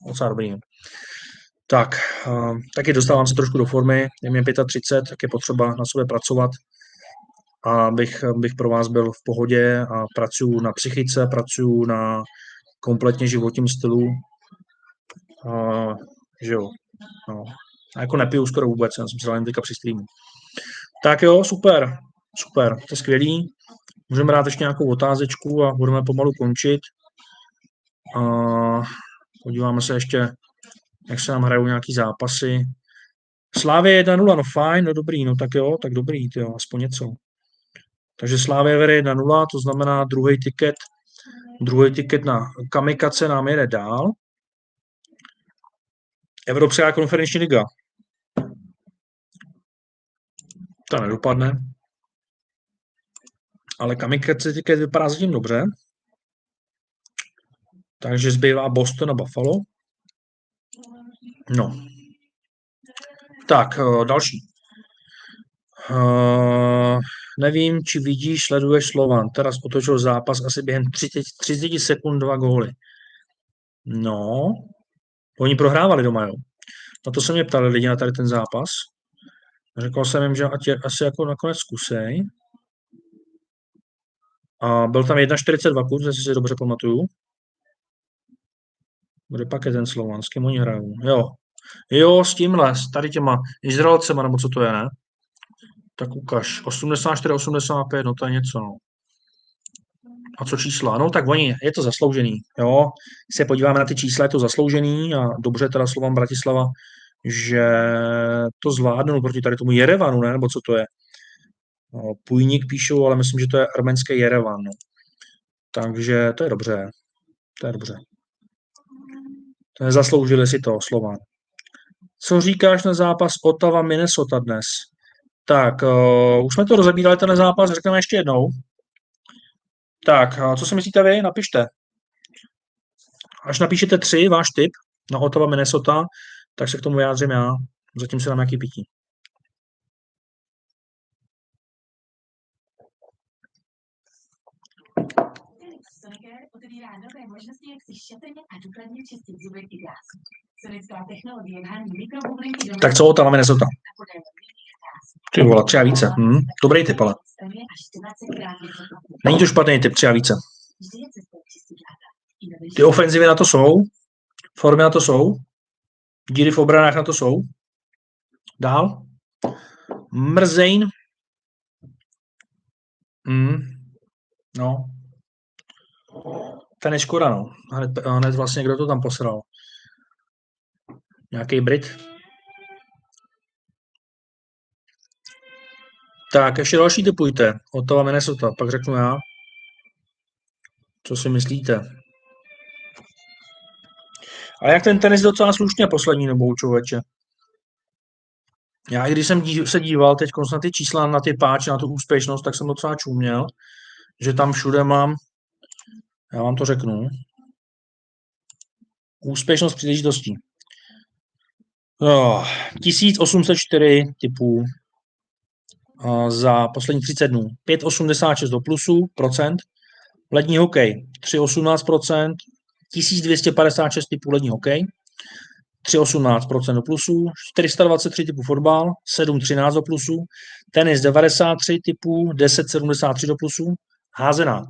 docela dobrý. No. Tak, uh, taky dostávám se trošku do formy, je mi 35, tak je potřeba na sobě pracovat, abych, bych pro vás byl v pohodě a pracuji na psychice, pracuji na kompletně životním stylu, uh, že jo, no. A jako nepiju skoro vůbec, já jsem se dal teďka při streamu. Tak jo, super, super, to je skvělý. Můžeme dát ještě nějakou otázečku a budeme pomalu končit. Uh, podíváme se ještě jak se nám hrajou nějaký zápasy. Slávě 1-0, no fajn, no dobrý, no tak jo, tak dobrý, jo, aspoň něco. Takže Slávě vede 1-0, to znamená druhý tiket, druhý tiket na Kamikace nám jede dál. Evropská konferenční liga. Ta nedopadne. Ale Kamikace tiket vypadá zatím dobře. Takže zbývá Boston a Buffalo. No. Tak, eh, další. Uh, nevím, či vidíš, sleduješ Slovan. Teraz otočil zápas asi během 30, 30 sekund dva góly. No, oni prohrávali doma, jo. Na to se mě ptali lidi na tady ten zápas. Řekl jsem jim, že ať je, asi jako nakonec zkusej. A byl tam 1,42 kurz, jestli si dobře pamatuju. Kde pak je ten Slovan, s kým oni hrajou? Jo. Jo, s tímhle, s tady těma Izraelcema, nebo co to je, ne? Tak ukaž. 84, 85, no to je něco, no. A co čísla? No tak oni, je to zasloužený, jo. Když se podíváme na ty čísla, je to zasloužený a dobře teda Slovan Bratislava, že to zvládnou proti tady tomu Jerevanu, ne? Nebo co to je? No, Půjník píšou, ale myslím, že to je arménské Jerevan, no. Takže to je dobře. To je dobře. Zasloužili si to Slovan. Co říkáš na zápas Ottawa Minnesota dnes? Tak, uh, už jsme to rozebírali, ten zápas, řekneme ještě jednou. Tak, uh, co si myslíte vy? Napište. Až napíšete tři, váš tip na Ottawa Minnesota, tak se k tomu vyjádřím já. Zatím se dám nějaký pití. Možnosti, jak si šetrně a důkladně čistit zuby i dásky. Sonická technologie hání mikrobublinky do... Tak co tam Minnesota? Ty vole, tři a více. Hm, dobrý typ, ale. Není to špatný typ, tři a více. Ty ofenzivy na to jsou, formy na to jsou, díry v obranách na to jsou. Dál. Mrzejn. Mm. No, ten je škoda, no. Hned, hned vlastně, kdo to tam posral? Nějaký Brit? Tak, ještě další typujte. Ottawa, Minnesota, pak řeknu já. Co si myslíte? A jak ten tenis docela slušně poslední dobou, člověče. Já, když jsem se díval teď na ty čísla, na ty páče, na tu úspěšnost, tak jsem docela čuměl že tam všude mám, já vám to řeknu, úspěšnost příležitostí. Oh, 1804 typů uh, za poslední 30 dnů. 5,86 do plusu, procent. Lední hokej 3,18%, 1256 typů lední hokej, 3,18% do plusu, 423 typů fotbal, 7,13 do plusu, tenis 93 typů, 10,73 do plusu, házená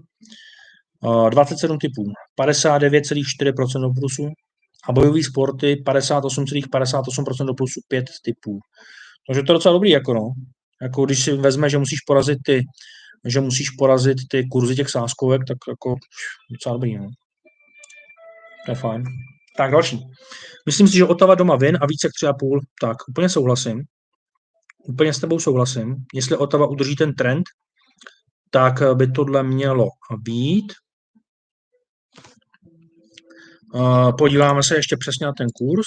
27 typů, 59,4% do plusu a bojové sporty 58,58% do plusu, 5 typů. Takže to je docela dobrý, jako no. Jako když si vezme, že musíš porazit ty, že musíš porazit ty kurzy těch sáskovek, tak jako docela dobrý, no. To je fajn. Tak další. Myslím si, že Otava doma vin a více jak 3,5. Tak, úplně souhlasím. Úplně s tebou souhlasím. Jestli Otava udrží ten trend, tak by tohle mělo být. Podíváme se ještě přesně na ten kurz.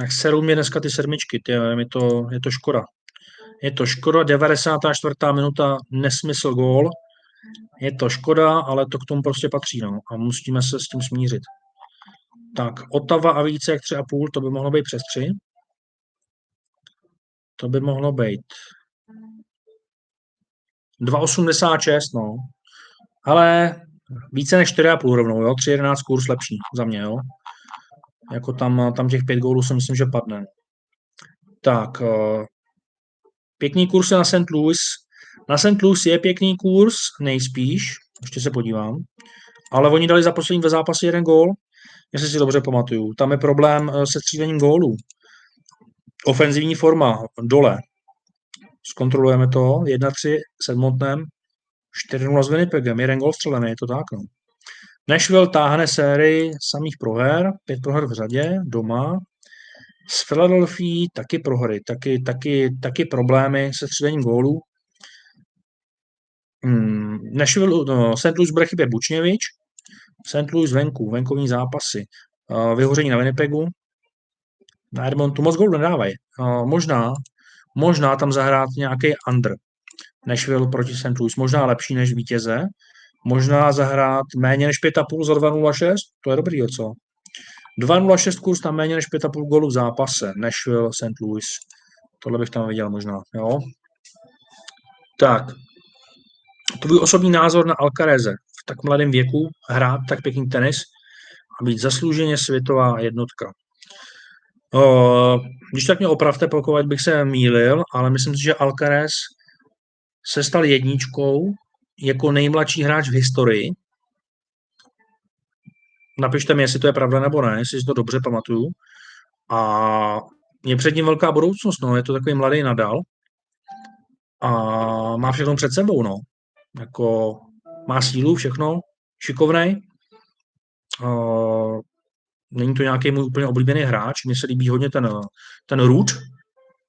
Jak serou mě dneska ty sedmičky, ty, je, to, je to škoda. Je to škoda, 94. minuta, nesmysl gól. Je to škoda, ale to k tomu prostě patří, no. A musíme se s tím smířit. Tak, Otava a více jak 3,5, to by mohlo být přes 3. To by mohlo být 2,86, no. Ale více než 4,5 rovnou, jo. 3,11 kurz lepší za mě, jo. Jako tam, tam těch 5 gólů si myslím, že padne. Tak, uh, pěkný kurz je na St. Louis. Na St. Louis je pěkný kurz, nejspíš, ještě se podívám. Ale oni dali za poslední dva zápasy jeden gól, jestli si dobře pamatuju. Tam je problém eh, se střílením gólů. Ofenzivní forma dole. Zkontrolujeme to. 1-3 s 4-0 s Winnipegem. Jeden gól střelený, je to tak. No. Nashville táhne sérii samých proher, pět proher v řadě, doma. S Philadelphia taky prohry, taky, taky, taky problémy se střílením gólů. Hmm, Nashville, no, St. Louis bude chybět Bučněvič, St. Louis venku, venkovní zápasy, uh, vyhoření na Winnipegu, na Edmontu moc gólů nedávají. Uh, možná, možná tam zahrát nějaký under. Nashville proti St. Louis, možná lepší než vítěze, možná zahrát méně než 5,5 za 2,06, to je dobrý, co? 2,06 kurz tam méně než 5,5 gólů v zápase, Nashville, St. Louis, tohle bych tam viděl možná, jo? Tak, tvůj osobní názor na Alcareze v tak mladém věku hrát tak pěkný tenis a být zaslouženě světová jednotka. Když tak mě opravte, pokud bych se mýlil, ale myslím si, že Alcaraz se stal jedničkou jako nejmladší hráč v historii. Napište mi, jestli to je pravda nebo ne, jestli si to dobře pamatuju. A je před ním velká budoucnost, no, je to takový mladý nadal. A má všechno před sebou, no. Jako má sílu, všechno, šikovnej. Uh, není to nějaký můj úplně oblíbený hráč, mně se líbí hodně ten, ten Rud,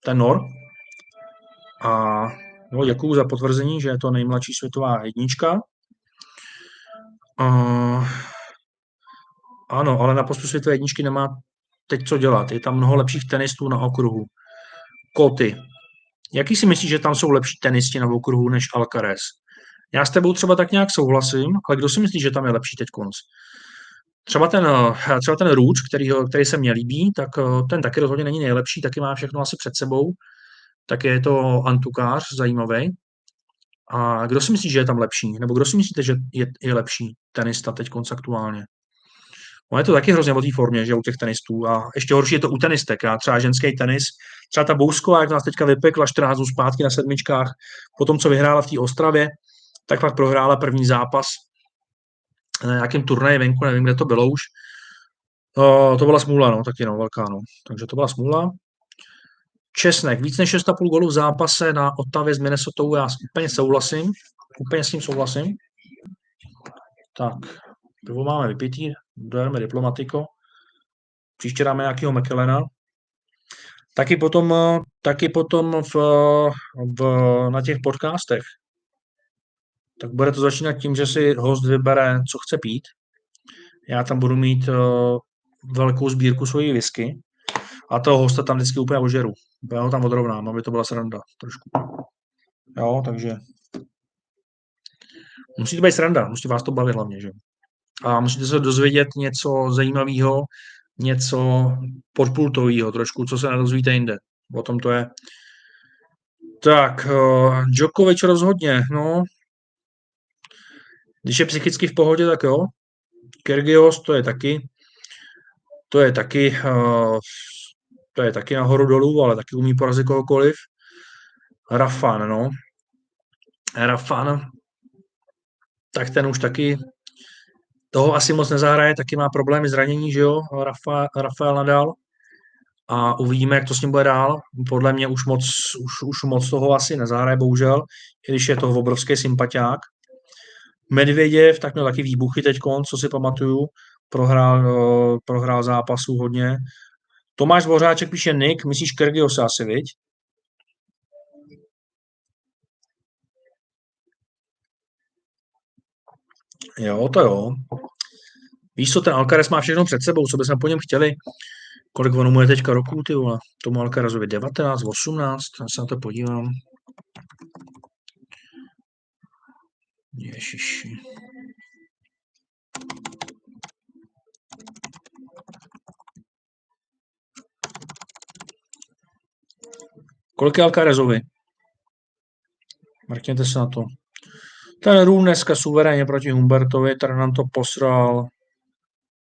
ten Nor. A jo, děkuju za potvrzení, že je to nejmladší světová jednička. Uh, ano, ale na postu světové jedničky nemá teď co dělat. Je tam mnoho lepších tenistů na okruhu. Koty. Jaký si myslíš, že tam jsou lepší tenisti na okruhu než Alcaraz? Já s tebou třeba tak nějak souhlasím, ale kdo si myslí, že tam je lepší teď konc? Třeba ten, eh, třeba ten Růč, který, který se mně líbí, tak eh, ten taky rozhodně není nejlepší, taky má všechno asi před sebou. Tak je to antukář zajímavý. A kdo si myslí, že je tam lepší? Nebo kdo si myslíte, že je, je lepší tenista teď aktuálně? No je to taky hrozně o té formě, že u těch tenistů. A ještě horší je to u tenistek. A třeba ženský tenis, třeba ta Bousková, jak nás teďka vypekla 14 dnů zpátky na sedmičkách, po tom, co vyhrála v té Ostravě, tak pak prohrála první zápas na nějakém turnaji venku, nevím, kde to bylo už. To byla smůla, no, taky no, velká, no. Takže to byla smůla. Česnek, víc než 6,5 gólů v zápase na Otavě s Minnesota, já úplně souhlasím, úplně s tím souhlasím. Tak, pivo máme vypitý, dojeme diplomatiko. Příště dáme nějakého McKellena. Taky potom, taky potom v, v, na těch podcastech tak bude to začínat tím, že si host vybere, co chce pít. Já tam budu mít uh, velkou sbírku svojí whisky a toho hosta tam vždycky úplně ožeru. Já ho tam odrovnám, aby to byla sranda trošku. Jo, takže Musí to být sranda, musí vás to bavit hlavně, že? A musíte se dozvědět něco zajímavého, něco podpultového, trošku, co se nedozvíte jinde. O tom to je. Tak, uh, Djokovic rozhodně, no. Když je psychicky v pohodě, tak jo. Kyrgios, to je taky, to je taky, uh, to je taky nahoru dolů, ale taky umí porazit kohokoliv. Rafan, no. Rafan, tak ten už taky toho asi moc nezahraje, taky má problémy zranění, že jo, Rafa, Rafael Nadal. A uvidíme, jak to s ním bude dál. Podle mě už moc, už, už moc toho asi nezahraje, bohužel, i když je to obrovský sympatiák. Medvěděv, tak měl taky výbuchy teď, co si pamatuju. Prohrál, uh, prohrál zápasů hodně. Tomáš Dvořáček píše Nick, myslíš Kyrgios asi, viď? Jo, to jo. Víš co, ten Alcaraz má všechno před sebou, co bychom po něm chtěli. Kolik ono mu je teďka roků, ty vole? Tomu Alcarazovi 19, 18, já se na to podívám. Ježiši. Kolik je Alcarazovi? Mrkněte se na to. Ten Rům dneska suverénně proti Humbertovi, ten nám to posral.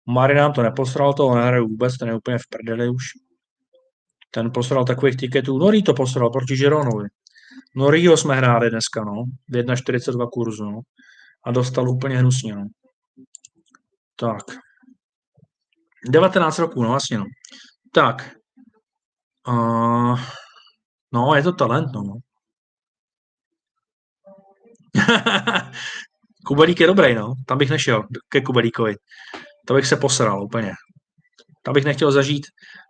Mari nám to neposral, toho nehraje vůbec, ten je úplně v prdeli už. Ten posral takových tiketů. Nori to posral proti Žironovi. Noriho jsme hráli dneska, no. V 1,42 kurzu, no. A dostal úplně hnusně, no. Tak. 19 roků, no vlastně, no. Tak. Uh, no, je to talent, no. (laughs) Kubelík je dobrý, no. Tam bych nešel ke Kubelíkovi. To bych se posral úplně. Tam bych nechtěl zažít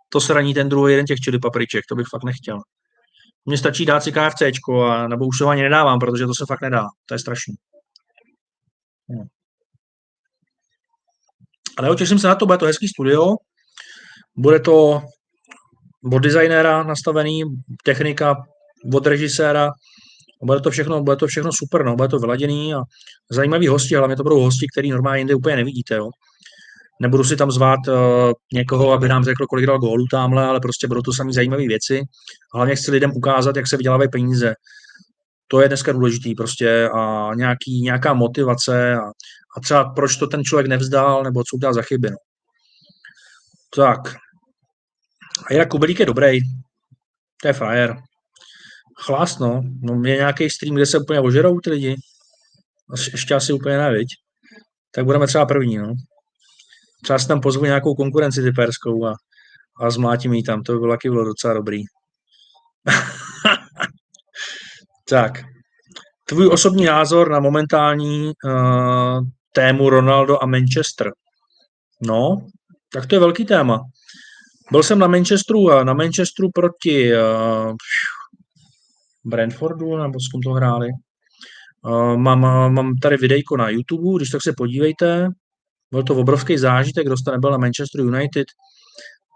to sraní ten druhý jeden těch čili papriček. To bych fakt nechtěl. Mně stačí dát si KFC, a, nebo už to ani nedávám, protože to se fakt nedá. To je strašný. No. Ale těším se na to, bude to hezký studio. Bude to od designéra nastavený, technika od režiséra, bude to všechno, bude to všechno super, no, bude to vyladěný a zajímavý hosti, hlavně to budou hosti, který normálně jinde úplně nevidíte, jo. Nebudu si tam zvát uh, někoho, aby nám řekl, kolik dal gólů tamhle, ale prostě budou to samé zajímavé věci. Hlavně chci lidem ukázat, jak se vydělávají peníze. To je dneska důležitý prostě a nějaký, nějaká motivace a, a třeba proč to ten člověk nevzdal, nebo co udělal za chyby. No. Tak. A Jinak Kubelík je dobrý. To je frajer. Chlás, no. no je nějaký stream, kde se úplně ožerou ty lidi. Ještě asi úplně ne, viď? Tak budeme třeba první, no. Třeba si tam pozvu nějakou konkurenci typerskou a, a zmlátím jí tam. To by bylo taky bylo docela dobrý. (laughs) tak. Tvůj osobní názor na momentální uh, tému Ronaldo a Manchester. No, tak to je velký téma. Byl jsem na Manchesteru a na Manchesteru proti uh, Brentfordu, nebo s kým to hráli. Uh, mám, mám tady videjko na YouTube, když tak se podívejte. Byl to obrovský zážitek, kdo jste nebyl na Manchester United,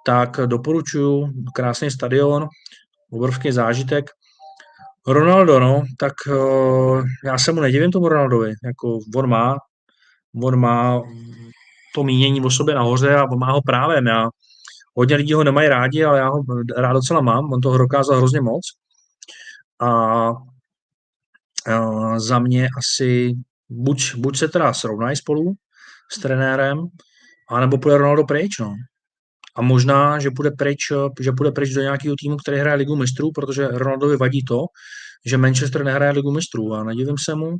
tak doporučuju, krásný stadion, obrovský zážitek. Ronaldo, no, tak uh, já se mu nedivím tomu Ronaldovi, jako on má, on má to mínění o sobě nahoře a on má ho právem. Já, hodně lidí ho nemají rádi, ale já ho rád docela mám, on toho dokázal hrozně moc. A za mě asi buď, buď se teda srovnají spolu s trenérem, anebo půjde Ronaldo pryč, no. A možná, že půjde pryč, že půjde pryč do nějakého týmu, který hraje ligu mistrů, protože Ronaldovi vadí to, že Manchester nehraje ligu mistrů a nedivím se mu.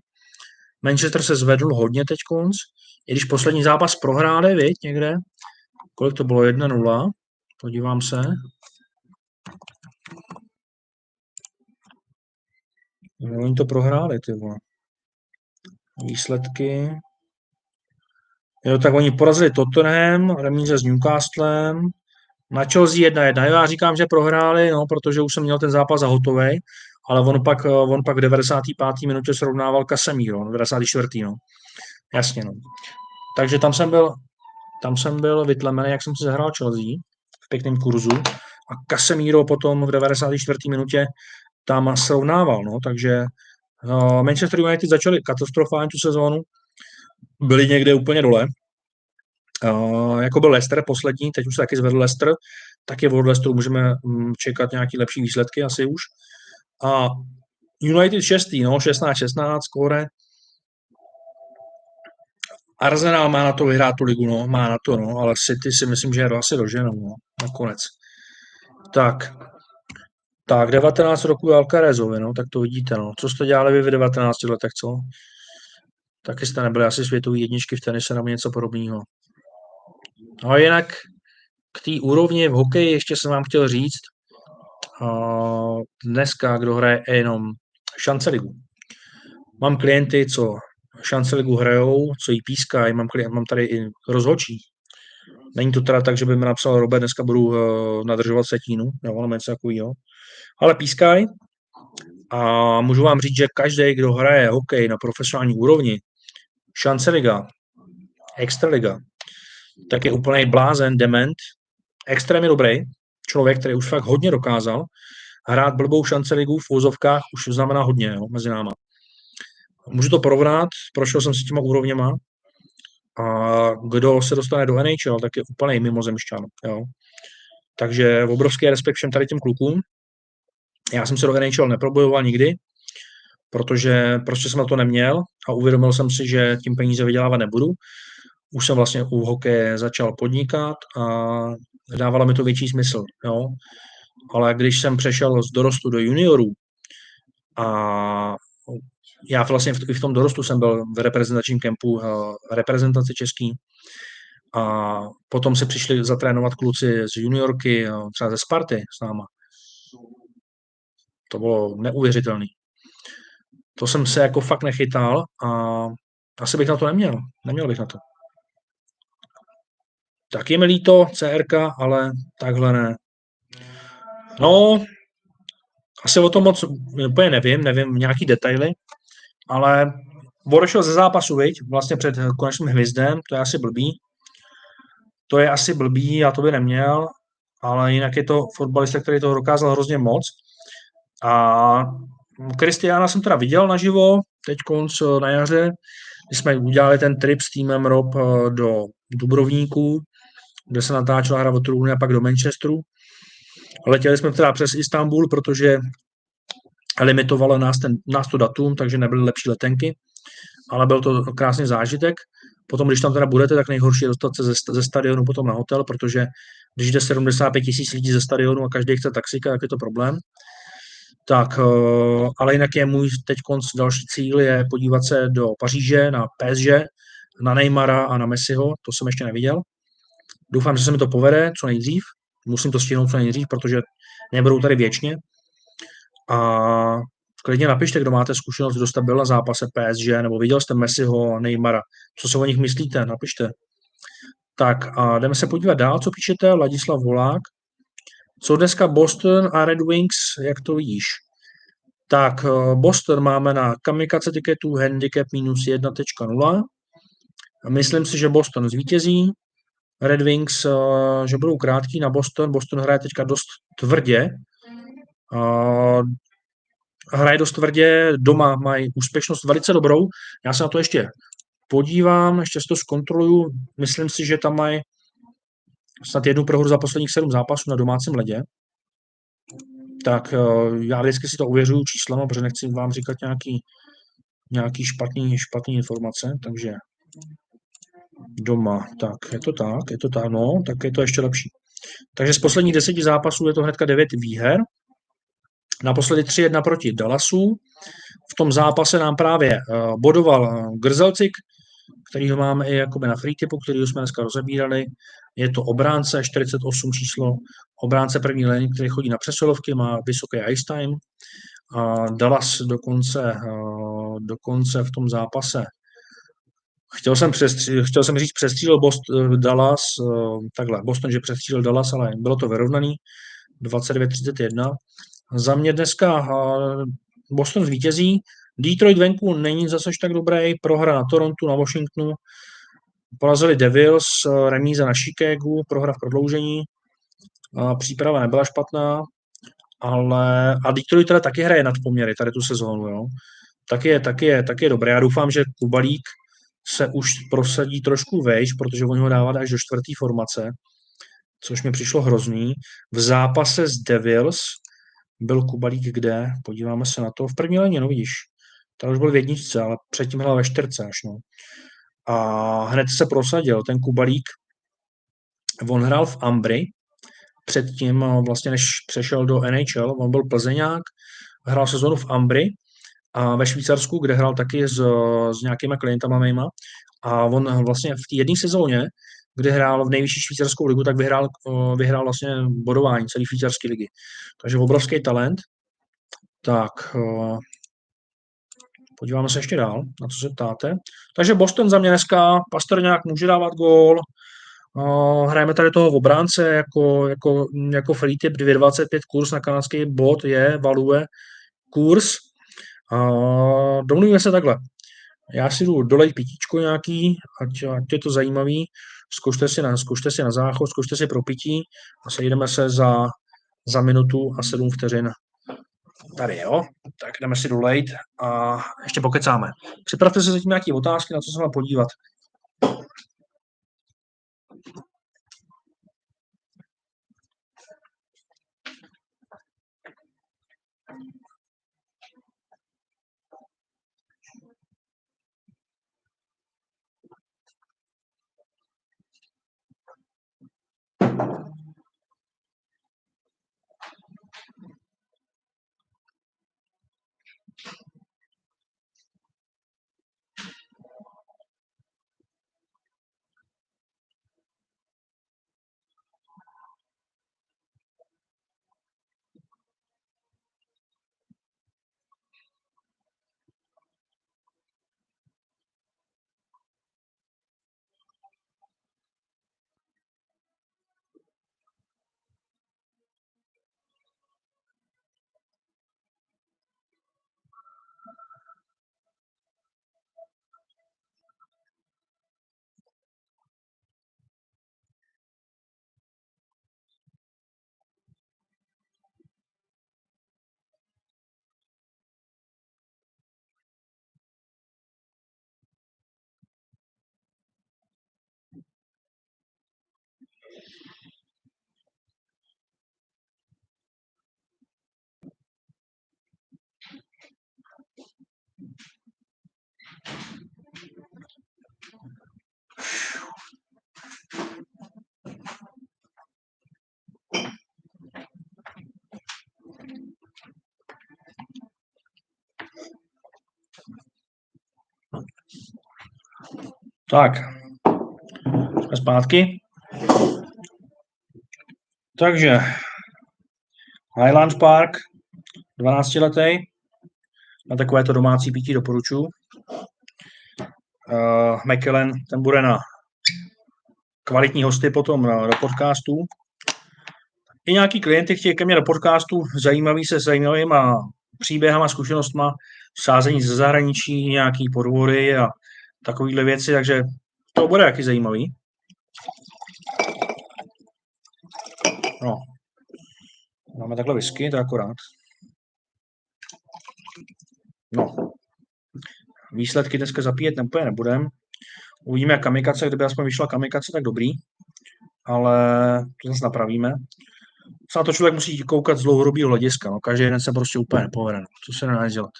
Manchester se zvedl hodně teď konc, i když poslední zápas prohráli, viď, někde. Kolik to bylo? 1-0. Podívám se. No, oni to prohráli, ty vole. Výsledky. Jo, tak oni porazili Tottenham, remíze s Newcastlem, na Chelsea 1-1. Jo, já říkám, že prohráli, no, protože už jsem měl ten zápas za hotový, ale on pak, on pak v 95. minutě srovnával Casemiro, 94. No. Jasně, no. Takže tam jsem byl, tam jsem byl vytlemený, jak jsem si zahrál Chelsea pěkném kurzu a Casemiro potom v 94. minutě tam srovnával, no, takže Uh, Manchester United začali katastrofálně tu sezónu, byli někde úplně dole. Uh, jako byl Leicester poslední, teď už se taky zvedl Leicester, tak je od Leicesteru můžeme um, čekat nějaký lepší výsledky asi už. A United 6. no, 16-16 skóre. Arsenal má na to vyhrát tu ligu, no, má na to, no, ale City si myslím, že je asi doženou, no, nakonec. Tak, tak, 19 roku Alcarezovi, no, tak to vidíte, no. Co jste dělali vy v 19 letech, co? Taky jste nebyli asi světový jedničky v tenise nebo něco podobného. No a jinak k té úrovni v hokeji ještě jsem vám chtěl říct, dneska, kdo hraje jenom šance ligu. Mám klienty, co šance ligu hrajou, co jí pískají, mám, klient, mám tady i rozhočí. Není to teda tak, že by mi napsal Robert, dneska budu uh, nadržovat setínu, nebo něco takového. Ale pískají a můžu vám říct, že každý, kdo hraje hokej na profesionální úrovni, šance liga, extraliga, tak je úplný blázen, dement, extrémně dobrý, člověk, který už fakt hodně dokázal, hrát blbou šance ligu v úzovkách už znamená hodně jo, mezi náma. Můžu to porovnat, prošel jsem si těma úrovněma a kdo se dostane do NHL, tak je úplný mimozemšťan. Jo. Takže obrovský respekt všem tady těm klukům. Já jsem se do NHL neprobojoval nikdy, protože prostě jsem na to neměl a uvědomil jsem si, že tím peníze vydělávat nebudu. Už jsem vlastně u hokeje začal podnikat a dávalo mi to větší smysl. Jo ale když jsem přešel z dorostu do juniorů a já vlastně v, tom dorostu jsem byl v reprezentačním kempu eh, reprezentace český a potom se přišli zatrénovat kluci z juniorky, eh, třeba ze Sparty s náma. To bylo neuvěřitelné. To jsem se jako fakt nechytal a asi bych na to neměl. Neměl bych na to. Tak je mi líto, CRK, ale takhle ne. No, asi o tom moc úplně nevím, nevím nějaký detaily, ale odešel ze zápasu, viď? vlastně před konečným hvězdem, to je asi blbý. To je asi blbý, já to by neměl, ale jinak je to fotbalista, který toho dokázal hrozně moc. A Kristiána jsem teda viděl naživo, teď konc na jaře, kdy jsme udělali ten trip s týmem Rob eh, do Dubrovníku, kde se natáčela hra o trůny a pak do Manchesteru. Letěli jsme teda přes Istanbul, protože limitovalo nás, ten, nás to datum, takže nebyly lepší letenky, ale byl to krásný zážitek. Potom, když tam teda budete, tak nejhorší je dostat se ze, ze stadionu potom na hotel, protože když jde 75 tisíc lidí ze stadionu a každý chce taxika, tak je to problém. Tak, eh, ale jinak je můj teď konc další cíl je podívat se do Paříže na PSG, na Neymara a na Messiho, to jsem ještě neviděl. Doufám, že se mi to povede co nejdřív musím to stihnout co nejdřív, protože nebudou tady věčně. A klidně napište, kdo máte zkušenost, kdo jste byl na zápase PSG, nebo viděl jste Messiho Neymara. Co si o nich myslíte? Napište. Tak a jdeme se podívat dál, co píšete. Ladislav Volák. Co dneska Boston a Red Wings, jak to vidíš? Tak eh, Boston máme na kamikace tiketu handicap minus 1.0. Myslím si, že Boston zvítězí. Red Wings, eh, že budou krátký na Boston. Boston hraje teďka dost tvrdě. Hraje dost tvrdě, doma mají úspěšnost velice dobrou. Já se na to ještě podívám, ještě si to zkontroluju. Myslím si, že tam mají snad jednu prohru za posledních sedm zápasů na domácím ledě. Tak eh, já vždycky si to uvěřuju číslama, protože nechci vám říkat nějaký, nějaký špatný, špatný informace, takže Doma, tak je to tak, je to tak, no, tak je to ještě lepší. Takže z posledních deseti zápasů je to hnedka devět výher. Naposledy 3-1 proti Dallasu. V tom zápase nám právě uh, bodoval uh, Grzelcik, který ho máme i jakoby na free tipu, který jsme dneska rozebírali. Je to obránce 48 číslo, obránce první liny, který chodí na přesilovky, má vysoký ice time. A Dallas dokonce, uh, dokonce v tom zápase Chtěl jsem, přestří, chtěl jsem říct, přestřílel Boston, eh, Dallas, eh, takhle, Boston, že přestřílel Dallas, ale bylo to vyrovnaný, 29-31. Za mě dneska eh, Boston zvítězí, Detroit venku není zase tak dobrý, prohra na Torontu, na Washingtonu, porazili Devils, remíza na Chicago, prohra v prodloužení, příprava nebyla špatná, ale a Detroit teda taky hraje nad poměry tady tu sezónu, jo. tak je, tak je, tak je dobré. Já doufám, že Kubalík se už prosadí trošku vejš, protože oni ho dávat až do čtvrtý formace, což mi přišlo hrozný. V zápase s Devils byl Kubalík kde? Podíváme se na to. V první léně, no vidíš. Tady už byl v jedničce, ale předtím hrál ve čtyřce až, no. A hned se prosadil. Ten Kubalík, on hrál v Ambry, předtím, vlastně než přešel do NHL, on byl plzeňák, hrál sezonu v Ambry a ve Švýcarsku, kde hrál taky s, s nějakýma klientama mýma. A on vlastně v té jedné sezóně, kdy hrál v nejvyšší švýcarskou ligu, tak vyhrál, vyhrál vlastně bodování celé švýcarské ligy. Takže obrovský talent. Tak, podíváme se ještě dál, na co se ptáte. Takže Boston za mě dneska, Pastrňák může dávat gól, hrajeme tady toho v obránce jako, jako, jako free tip 2,25 kurz na kanadský bod je, value kurz. Domluvíme se takhle. Já si jdu dolej pitíčko nějaký, ať, ať je to zajímavý. Zkušte si na, zkušte si na záchod, zkušte si pro pití a sejdeme se za, za minutu a sedm vteřin tady, jo. Tak jdeme si dolejt a ještě pokecáme. Připravte se zatím nějaké otázky, na co se mám podívat. Tak, jsme zpátky. Takže Highland Park, 12 letý, na takovéto domácí pití doporučuji. Uh, McKellen, ten bude na kvalitní hosty potom na, do podcastu. I nějaký klienty chtějí ke mně do podcastu, zajímavý se zajímavýma příběhama, zkušenostma, sázení ze zahraničí, nějaký podvody a takovéhle věci, takže to bude jaký zajímavý. No. Máme takhle whisky, to je akorát. No. Výsledky dneska zapíjet úplně nebudem. Uvidíme kamikace, kdyby aspoň vyšla kamikace, tak dobrý. Ale to zase napravíme. Se na to člověk musí koukat z dlouhodobého hlediska. No. Každý den se prostě úplně nepovede. No. Co se nedá dělat.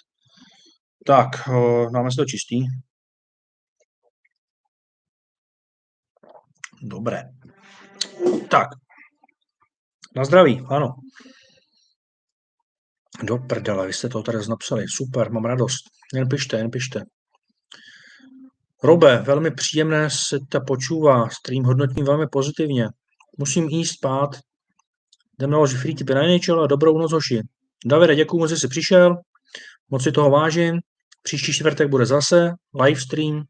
Tak, dáme si to čistý. Dobré. Tak. Na zdraví, ano. Do prdele, vy jste to tady napsali. Super, mám radost. Jen pište, jen pište. Robe, velmi příjemné se ta počúvá. Stream hodnotím velmi pozitivně. Musím jít spát. Jdem naložit free tipy na NHL a dobrou noc, hoši. Davide, děkuji že jsi přišel. Moc si toho vážím. Příští čtvrtek bude zase live stream.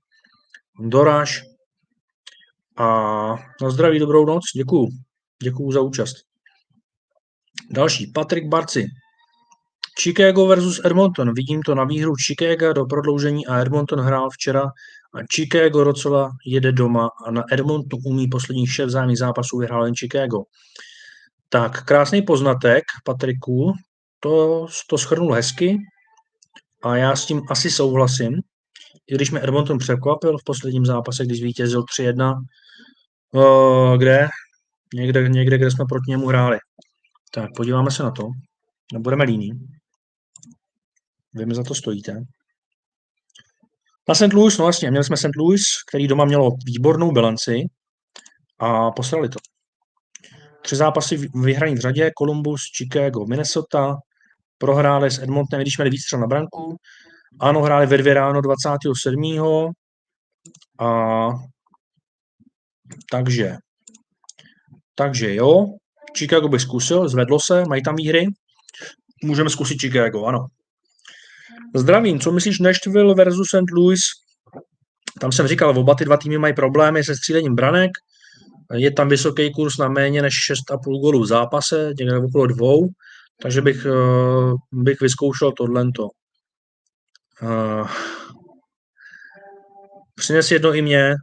A na zdraví, dobrou noc. Děkuju. Děkuju za účast. Další, Patrik Barci. Chicago versus Edmonton. Vidím to na výhru Chicago do prodloužení a Edmonton hrál včera a Chicago docela jede doma a na Edmonton umí posledních šest vzájemných zápasů vyhrál jen Chicago. Tak, krásný poznatek, Patriku, to, to schrnul hezky. A já s tím asi souhlasím. I když mě Edmonton překvapil v posledním zápase, když vítězil 3-1, uh, kde? Někde, někde, kde jsme proti němu hráli. Tak, podíváme se na to. Nebudeme líní. Vy mi za to stojíte. Na St. Louis, no vlastně, měli jsme St. Louis, který doma mělo výbornou bilanci a posrali to. Tři zápasy vyhraní v řadě, Columbus, Chicago, Minnesota, prohráli s Edmontonem, když měli víc na branku. Ano, hráli ve dvě ráno 27. A takže, takže jo, Chicago bych zkusil, zvedlo se, mají tam výhry. Můžeme zkusit Chicago, ano. Zdravím, co myslíš Nashville versus St. Louis? Tam jsem říkal, oba ty dva týmy mají problémy se střílením branek. Je tam vysoký kurz na méně než 6,5 gólů v zápase, někde okolo dvou, takže bych, eh, bych vyzkoušel tohleto. Uh, přines jedno i mě.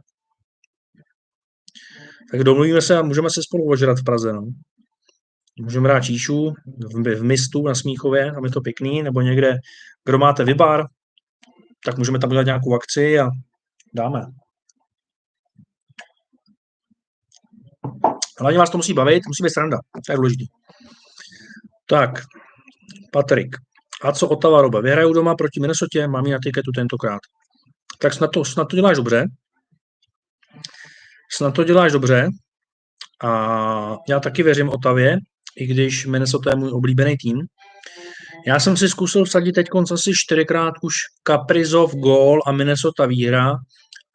Tak domluvíme se a můžeme se spolu ožrat v Praze. No. Můžeme hrát číšu v, v Mistu na Smíchově, tam je to pěkný, nebo někde, kdo máte vybar, tak můžeme tam udělat nějakou akci a dáme. Hlavně vás to musí bavit, musí být sranda. To je důležité. Tak, Patrik. A co Otava Robe? Vyhrajou doma proti Minnesotě, mám ji na tiketu tentokrát. Tak snad to, snad to děláš dobře. Snad to děláš dobře. A já taky věřím Otavě, i když Minnesota je můj oblíbený tým. Já jsem si zkusil vsadit teď asi čtyřikrát už Kaprizov gól a Minnesota výhra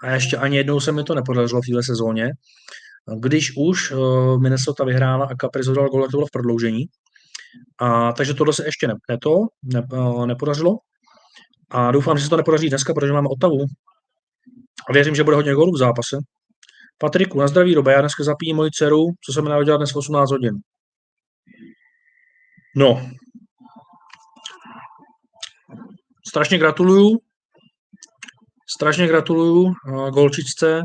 a ještě ani jednou se mi to nepodařilo v této sezóně. Když už uh, Minnesota vyhrála a Kaprizov dal gól, to bylo v prodloužení. A, takže tohle se ještě ne, ne to, ne, uh, nepodařilo. A doufám, že se to nepodaří dneska, protože máme Otavu. A věřím, že bude hodně gólů v zápase. Patriku, na zdraví doba, já dneska zapíjím moji dceru, co jsem měl dělat dnes v 18 hodin. No. Strašně gratuluju. Strašně gratuluju uh, golčičce.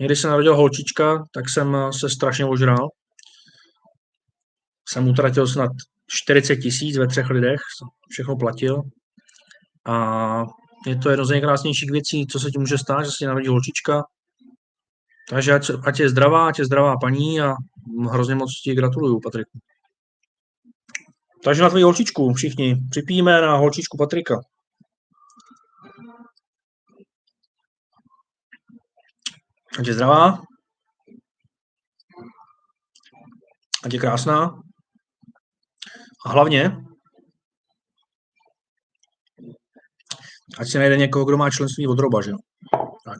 Když se narodila holčička, tak jsem uh, se strašně ožral. Jsem utratil snad 40 tisíc ve třech lidech, všechno platil. A je to jedno z nejkrásnějších věcí, co se ti může stát, že se ti narodí holčička. Takže ať, ať je zdravá, ať je zdravá paní a hrozně moc ti gratuluju, Patriku. Takže na tvoji holčičku všichni připijeme na holčičku Patrika. Ať je zdravá. Ať je krásná. A hlavně, ať se najde někoho, kdo má členství od roba, že jo. Tak,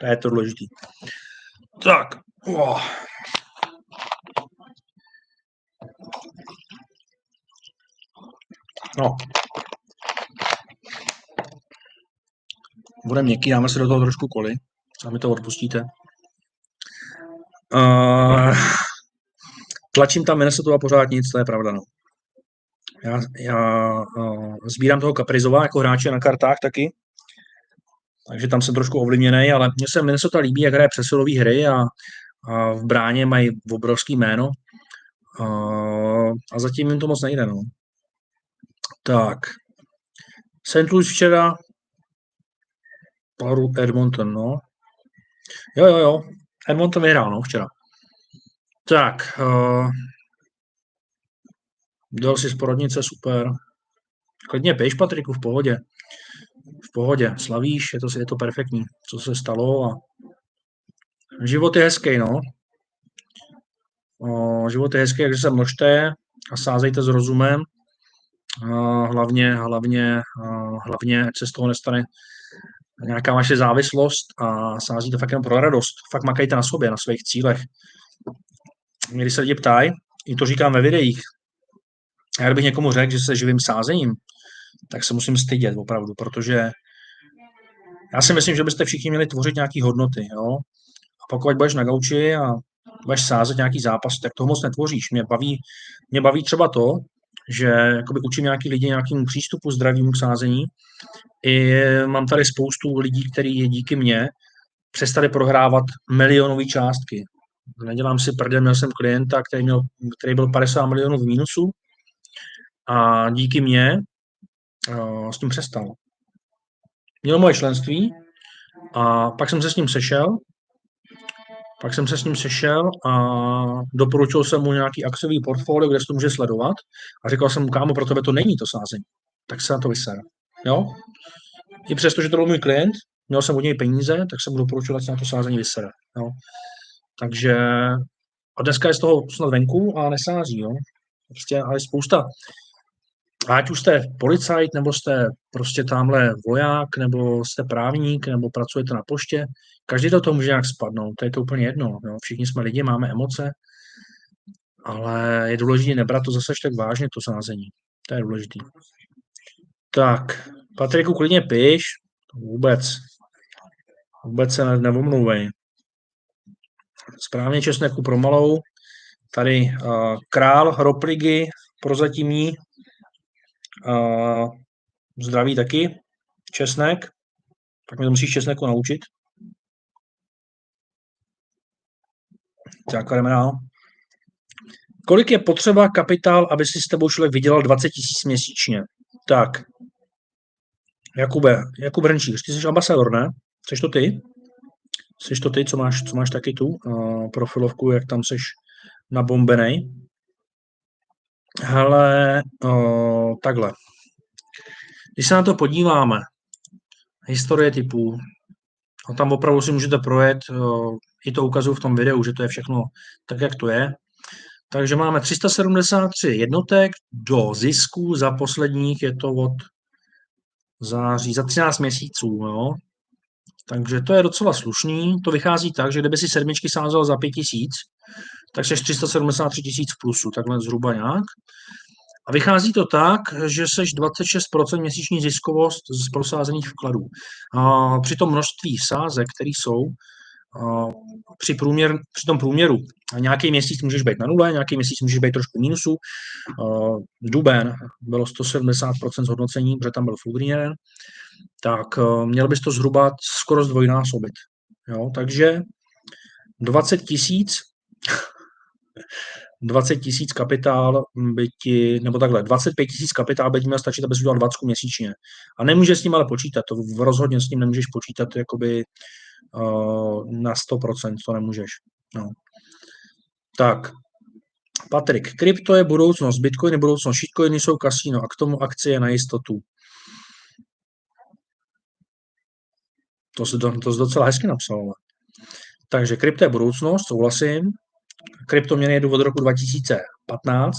to je to důležitý. Tak, oh. No. Bude měkký, dáme si do toho trošku koli. Sami to odpustíte. Uh, tlačím tam Minnesota a pořád nic, to je pravda. No. Já, já uh, sbírám toho Kaprizova jako hráče na kartách taky, takže tam jsem trošku ovlivněný, ale mně se Minnesota líbí, jak hraje přesilový hry a, a v bráně mají obrovský jméno uh, a zatím jim to moc nejde. No. Tak. St. Louis včera paru Edmonton, no. Jo, jo, jo. Edmonton vyhrál, no, včera. Tak. Uh, dal si z porodnice, super. Klidně pěš, Patriku, v pohodě. V pohodě. Slavíš, je to, je to perfektní, co se stalo a život je hezký, no. Uh, život je hezký, takže se množte a sázejte s rozumem hlavně, hlavně, hlavně, ať se z toho nestane nějaká vaše závislost a sází to fakt jenom pro radost. Fakt makajte na sobě, na svých cílech. Když se lidi ptají, i to říkám ve videích, já kdybych někomu řekl, že se živím sázením, tak se musím stydět opravdu, protože já si myslím, že byste všichni měli tvořit nějaké hodnoty. Jo? A pokud budeš na gauči a budeš sázet nějaký zápas, tak toho moc netvoříš. Mě baví, mě baví třeba to, že jakoby učím nějaký lidi nějakému přístupu zdravému k sázení. I mám tady spoustu lidí, kteří díky mně přestali prohrávat milionové částky. Nedělám si prdel, měl jsem klienta, který, měl, který byl 50 milionů v mínusu a díky mně uh, s tím přestal. Měl moje členství a pak jsem se s ním sešel pak jsem se s ním sešel a doporučil jsem mu nějaký akciový portfolio, kde se to může sledovat. A říkal jsem mu, kámo, pro tebe to není to sázení. Tak se na to vyser. Jo? I přesto, že to byl můj klient, měl jsem od něj peníze, tak jsem mu doporučil, ať se na to sázení vysere. Jo? Takže a dneska je z toho snad venku a nesází. Jo? Prostě, ale spousta ať už jste policajt, nebo jste prostě tamhle voják, nebo jste právník, nebo pracujete na poště, každý do toho může nějak spadnout, to je to úplně jedno. Jo. Všichni jsme lidi, máme emoce, ale je důležité nebrat to zase tak vážně, to sázení. To je důležité. Tak, Patriku, klidně píš, vůbec, vůbec se nevomluvej. Správně česneku pro malou, tady uh, král ropligy prozatímní, Uh, zdraví taky. Česnek. Tak mi to musíš česneku naučit. Tak jdeme dál. Kolik je potřeba kapitál, aby si s tebou člověk vydělal 20 tisíc měsíčně? Tak. Jakube, Jakub Hrnčík, ty jsi ambasador, ne? Jsi to ty? Jsi to ty, co máš, co máš taky tu uh, profilovku, jak tam seš nabombenej? Hele, o, takhle. Když se na to podíváme, historie typů, a tam opravdu si můžete projet, o, i to ukazuju v tom videu, že to je všechno tak, jak to je. Takže máme 373 jednotek do zisku za posledních, je to od září, za 13 měsíců. Jo. Takže to je docela slušný. To vychází tak, že kdyby si sedmičky sázel za 5000, tak jsi 373 tisíc plusu, takhle zhruba nějak. A vychází to tak, že seš 26% měsíční ziskovost z prosázených vkladů. A při tom množství sázek, které jsou, při, průměr, při tom průměru nějaký měsíc můžeš být na nule, nějaký měsíc můžeš být trošku mínusu. Duben bylo 170% zhodnocení, protože tam byl full tak měl bys to zhruba skoro zdvojnásobit. Jo? Takže 20 tisíc 20 tisíc kapitál by ti, nebo takhle, 25 tisíc kapitál by ti měl stačit, aby si udělal 20 měsíčně. A nemůžeš s tím ale počítat, to rozhodně s tím nemůžeš počítat jakoby uh, na 100%, to nemůžeš. No. Tak, Patrik, krypto je budoucnost, bitcoin je budoucnost, shitcoiny jsou kasino a k tomu akcie na jistotu. To se to, to docela hezky napsal. Takže krypto je budoucnost, souhlasím kryptoměny jedu od roku 2015.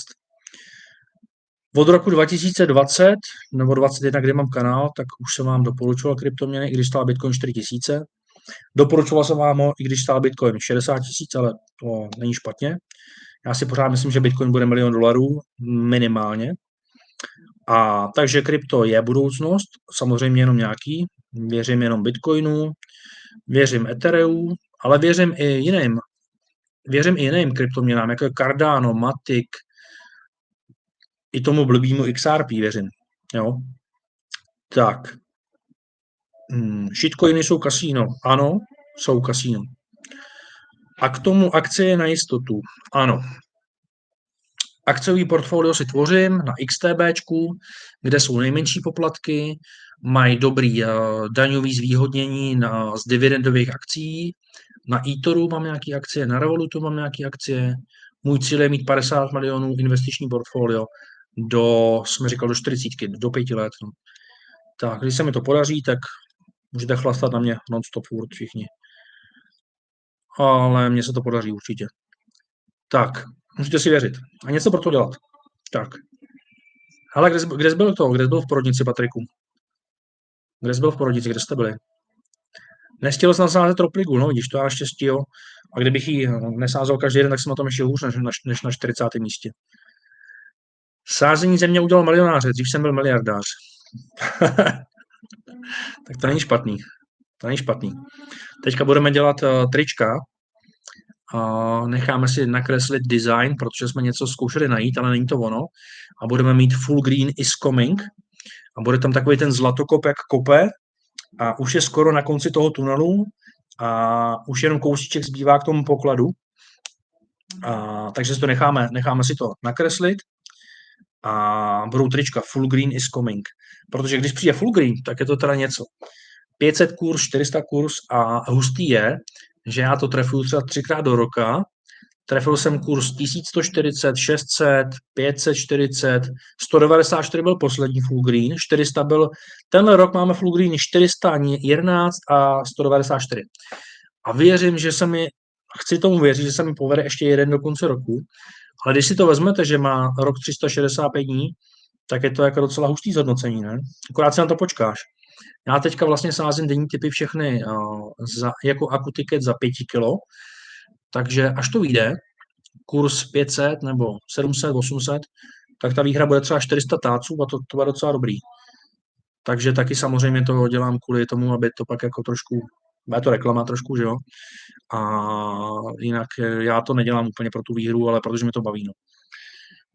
Od roku 2020 nebo 2021, kdy mám kanál, tak už jsem vám doporučoval kryptoměny, i když stál Bitcoin 4000. Doporučoval jsem vám ho, i když stál Bitcoin 60 tisíc, ale to není špatně. Já si pořád myslím, že Bitcoin bude milion dolarů minimálně. A takže krypto je budoucnost, samozřejmě jenom nějaký. Věřím jenom Bitcoinu, věřím Ethereum, ale věřím i jiným věřím i jiným kryptoměnám, jako je Cardano, Matic, i tomu blbýmu XRP věřím. Jo? Tak. Hmm, shitcoiny jsou kasíno. Ano, jsou kasíno. A k tomu akcie na jistotu. Ano. Akciový portfolio si tvořím na XTB, kde jsou nejmenší poplatky, mají dobrý uh, daňový zvýhodnění na, z dividendových akcí, na eToru mám nějaké akcie, na Revolutu mám nějaké akcie. Můj cíl je mít 50 milionů investiční portfolio do, jsme říkal, do 40, do 5 let. No. Tak, když se mi to podaří, tak můžete chlastat na mě non-stop furt všichni. Ale mně se to podaří určitě. Tak, můžete si věřit. A něco pro to dělat. Tak. Ale kde, kde jsi byl to? Kde jsi byl v porodnici, Patriku? Kde jsi byl v porodnici? Kde jste byli? Nestihl jsem nasázet tropligu, no vidíš, to já štěstí, jo. A kdybych ji nesázel každý den, tak jsem na tom ještě hůř než, než, než na 40. místě. Sázení země udělal milionáře, dřív jsem byl miliardář. (laughs) tak to není špatný. To není špatný. Teďka budeme dělat uh, trička. Uh, necháme si nakreslit design, protože jsme něco zkoušeli najít, ale není to ono. A budeme mít full green is coming. A bude tam takový ten zlatokop, jak kope, a už je skoro na konci toho tunelu a už jenom kousíček zbývá k tomu pokladu. A, takže si to necháme, necháme si to nakreslit a budou trička Full Green is coming. Protože když přijde Full Green, tak je to teda něco. 500 kurz, 400 kurz a hustý je, že já to trefuju třeba třikrát do roka, trefil jsem kurz 1140, 600, 540, 194 byl poslední full green, 400 byl, tenhle rok máme full green 411 a 194. A věřím, že se mi, chci tomu věřit, že se mi povede ještě jeden do konce roku, ale když si to vezmete, že má rok 365 dní, tak je to jako docela hustý zhodnocení, ne? Akorát si na to počkáš. Já teďka vlastně sázím denní typy všechny uh, za, jako akutiket za 5 kilo, takže až to vyjde, kurz 500 nebo 700, 800, tak ta výhra bude třeba 400 táců a to, to bude docela dobrý. Takže taky samozřejmě to dělám kvůli tomu, aby to pak jako trošku, bude to reklama trošku, že jo. A jinak já to nedělám úplně pro tu výhru, ale protože mi to baví. No.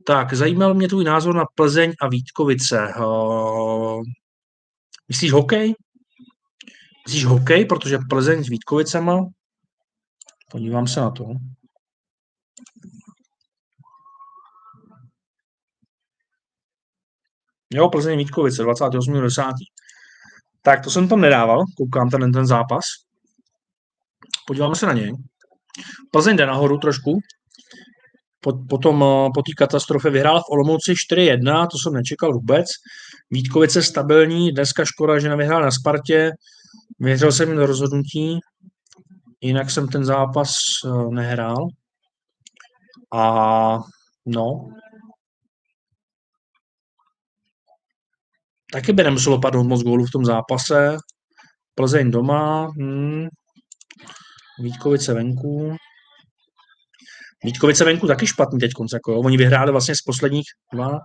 Tak, zajímal mě tvůj názor na Plzeň a Vítkovice. Uh, myslíš hokej? Myslíš hokej, protože Plzeň s Vítkovicema? Podívám se na to. Jo, Plzeň Vítkovice, 28.10. Tak to jsem tam nedával, koukám ten, ten zápas. Podíváme se na něj. Plzeň jde nahoru trošku. Potom eh, po té katastrofě vyhrál v Olomouci 4-1, to jsem nečekal vůbec. Vítkovice stabilní, dneska škoda, že nevyhrál na Spartě. Věřil jsem jim do rozhodnutí, jinak jsem ten zápas eh, nehrál. A no, Taky by nemuselo padnout moc gólů v tom zápase. Plzeň doma, hmm. Vítkovice venku. Vítkovice venku taky špatný teď konce. Jako, Oni vyhráli vlastně z posledních dva,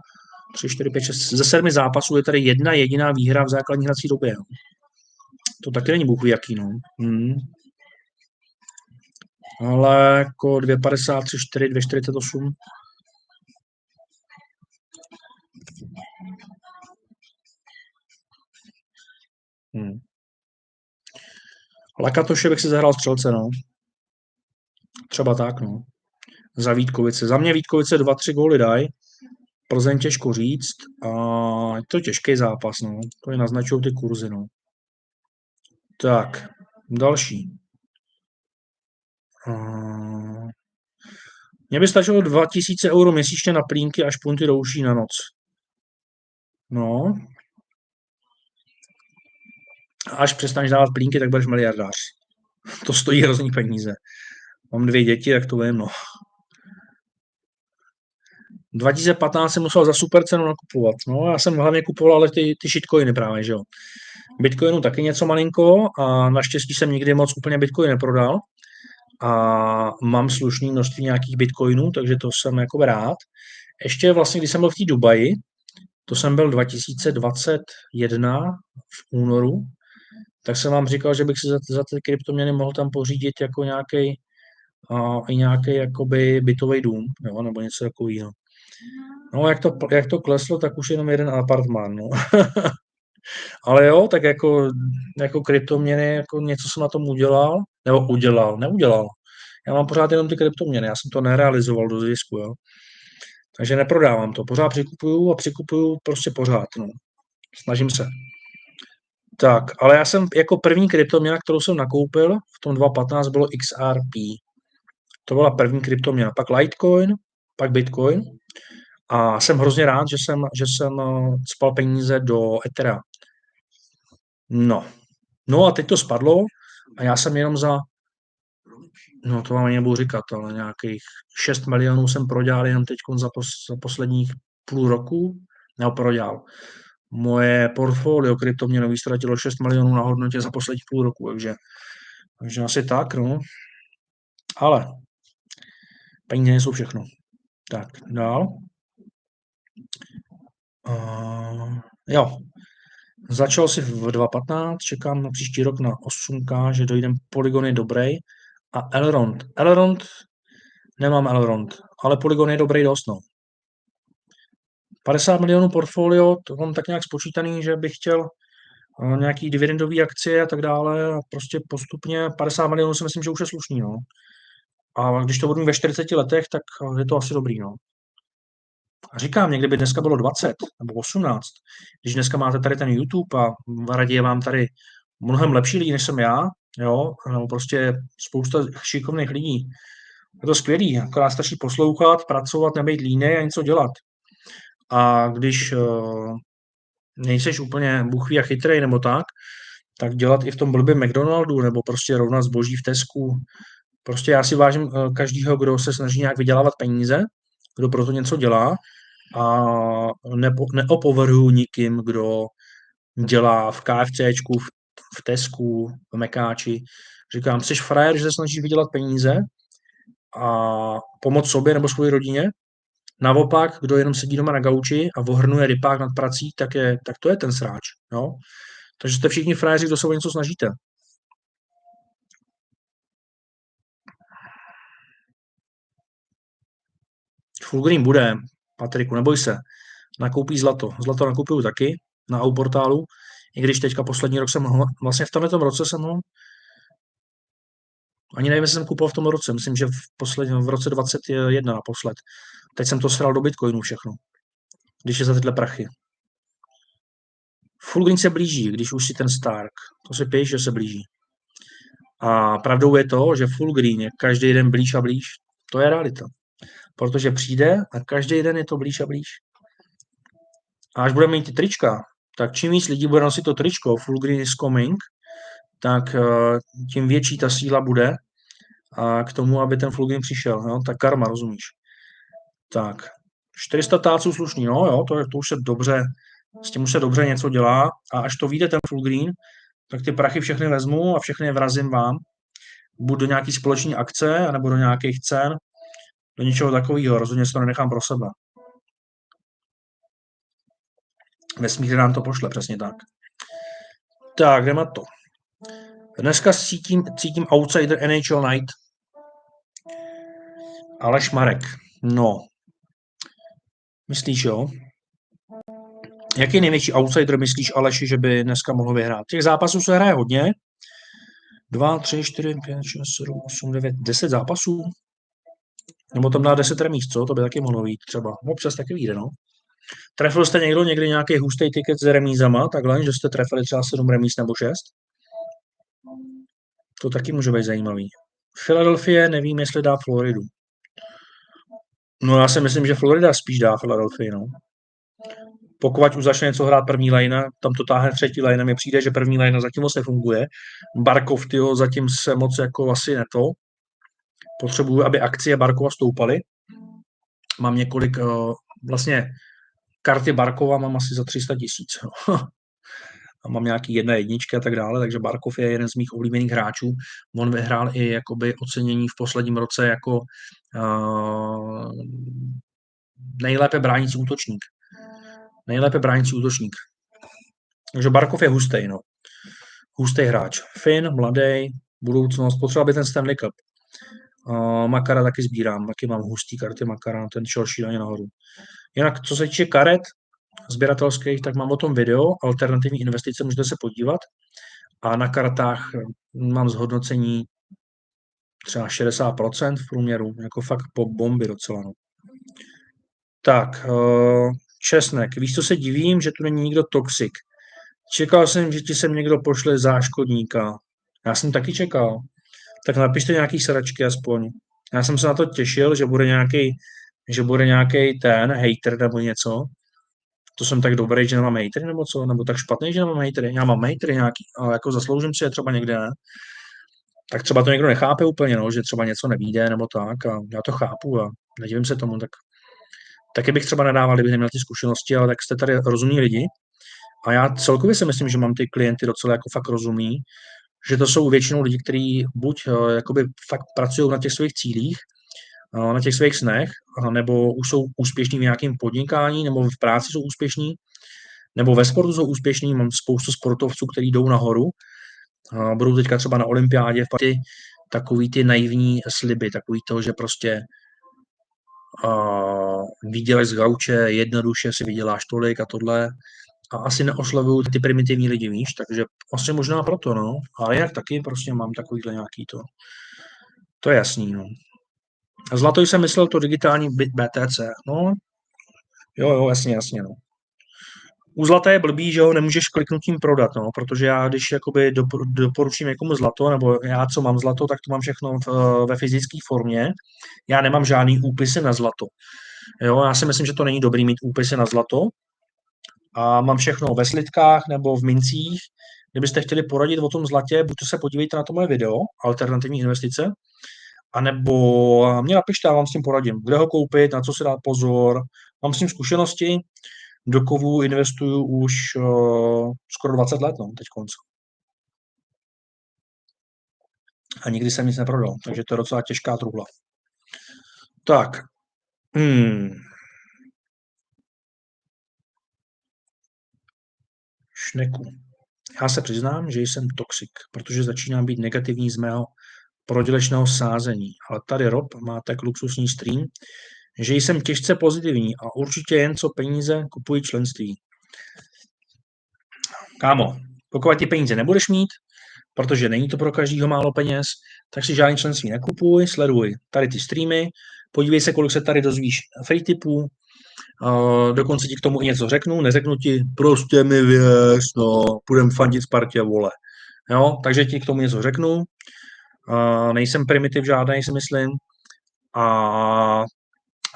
tři, čtyři, pět, šest, ze sedmi zápasů je tady jedna jediná výhra v základní hrací době. To taky není bůh jaký, no. Hmm. Ale jako 2,53, 4, 2,48. Hmm. Lakatoše bych si zahrál střelce, no. Třeba tak, no. Za Vítkovice. Za mě Vítkovice dva, tři góly dají. Plzeň těžko říct. A je to těžký zápas, no. To je naznačují ty kurzy, no. Tak, další. Mně by stačilo 2000 euro měsíčně na plínky až punty douší na noc. No, až přestaneš dávat plínky, tak budeš miliardář. (laughs) To stojí hrozný peníze. Mám dvě děti, tak to vím, no. 2015 jsem musel za super cenu nakupovat. No, já jsem hlavně kupoval ale ty, ty shitcoiny právě, že jo. Bitcoinu taky něco malinko a naštěstí jsem nikdy moc úplně bitcoin neprodal a mám slušný množství nějakých bitcoinů, takže to jsem jako rád. Ještě vlastně, když jsem byl v té Dubaji, to jsem byl 2021 v únoru, tak jsem vám říkal, že bych si za, za ty kryptoměny mohl tam pořídit jako nějaký i nějaký jakoby bytový dům, jo, nebo něco takového. No, jak to, jak to kleslo, tak už jenom jeden apartmán, no. (laughs) Ale jo, tak jako, jako kryptoměny, jako něco jsem na tom udělal, nebo udělal, neudělal. Já mám pořád jenom ty kryptoměny, já jsem to nerealizoval do zisku, jo. Takže neprodávám to, pořád přikupuju a přikupuju prostě pořád, no. Snažím se. Tak, ale já jsem jako první kryptoměna, kterou jsem nakoupil v tom 2015 bylo XRP. To byla první kryptoměna. Pak Litecoin, pak Bitcoin. A jsem hrozně rád, že jsem, že jsem eh, spal peníze do Ethera. No. No a teď to spadlo a já jsem jenom za, no to vám ani nebudu říkat, ale nějakých 6 milionů jsem prodělal jenom teď za, pos, za posledních půl roku, nebo prodělal moje portfolio kryptoměnový ztratilo 6 milionů na hodnotě za poslední půl roku, takže, takže asi tak, no. Ale peníze nejsou všechno. Tak, dál. Uh, jo, začal si v 2.15, čekám na příští rok na 8K, že dojdem Polygon je dobrý. A Elrond. Elrond, nemám Elrond, ale Polygon je dobrý dost, no. 50 milionů portfolio, to mám tak nějak spočítaný, že bych chtěl eh, nějaký dividendový akcie a tak dále a prostě postupně 50 milionů si myslím, že už je slušný, no. A když to budu ve 40 letech, tak je to asi dobrý, no. A říkám, někdy by dneska bylo 20 nebo 18. Když dneska máte tady ten YouTube a raději je vám tady mnohem lepší lidi, než jsem já, jo, nebo prostě spousta šikovných lidí. Je to skvělý, akorát stačí poslouchat, pracovat, nebejt línej a něco dělat. A když uh, nejseš úplně buchví a chytrý nebo tak, tak dělat i v tom blbě McDonaldu nebo prostě rovnat zboží v Tesku. Prostě já si vážím uh, každýho, kdo se snaží nějak vydělávat peníze, kdo pro to něco dělá a nepo, neopovrhu nikým, kdo dělá v KFCčku, v, v Tesku, v Mekáči. Říkám, jsi frajer, že se snažíš vydělat peníze a pomoct sobě nebo svoji rodině. Naopak, kdo jenom sedí doma na gauči a vohrnuje rypák nad prací, tak, je, tak to je ten sráč. Jo? Takže jste všichni frajeři, kdo se o něco snažíte. Full green bude, Patriku, neboj se. Nakoupí zlato. Zlato nakupuju taky na AU portálu, i když teďka poslední rok jsem ho, vlastně v tomhle roce jsem ho ani nevím, jestli jsem kupoval v tom roce, myslím, že v, posledním, v roce 21 naposled. Teď jsem to sral do Bitcoinu všechno, když je za tyhle prachy. Full green se blíží, když už si ten Stark. To se píš, že se blíží. A pravdou je to, že full green je každý den blíž a blíž. To je realita. Protože přijde a každý den je to blíž a blíž. A až budeme mít ty trička, tak čím víc lidí bude nosit to tričko Full Green is coming, tak eh, tím větší ta síla bude a k tomu, aby ten Full Green přišel. No, tak karma, rozumíš? Tak, 400 táců slušný, no jo, to, to už se dobře, s tím už se dobře něco dělá a až to vyjde ten Full Green, tak ty prachy všechny vezmu a všechny vrazím vám. Buď do nějaký společné akce, nebo do nějakých cen, do něčeho takového. Rozhodně si to nenechám pro sebe. Vesmír nám to pošle, přesně tak. Tak, jdeme to. Dneska cítím, cítím outsider NHL Night. Aleš Marek. No. Myslíš, jo? Jaký největší outsider myslíš, Aleši, že by dneska mohl vyhrát? Těch zápasů se hraje hodně. 2, 3, 4, 5, 6, 7, 8, 9, 10 zápasů. Nebo tam dá 10 remíz, co? To by taky mohlo být třeba. Občas taky vyjde, no. Trefil jste někdo někdy nějaký hustý tiket s remízama, takhle, že jste trefili třeba 7 remíz nebo 6? To taky může být zajímavý. Philadelphia nevím, jestli dá Floridu. No já si myslím, že Florida spíš dá Philadelphia, no. Pokud už začne něco hrát první lajna, tam to táhne třetí lajna, mi přijde, že první lajna zatím moc nefunguje. Barkov, tyho, zatím se moc jako asi neto. Potřebuju, aby akcie Barkova stoupaly. Mám několik, uh, vlastně karty Barkova mám asi za 300 tisíc. (laughs) a mám nějaký jedna jedničky a tak dále, takže Barkov je jeden z mých oblíbených hráčů. On vyhrál i jakoby ocenění v posledním roce jako uh, nejlépe bránící útočník. Nejlépe bránící útočník. Takže Barkov je hustý, no. Hustý hráč. Fin, mladý, budoucnost, potřeba by ten Stanley Cup. Uh, Makara taky sbírám, taky mám hustý karty Makara, ten šel šíleně nahoru. Jinak, co se týče karet sběratelských, tak mám o tom video, alternativní investice, můžete se podívat. A na kartách mám zhodnocení třeba 60% v průměru, jako fakt po bomby docela. No. Tak, uh, Česnek, víš, co se divím, že tu není nikdo toxik. Čekal jsem, že ti sem někdo pošle záškodníka. Já jsem taky čekal. Tak napište nějaký sračky aspoň. Já jsem se na to těšil, že bude nějaký že bude nějaký ten hater nebo něco. To jsem tak dobrý, že nemám hatery nebo co, nebo tak špatný, že nemám hatery. Já mám hatery nějaký, ale jako zasloužím si je třeba někde, ne? Tak třeba to někdo nechápe úplně, no, že třeba něco nevíde nebo tak a já to chápu a nedivím se tomu, tak taky bych třeba nadával, kdybych neměl ty zkušenosti, ale tak jste tady rozumní lidi. A já celkově si myslím, že mám ty klienty docela jako fakt rozumný, že to jsou většinou lidi, kteří buď uh, jakoby fakt pracují na těch svých cílích, uh, na těch svých snech, nebo už jsou úspěšní v nějakém podnikání, nebo v práci jsou úspěšní, nebo ve sportu jsou úspěšní. Mám spoustu sportovců, kteří jdou nahoru. Uh, budou teďka třeba na olympiádě v Pati takový ty naivní sliby, takový to, že prostě uh, výdělek z gauče, jednoduše si vyděláš tolik a tohle a asi neoslovují ty primitivní lidi, víš, takže asi možná proto, no, ale jak taky prostě mám takovýhle nějaký to, to je jasný, no. Zlato jsem myslel to digitální BTC, no, Jo, jo, jasně, jasně, no. U zlata je blbý, že ho nemůžeš kliknutím prodat, no, protože já, když jakoby doporučím někomu zlato, nebo já, co mám zlato, tak to mám všechno v, ve fyzické formě. Já nemám žádný úpisy na zlato. Jo, já si myslím, že to není dobrý mít úpisy na zlato. A mám všechno ve slitkách nebo v mincích. Kdybyste chtěli poradit o tom zlatě, buď to se podívejte na to moje video, alternativní investice, anebo mě napište, já vám s tím poradím, kde ho koupit, na co si dát pozor. Mám s tím zkušenosti, do kovu investuju už uh, skoro 20 let, no, teď konc. A nikdy jsem nic neprodal, takže to je docela těžká truhla. Tak. Hmm. Šneku. Já se přiznám, že jsem toxik, protože začínám být negativní z mého prodělečného sázení. Ale tady Rob má tak luxusní stream, že jsem těžce pozitivní a určitě jen co peníze kupuji členství. Kámo, pokud ty peníze nebudeš mít, protože není to pro každýho málo peněz, tak si žádný členství nekupuj, sleduj tady ty streamy, podívej se, kolik se tady dozvíš free tipů, dokonce ti k tomu i něco řeknu, neřeknu ti, prostě mi věř, no, půjdem fandit Spartě, vole. Jo, takže ti k tomu něco řeknu, uh, nejsem primitiv žádný, si myslím, a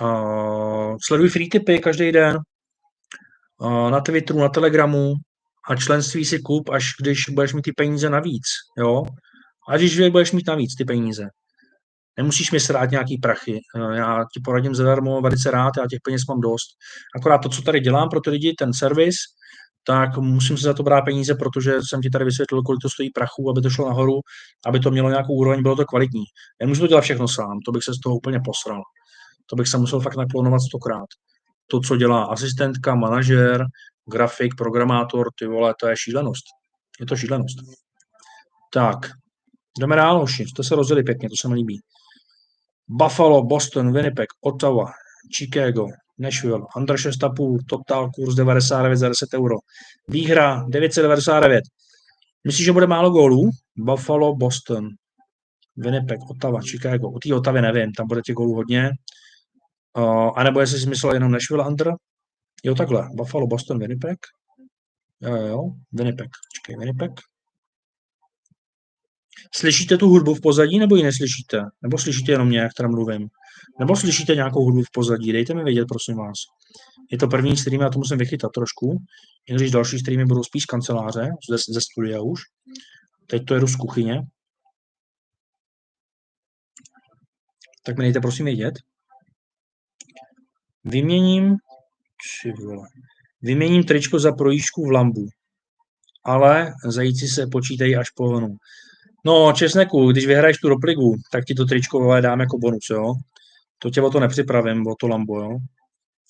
Uh, sleduj free tipy každý den uh, na Twitteru, na Telegramu a členství si kup, až když budeš mít ty peníze navíc, jo? A když budeš mít navíc ty peníze. Nemusíš mi srát nějaký prachy. Já ti poradím zadarmo velice rád, já těch peněz mám dost. Akorát to, co tady dělám pro ty lidi, ten servis, tak musím si za to brát peníze, protože jsem ti tady vysvětlil, kolik to stojí prachu, aby to šlo nahoru, aby to mělo nějakou úroveň, bylo to kvalitní. Nemůžu to dělat všechno sám, to bych se z toho úplně posral to bych se musel fakt naklonovat stokrát. To, co dělá asistentka, manažer, grafik, programátor, ty vole, to je šílenost. Je to šílenost. Tak, jdeme dál, hoši. Jste se rozjeli pěkně, to se mi líbí. Buffalo, Boston, Winnipeg, Ottawa, Chicago, Nashville, Under 6,5, total kurz 99 za 10 euro. Výhra 999. Myslíš, že bude málo gólů? Buffalo, Boston, Winnipeg, Ottawa, Chicago. U té Ottavy nevím, tam bude těch gólů hodně. Uh, a nebo jestli jsi myslel jenom Nashville Under? Jo, takhle. Buffalo, Boston, Winnipeg. Jo, jo, jo. Winnipeg. Čekej, Winnipeg. Slyšíte tu hudbu v pozadí, nebo ji neslyšíte? Nebo slyšíte jenom mě, jak tam mluvím? Nebo slyšíte nějakou hudbu v pozadí? Dejte mi vědět, prosím vás. Je to první stream, já to musím vychytat trošku. I když další streamy budou spíš z kanceláře, ze, ze studia už. Teď to jedu z kuchyně. Tak mi dejte prosím vědět. Vyměním, vyměním tričko za projížďku v lambu, ale zajíci se počítají až po honu. No, česneku, když vyhraješ tu ropligu, tak ti to tričko dám jako bonus, jo. To tě o to nepřipravím, o to lambo, jo.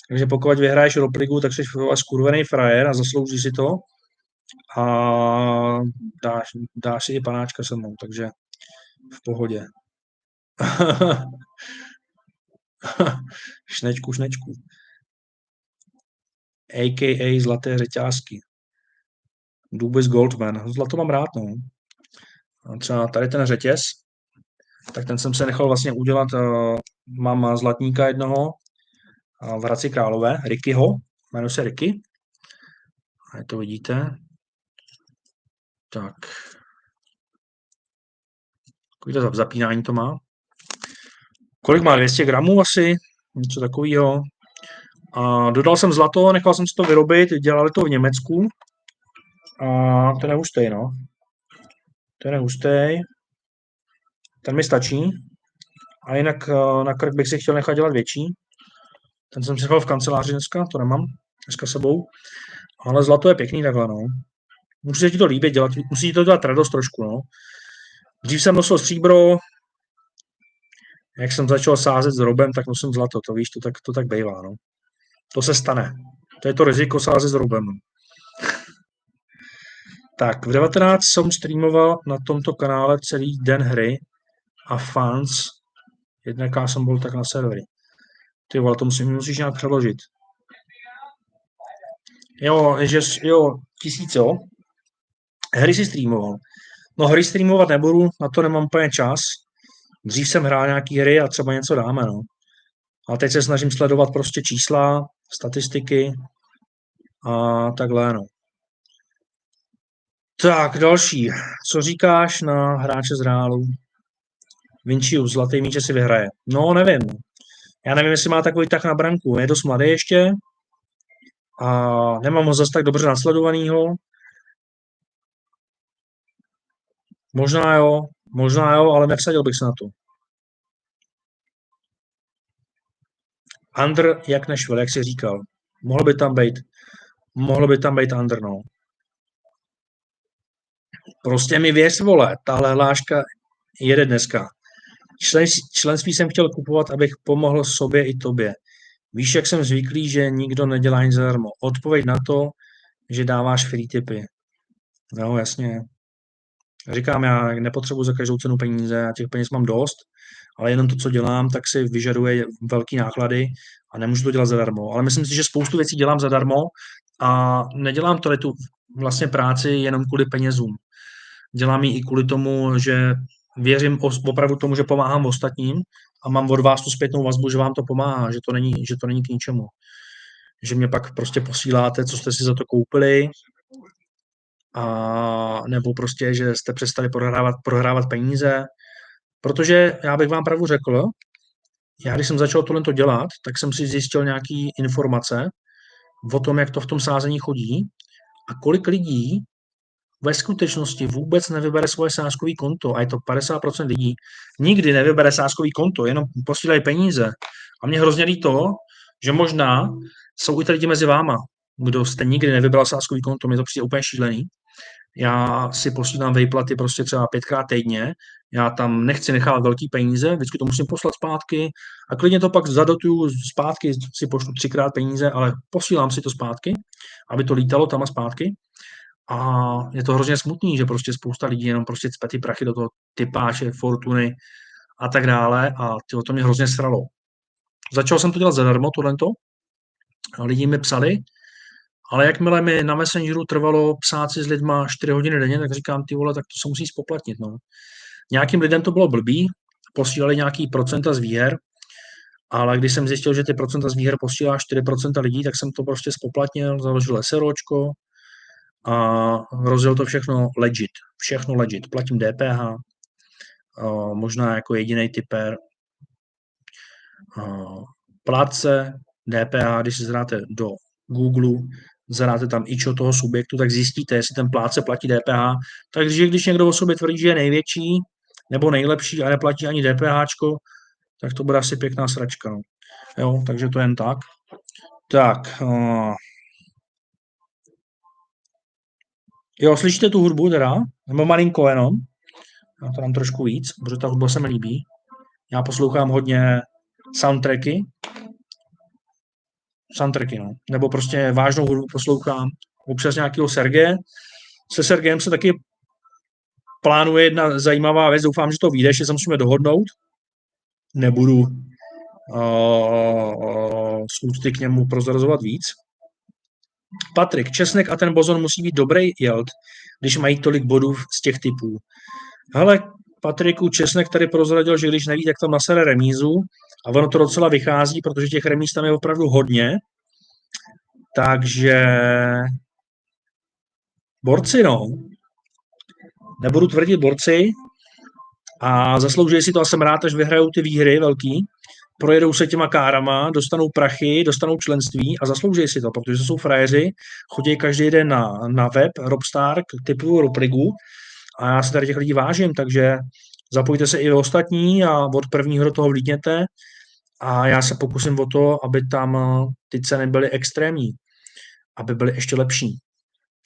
Takže pokud vyhraješ ropligu, tak jsi skurvený frajer a zaslouží si to a dáš, dáš si i panáčka se mnou, takže v pohodě. (laughs) šnečku, šnečku. A.k.a. zlaté řeťázky. Dubis Goldman. Zlato mám rád, no. A třeba tady ten řetěz, tak ten jsem se nechal vlastně udělat, uh, mám zlatníka jednoho v Hradci Králové, Rickyho, jmenuje se Ricky. A to vidíte. Tak. Kolik to zapínání to má? kolik má 200 gramů asi, něco takového. A dodal jsem zlato, nechal jsem si to vyrobit, dělali to v Německu. A to je nehustý, no. To je nehustý. Ten mi stačí. A jinak eh, na krk bych si chtěl nechat dělat větší. Ten jsem si v kanceláři dneska, to nemám dneska sebou. Ale zlato je pěkný takhle, no. Musí se ti to líbit, dělat, musí ti to dělat radost trošku, no. Dřív jsem nosil stříbro, jak jsem začal sázet s Robem, tak nosím zlato, to víš, to tak, to tak bývá, no. To se stane. To je to riziko sázet s Robem. Tak, v 19 jsem streamoval na tomto kanále celý den hry a fans, jednak jsem byl tak na servery. Ty vole, to musím, musíš nějak přeložit. Jo, že, jo, tisíc, jo. Hry si streamoval. No hry streamovat nebudu, na to nemám úplně čas, Dřív jsem hrál nějaký hry a třeba něco dáme, no. A teď se snažím sledovat prostě čísla, statistiky a takhle, no. Tak, další. Co říkáš na hráče z Reálu? Vincius, zlatý míče si vyhraje. No, nevím. Já nevím, jestli má takový tak na branku. Je dost mladý ještě a nemám ho zase tak dobře nasledovanýho. Možná jo, možná jo, ale nevsadil bych se na to. Under jak nešvel, jak jsi říkal. Mohl by tam být, mohl by tam být under, no. Prostě mi věř, vole, tahle hláška jede dneska. Členství jsem chtěl kupovat, abych pomohl sobě i tobě. Víš, jak jsem zvyklý, že nikdo nedělá nic zadarmo. Odpověď na to, že dáváš free tipy. No, jasně. Říkám, já nepotřebuji za každou cenu peníze, já těch peněz mám dost, ale jenom to, co dělám, tak si vyžaduje velký náklady a nemůžu to dělat zadarmo. Ale myslím si, že spoustu věcí dělám zadarmo a nedělám to tu vlastně práci jenom kvůli penězům. Dělám ji i kvůli tomu, že věřím opravdu tomu, že pomáhám ostatním a mám od vás tu zpětnou vazbu, že vám to pomáhá, že to není, že to není k ničemu. Že mě pak prostě posíláte, co jste si za to koupili, a nebo prostě, že jste přestali prohrávat, prohrávat peníze. Protože já bych vám pravdu řekl, já když jsem začal tohle dělat, tak jsem si zjistil nějaké informace o tom, jak to v tom sázení chodí a kolik lidí ve skutečnosti vůbec nevybere svoje sázkový konto, a je to 50% lidí, nikdy nevybere sázkový konto, jenom posílají peníze. A mě hrozně líto, že možná jsou i ty lidi mezi váma, kdo jste nikdy nevybral sázkový konto, mě to přijde úplně šílený. Já si posílám vejplaty prostě třeba pětkrát týdně, já tam nechci nechávat velký peníze, vždycky to musím poslat zpátky a klidně to pak zadotuju zpátky, si pošlu třikrát peníze, ale posílám si to zpátky, aby to lítalo tam a zpátky. A je to hrozně smutný, že prostě spousta lidí jenom prostě cpe ty prachy do toho typáče, fortuny a tak dále a tyho to mě hrozně sralo. Začal jsem to dělat zadarmo, tohleto. Lidi mi psali, ale jakmile mi na Messengeru trvalo psát si s lidma 4 hodiny denně, tak říkám, ty vole, tak to se musí spoplatnit. No. Nějakým lidem to bylo blbý, posílali nějaký procenta z výher, ale když jsem zjistil, že ty procenta z výher posílá 4% lidí, tak jsem to prostě spoplatnil, založil SROčko, a rozjel to všechno legit. Všechno legit. Platím DPH, možná jako jediný typer. Plátce DPH, když si zráte do Google, zadáte tam ičo toho subjektu, tak zjistíte, jestli ten plátce platí DPH. Takže když někdo o sobě tvrdí, že je největší nebo nejlepší a neplatí ani DPH, tak to bude asi pěkná sračka. No. Jo, takže to jen tak. Tak, uh, Jo, slyšíte tu hudbu teda? Nebo malinko jenom? Já to dám trošku víc, protože ta hudba se mi líbí. Já poslouchám hodně soundtracky. Soundtracky, no. Nebo prostě vážnou hudbu poslouchám. Občas nějakého Sergeje. Se Sergejem se taky plánuje jedna zajímavá věc. Doufám, že to vyjde, že se musíme dohodnout. Nebudu uh, uh, k němu prozrazovat víc. Patrik, Česnek a ten bozon musí být dobrý jeld, když mají tolik bodů z těch typů. Hele, Patriku, Česnek tady prozradil, že když neví, tak tam nasere remízu a ono to docela vychází, protože těch remíz tam je opravdu hodně. Takže borci, no. Nebudu tvrdit borci a zaslouží si to a jsem rád, až vyhrajou ty výhry velký, projedou se těma kárama, dostanou prachy, dostanou členství a zaslouží si to, protože jsou frajeři, chodí každý den na, na web Robstar, typu Robrigu a já se tady těch lidí vážím, takže zapojte se i vy ostatní a od prvního do toho vlídněte a já se pokusím o to, aby tam ty ceny byly extrémní, aby byly ještě lepší.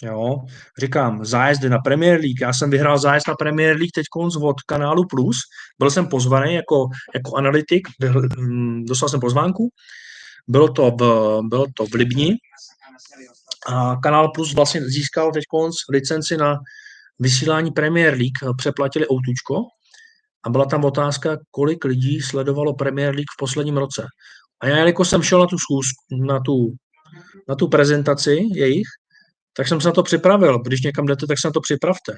Jo, říkám, zájezdy na Premier League. Já jsem vyhrál zájezd na Premier League teď od kanálu Plus. Byl jsem pozvaný jako, jako analytik, hm, dostal jsem pozvánku. Bylo to v, bylo to v Libni. A kanál Plus vlastně získal teď licenci na vysílání Premier League. Přeplatili outučko. A byla tam otázka, kolik lidí sledovalo Premier League v posledním roce. A já, jako jsem šel na tu schůzku, na tu, na tu prezentaci jejich, tak jsem se na to připravil. Když někam jdete, tak se na to připravte.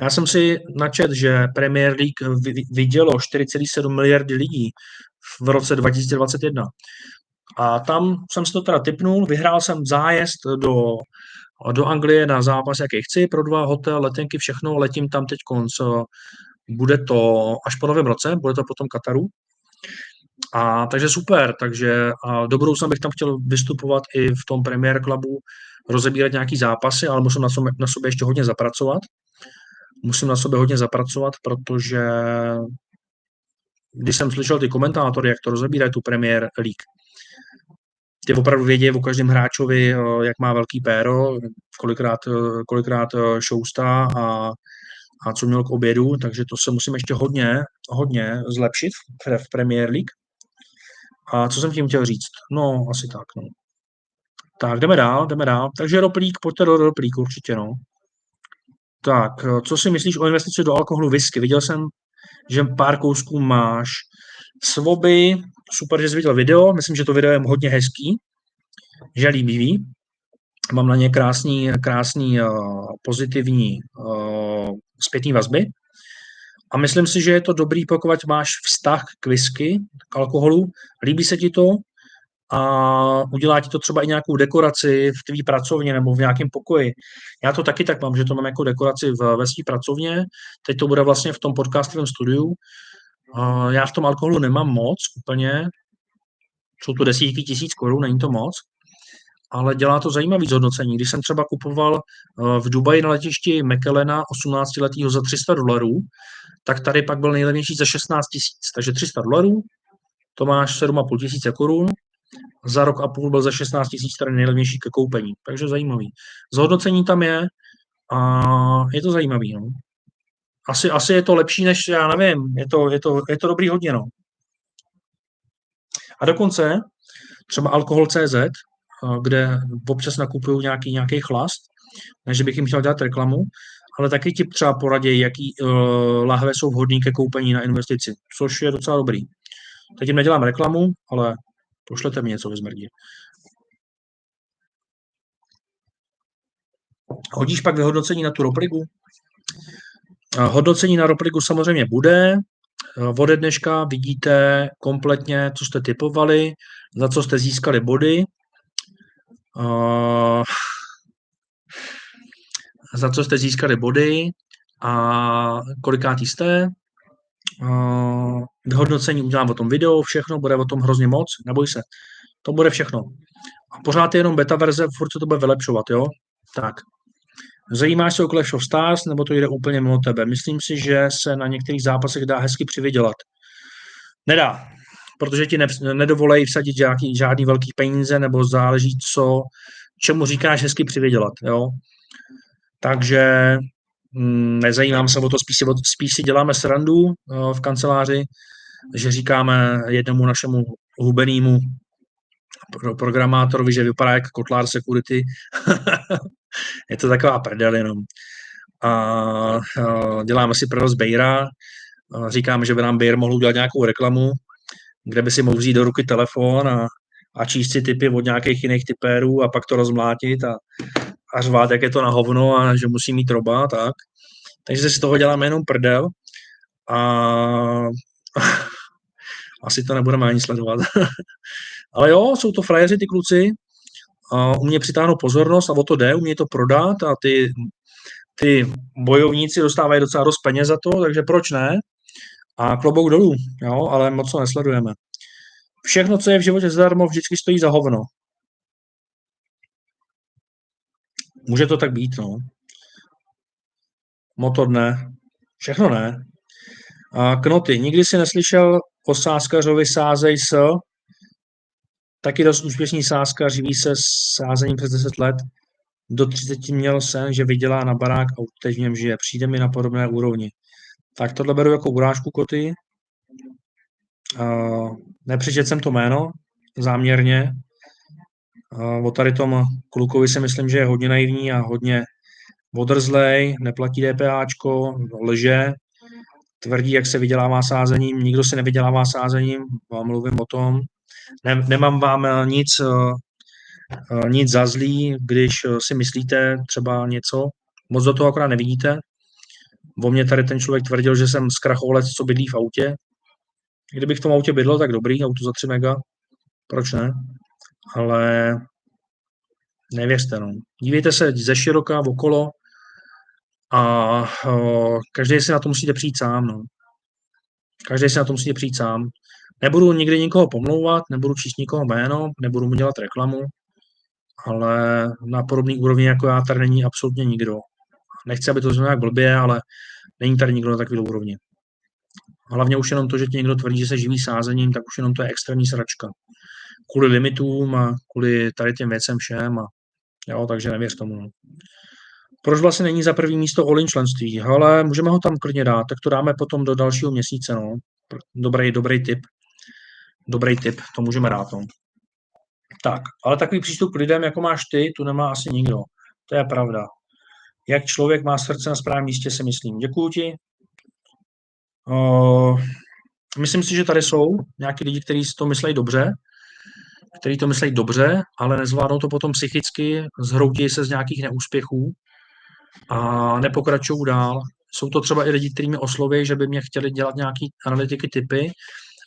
Já jsem si načet, že Premier League vidělo 4,7 miliardy lidí v roce 2021. A tam jsem si to teda typnul, vyhrál jsem zájezd do, do Anglie na zápas, jaký chci, pro dva hotel, letenky, všechno, letím tam teď konc. Bude to až po novém roce, bude to potom Kataru. A takže super, takže a do budoucna bych tam chtěl vystupovat i v tom Premier Clubu, rozebírat nějaký zápasy, ale musím na sobě, na sobě ještě hodně zapracovat. Musím na sobě hodně zapracovat, protože když jsem slyšel ty komentátory, jak to rozebírají tu Premier League, ty opravdu vědí o každém hráčovi, jak má velký péro, kolikrát, kolikrát šoustá a, a co měl k obědu, takže to se musím ještě hodně, hodně zlepšit v, v Premier League. A co jsem tím chtěl říct? No, asi tak, no. Tak, jdeme dál, jdeme dál. Takže roplík, pojďte do roplíku určitě, no. Tak, co si myslíš o investici do alkoholu whisky? Viděl jsem, že pár kousků máš. Svoby, super, že jsi viděl video, myslím, že to video je hodně hezký, že líbivý. Mám na ně krásný, krásný uh, pozitivní uh, zpětný vazby. A myslím si, že je to dobrý, pokud máš vztah k whisky, k alkoholu, líbí se ti to a udělá ti to třeba i nějakou dekoraci v tvý pracovně nebo v nějakém pokoji. Já to taky tak mám, že to mám jako dekoraci v, ve své pracovně. Teď to bude vlastně v tom podcastovém studiu. Já v tom alkoholu nemám moc úplně. Jsou to desítky tisíc korun, není to moc ale dělá to zajímavý zhodnocení. Když jsem třeba kupoval eh, v Dubaji na letišti McKellena 18 letýho za 300 dolarů, tak tady pak byl nejlevnější za 16 tisíc. Takže 300 dolarů, to máš 7,5 tisíce korun, za rok a půl byl za 16 tisíc tady nejlevnější ke koupení. Takže zajímavý. Zhodnocení tam je a je to zajímavý. No. Asi, asi je to lepší, než já nevím, je to, je to, je to dobrý hodně. No. A dokonce třeba alkohol.cz, kde občas nakupuju nějaký, nějaký chlast, než bych jim chtěl dělat reklamu, ale taky ti třeba poradí, jaký uh, lahve jsou vhodné ke koupení na investici, což je docela dobrý. Teď jim nedělám reklamu, ale pošlete mi něco ve zmrdí. Hodíš pak vyhodnocení na tu ropligu? Hodnocení na ropligu samozřejmě bude. Ode dneška vidíte kompletně, co jste typovali, za co jste získali body. Uh, za co jste získali body a kolikátý jste. Uh, vyhodnocení udělám o tom video, všechno, bude o tom hrozně moc, neboj se. To bude všechno. A pořád je jenom beta verze, furt se to bude vylepšovat, jo? Tak. Zajímáš se o Clash of Stars, nebo to jde úplně mimo tebe? Myslím si, že se na některých zápasech dá hezky přivydělat. Nedá protože ti ne, nedovolejí vsadit žádný, žádný velký peníze, nebo záleží, co, čemu říkáš hezky přivydělat, jo. Takže nezajímám se o to, spíš si, spíš si děláme srandu uh, v kanceláři, že říkáme jednomu našemu hubenému pro, programátorovi, že vypadá jak Kotlár Security. (laughs) je to taková prdel jenom. A, a děláme si provoz Bejra, říkáme, že by nám Bejr mohl udělat nějakou reklamu, kde by si mohl vzít do ruky telefon a, a číst si typy od nějakých jiných typérů a pak to rozmlátit a, a řvát, jak je to na hovno a že musí mít roba, tak. Takže si z toho děláme jenom prdel a (laughs) asi to nebudeme ani sledovat. (laughs) Ale jo, jsou to frajeři, ty kluci, a u mě přitáhnou pozornost a o to jde, umějí to prodat a ty, ty bojovníci dostávají docela dost peněz za to, takže proč ne? A klobouk dolů, jo, ale moc to nesledujeme. Všechno, co je v životě zadarmo, vždycky stojí za hovno. Může to tak být, no. Motor ne. Všechno ne. A knoty. Nikdy si neslyšel o sáskařovi sázej s taky dost úspěšný sázka, živí se sázením přes 10 let. Do 30 měl sen, že vydělá na barák a teď v něm žije. Přijde mi na podobné úrovni. Tak tohle beru jako urážku koty. Uh, nepřečet jsem to jméno záměrně. O tady tom klukovi si myslím, že je hodně naivní a hodně odrzlej, neplatí DPHčko, lže, tvrdí, jak se vydělává sázením, nikdo se nevydělává sázením, vám mluvím o tom. Ne, nemám vám nic, nic za zlý, když si myslíte třeba něco, moc do toho akorát nevidíte, O mě tady ten člověk tvrdil, že jsem zkrachovlec, co bydlí v autě. Kdybych v tom autě bydlel, tak dobrý, auto za 3 mega. Proč ne? Ale nevěřte, no. Dívejte se ze široka okolo a každý si na to musíte přijít sám, no. Každý si na to musíte přijít sám. Nebudu nikdy nikoho pomlouvat, nebudu číst nikoho jméno, nebudu mu dělat reklamu, ale na podobný úrovni jako já tady není absolutně nikdo. Nechci, aby to znělo jak blbě, ale není tady nikdo na takové úrovni. Hlavně už jenom to, že ti někdo tvrdí, že se živí sázením, tak už jenom to je extrémní sračka. Kvůli limitům a kvůli tady těm věcem všem. A, jo, takže nevěř tomu. No. Proč vlastně není za první místo all členství? Ale můžeme ho tam klidně dát, tak to dáme potom do dalšího měsíce. No. Dobrý, dobrý tip. Dobrý tip, to můžeme dát. No. Tak, ale takový přístup k lidem, jako máš ty, tu nemá asi nikdo. To je pravda. Jak člověk má srdce na správném místě, si myslím. Děkuji ti. Uh, myslím si, že tady jsou nějaký lidi, kteří to myslí dobře, kteří to myslí dobře, ale nezvládnou to potom psychicky, zhroutí se z nějakých neúspěchů a nepokračují dál. Jsou to třeba i lidi, kteří mi osloví, že by mě chtěli dělat nějaké analytiky typy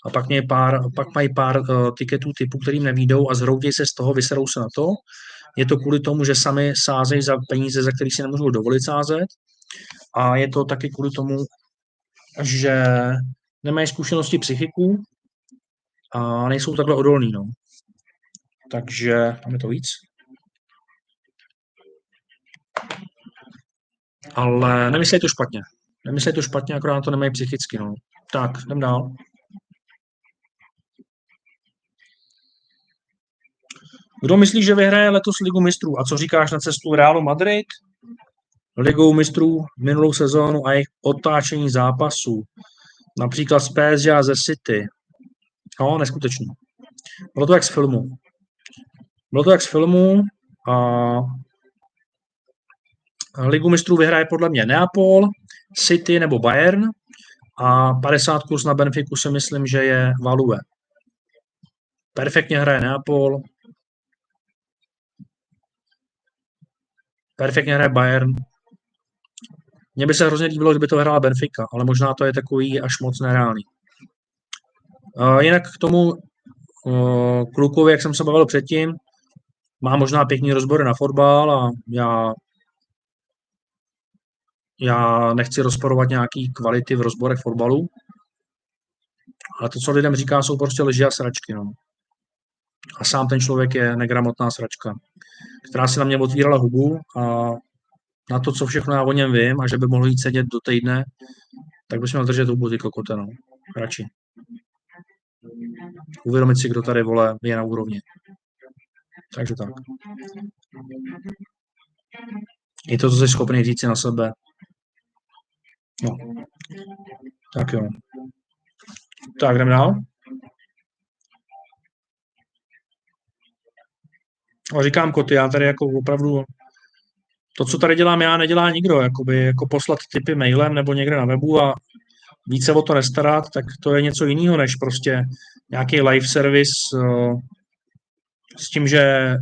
a pak, mě pár, pak mají pár uh, tiketů typu, kterým nevídou a zhroutí se z toho, vyserou se na to. Je to kvůli tomu, že sami sázejí za peníze, za které si nemůžou dovolit sázet. A je to taky kvůli tomu, že nemají zkušenosti psychiků a nejsou takhle odolní. No. Takže máme to víc. Ale nemyslej to špatně. Nemyslej to špatně, akorát to nemají psychicky. No. Tak, jdem dál. Kdo myslí, že vyhraje letos Ligu mistrů? A co říkáš na cestu Realu Madrid? Ligou mistrů minulou sezónu a jejich otáčení zápasů. Například z PSG a ze City. No, neskutečný. Bylo to jak z filmu. Bylo to jak z filmu a Ligu mistrů vyhraje podle mě Neapol, City nebo Bayern a 50 kurz na Benfiku si myslím, že je Value. Perfektně hraje Neapol, perfektně hraje Bayern. Mně by se hrozně líbilo, kdyby to hrála Benfica, ale možná to je takový až moc nereálný. Uh, jinak k tomu uh, klukovi, jak jsem se bavil předtím, má možná pěkný rozbory na fotbal a já já nechci rozporovat nějaký kvality v rozborech fotbalu, ale to, co lidem říká, jsou prostě lži a sračky. No. A sám ten člověk je negramotná sračka, která si na mě otvírala hubu a na to, co všechno já o něm vím a že by mohl jít sedět do týdne, tak bychom měl držet hubu ty kokote, no. Radši. Uvědomit si, kdo tady vole je na úrovni. Takže tak. Je to, co jsi schopný říct si na sebe. No. Tak jo. Tak, jdeme dál. A říkám koty, já tady jako opravdu to, co tady dělám já, nedělá nikdo. Jakoby, jako poslat typy mailem nebo někde na webu a více o to nestarat, tak to je něco jiného, než prostě nějaký live service uh, s tím, že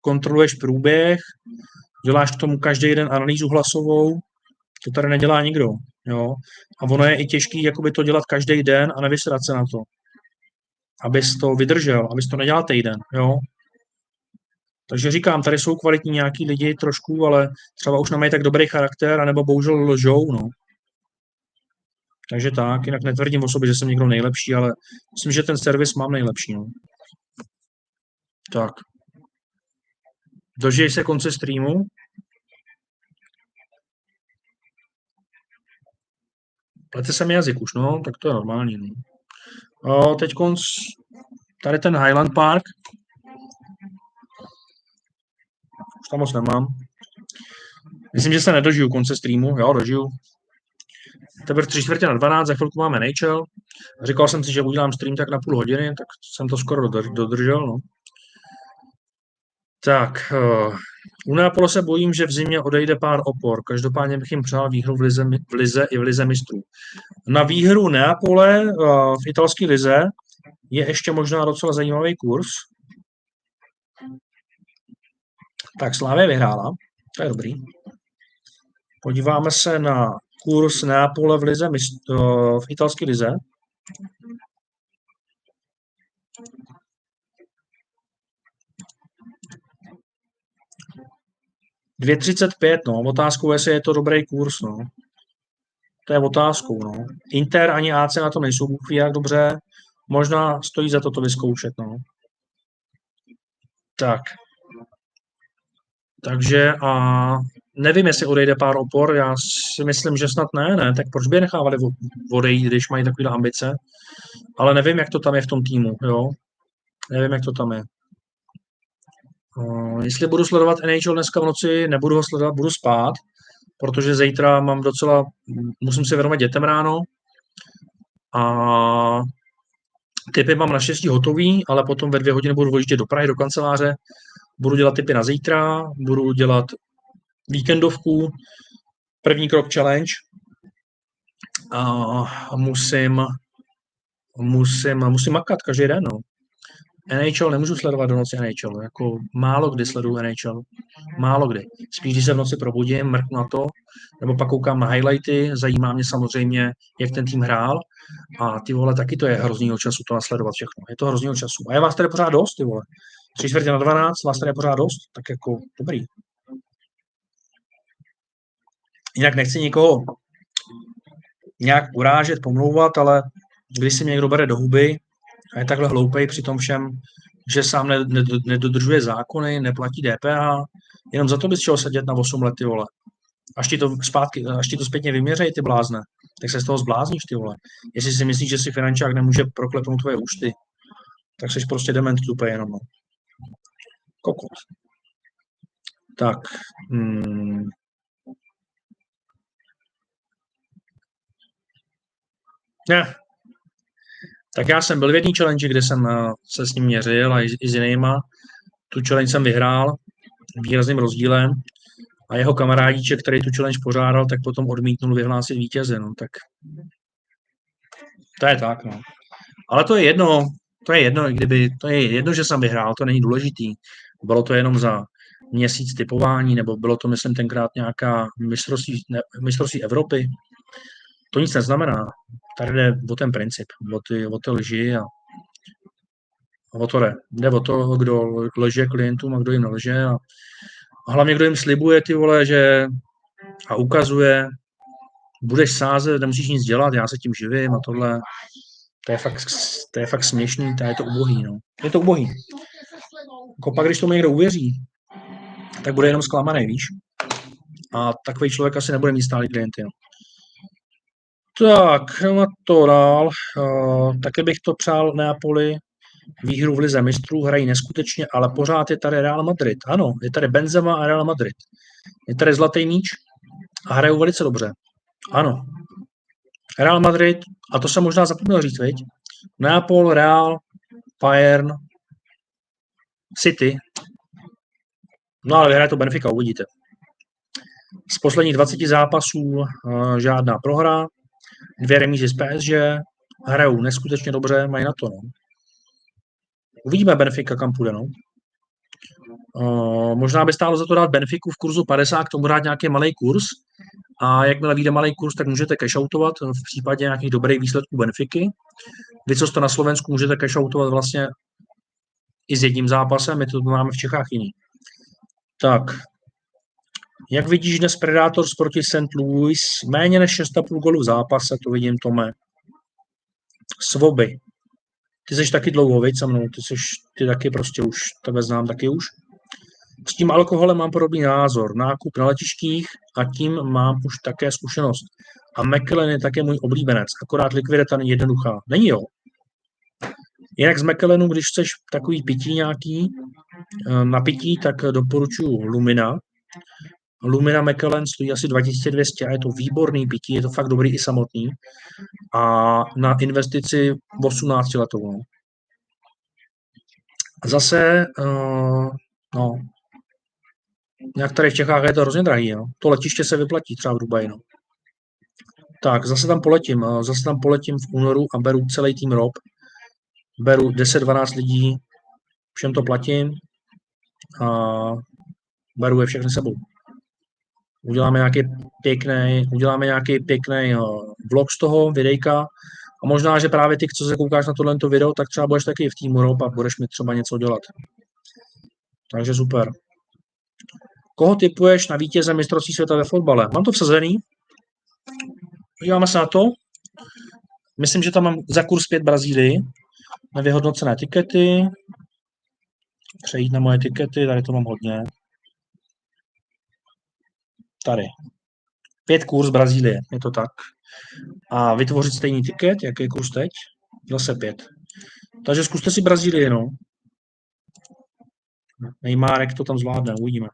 kontroluješ průběh, děláš k tomu každý den analýzu hlasovou, to tady nedělá nikdo. Jo? A ono je i těžký jakoby to dělat každý den a nevysrat se na to. Abys to vydržel, abys to nedělal týden. Jo? Takže říkám, tady jsou kvalitní nějaký lidi trošku, ale třeba už nemají tak dobrý charakter, anebo bohužel lžou, no. Takže tak, jinak netvrdím o sobě, že jsem někdo nejlepší, ale myslím, že ten servis mám nejlepší, no. Tak. Dožij se konce streamu. Plete se mi jazyk už, no, tak to je normální, no. O, teď konc, tady ten Highland Park, už tam moc nemám. Myslím, že se nedožiju konce streamu, jo, dožiju. Teprve tři čtvrtě na 12, za chvilku máme Nachel. Říkal jsem si, že udělám stream tak na půl hodiny, tak jsem to skoro dodržel, no. Tak, uh, u Neapole se bojím, že v zimě odejde pár opor. Každopádně bych jim přál výhru v lize, v lize i v lize mistrů. Na výhru Neapole uh, v italské lize je ještě možná docela zajímavý kurz. Tak Slávě vyhrála, to je dobrý. Podíváme se na kurz Neapole v, lize, v italské lize. 2,35, no. Otázkou je, jestli je to dobrý kurz, no. To je otázkou, no. Inter ani AC na to nejsou bůh jak dobře. Možná stojí za to to vyzkoušet, no. Tak. Takže a nevím, jestli odejde pár opor, já si myslím, že snad ne, ne, tak proč by je nechávali odejít, když mají takové ambice, ale nevím, jak to tam je v tom týmu, jo, nevím, jak to tam je. Uh, jestli budu sledovat NHL dneska v noci, nebudu ho sledovat, budu spát, protože zítra mám docela, musím si věnovat dětem ráno. A typy mám naštěstí hotový, ale potom ve dvě hodiny budu odjíždět do Prahy, do kanceláře, budu dělat typy na zítra, budu dělat víkendovku, první krok challenge. A musím, musím, musím makat každý den, no. NHL nemůžu sledovat do noci NHL, jako málo kdy sleduju NHL, málo kdy. Spíš, když se v noci probudím, mrknu na to, nebo pak koukám na highlighty, zajímá mě samozřejmě, jak ten tým hrál a ty vole, taky to je hroznýho času to nasledovat všechno, je to hroznýho času. A je vás tady pořád dost, ty vole. Tři čtvrtě na 12, vás tady je pořád dost, tak jako dobrý. Jinak nechci nikoho nějak urážet, pomlouvat, ale když si mě někdo bere do huby a je takhle hloupej při tom všem, že sám nedodržuje zákony, neplatí DPH, jenom za to bys chtěl sedět na 8 let, ty vole. Až ti to, zpátky, až ti to zpětně vyměřejí, ty blázne, tak se z toho zblázníš, ty vole. Jestli si myslíš, že si finančák nemůže proklepnout tvoje účty, tak jsi prostě dement tupé jenom. No. Kokot. Tak. Hmm. Ne. Tak já jsem byl v jedné challenge, kde jsem eh, se s ním měřil a i, i s jinýma. Tu challenge jsem vyhrál výrazným rozdílem a jeho kamarádíček, který tu challenge pořádal, tak potom odmítnul vyhlásit vítěze. No, tak to je tak, no. Ale to je jedno, to je jedno, kdyby, to je jedno, že jsem vyhrál, to není důležitý. Bylo to jenom za měsíc typování, nebo bylo to, myslím, tenkrát nějaká mistrovství, ne, mistrovství Evropy. To nic neznamená. Tady jde o ten princip, o ty, o ty lži a, o to jde. Jde o to, kdo lže klientům a kdo jim nelže a, a hlavně kdo jim slibuje ty vole, že a ukazuje, budeš sázet, nemusíš nic dělat, já se tím živím a tohle. To je fakt, to je fakt směšný, to je to ubohý, no. Je to ubohý. Jako pak, když tomu někdo uvěří, tak bude jenom zklamaný, víš? A takový člověk asi nebude mít stálý klienty, no. Tak, na to dál. Uh, taky bych to přál Neapoli. Výhru v Lize mistrů hrají neskutečně, ale pořád je tady Real Madrid. Ano, je tady Benzema a Real Madrid. Je tady zlatý míč a hrajou velice dobře. Ano. Real Madrid, a to jsem možná zapomněl říct, viď? Neapol, Real, Bayern, City. No ale vyhraje to Benfica, uvidíte. Z posledních 20 zápasů uh, žádná prohra, dvě remízy z PSG, hrajou neskutečně dobře, mají na to. No. Uvidíme Benfica, kam půjde. No. Uh, možná by stálo za to dát Benfiku v kurzu 50, k tomu dát nějaký malý kurz. A jakmile vyjde malý kurz, tak můžete cashoutovat v případě nějakých dobrých výsledků Benfiky. Vy, co jste na Slovensku, můžete cashoutovat vlastně i s jedním zápasem, my to máme v Čechách jiný. Tak, jak vidíš dnes Predators proti St. Louis? Méně než 6,5 golů v zápase, to vidím, Tome. Svoby. Ty jsi taky dlouho, veď se mnou, ty, jsi, ty taky prostě už, tebe znám taky už. S tím alkoholem mám podobný názor. Nákup na letištích a tím mám už také zkušenost. A McKellen je také můj oblíbenec, akorát likvidita není jednoduchá. Není jo. Jinak z McKellenu, když chceš takový pití nějaký, eh, na pití, tak doporučuji Lumina. Lumina McKellen stojí asi 2200 a je to výborný pití, je to fakt dobrý i samotný. A na investici 18 letou. No. Zase, uh, no, jak tady v Čechách je to hrozně drahý, no. To letiště se vyplatí třeba v Dubaji, no. Tak, zase tam poletím, eh, zase tam poletím v únoru a beru celý tým ROB. Beru 10-12 lidí, všem to platím a beru je všechny sebou uděláme nějaký pěkný, uděláme nějaký pěkný uh, vlog z toho, videjka a možná, že právě ty, co se koukáš na tohle video, tak třeba budeš taky v týmu ROP a budeš mi třeba něco dělat. Takže super. Koho typuješ na vítěze mistrovství světa ve fotbale? Mám to vsazený. Podíváme se na to. Myslím, že tam mám za kurz 5 Brazílii na vyhodnocené tikety. Přejít na moje tikety, tady to mám hodně. Tady. Pět kurz Brazílie, je to tak. A vytvořit stejný tiket, jaký kurz teď? Zase pět. Takže zkuste si Brazílii, no. Neymárek to tam zvládne, uvidíme.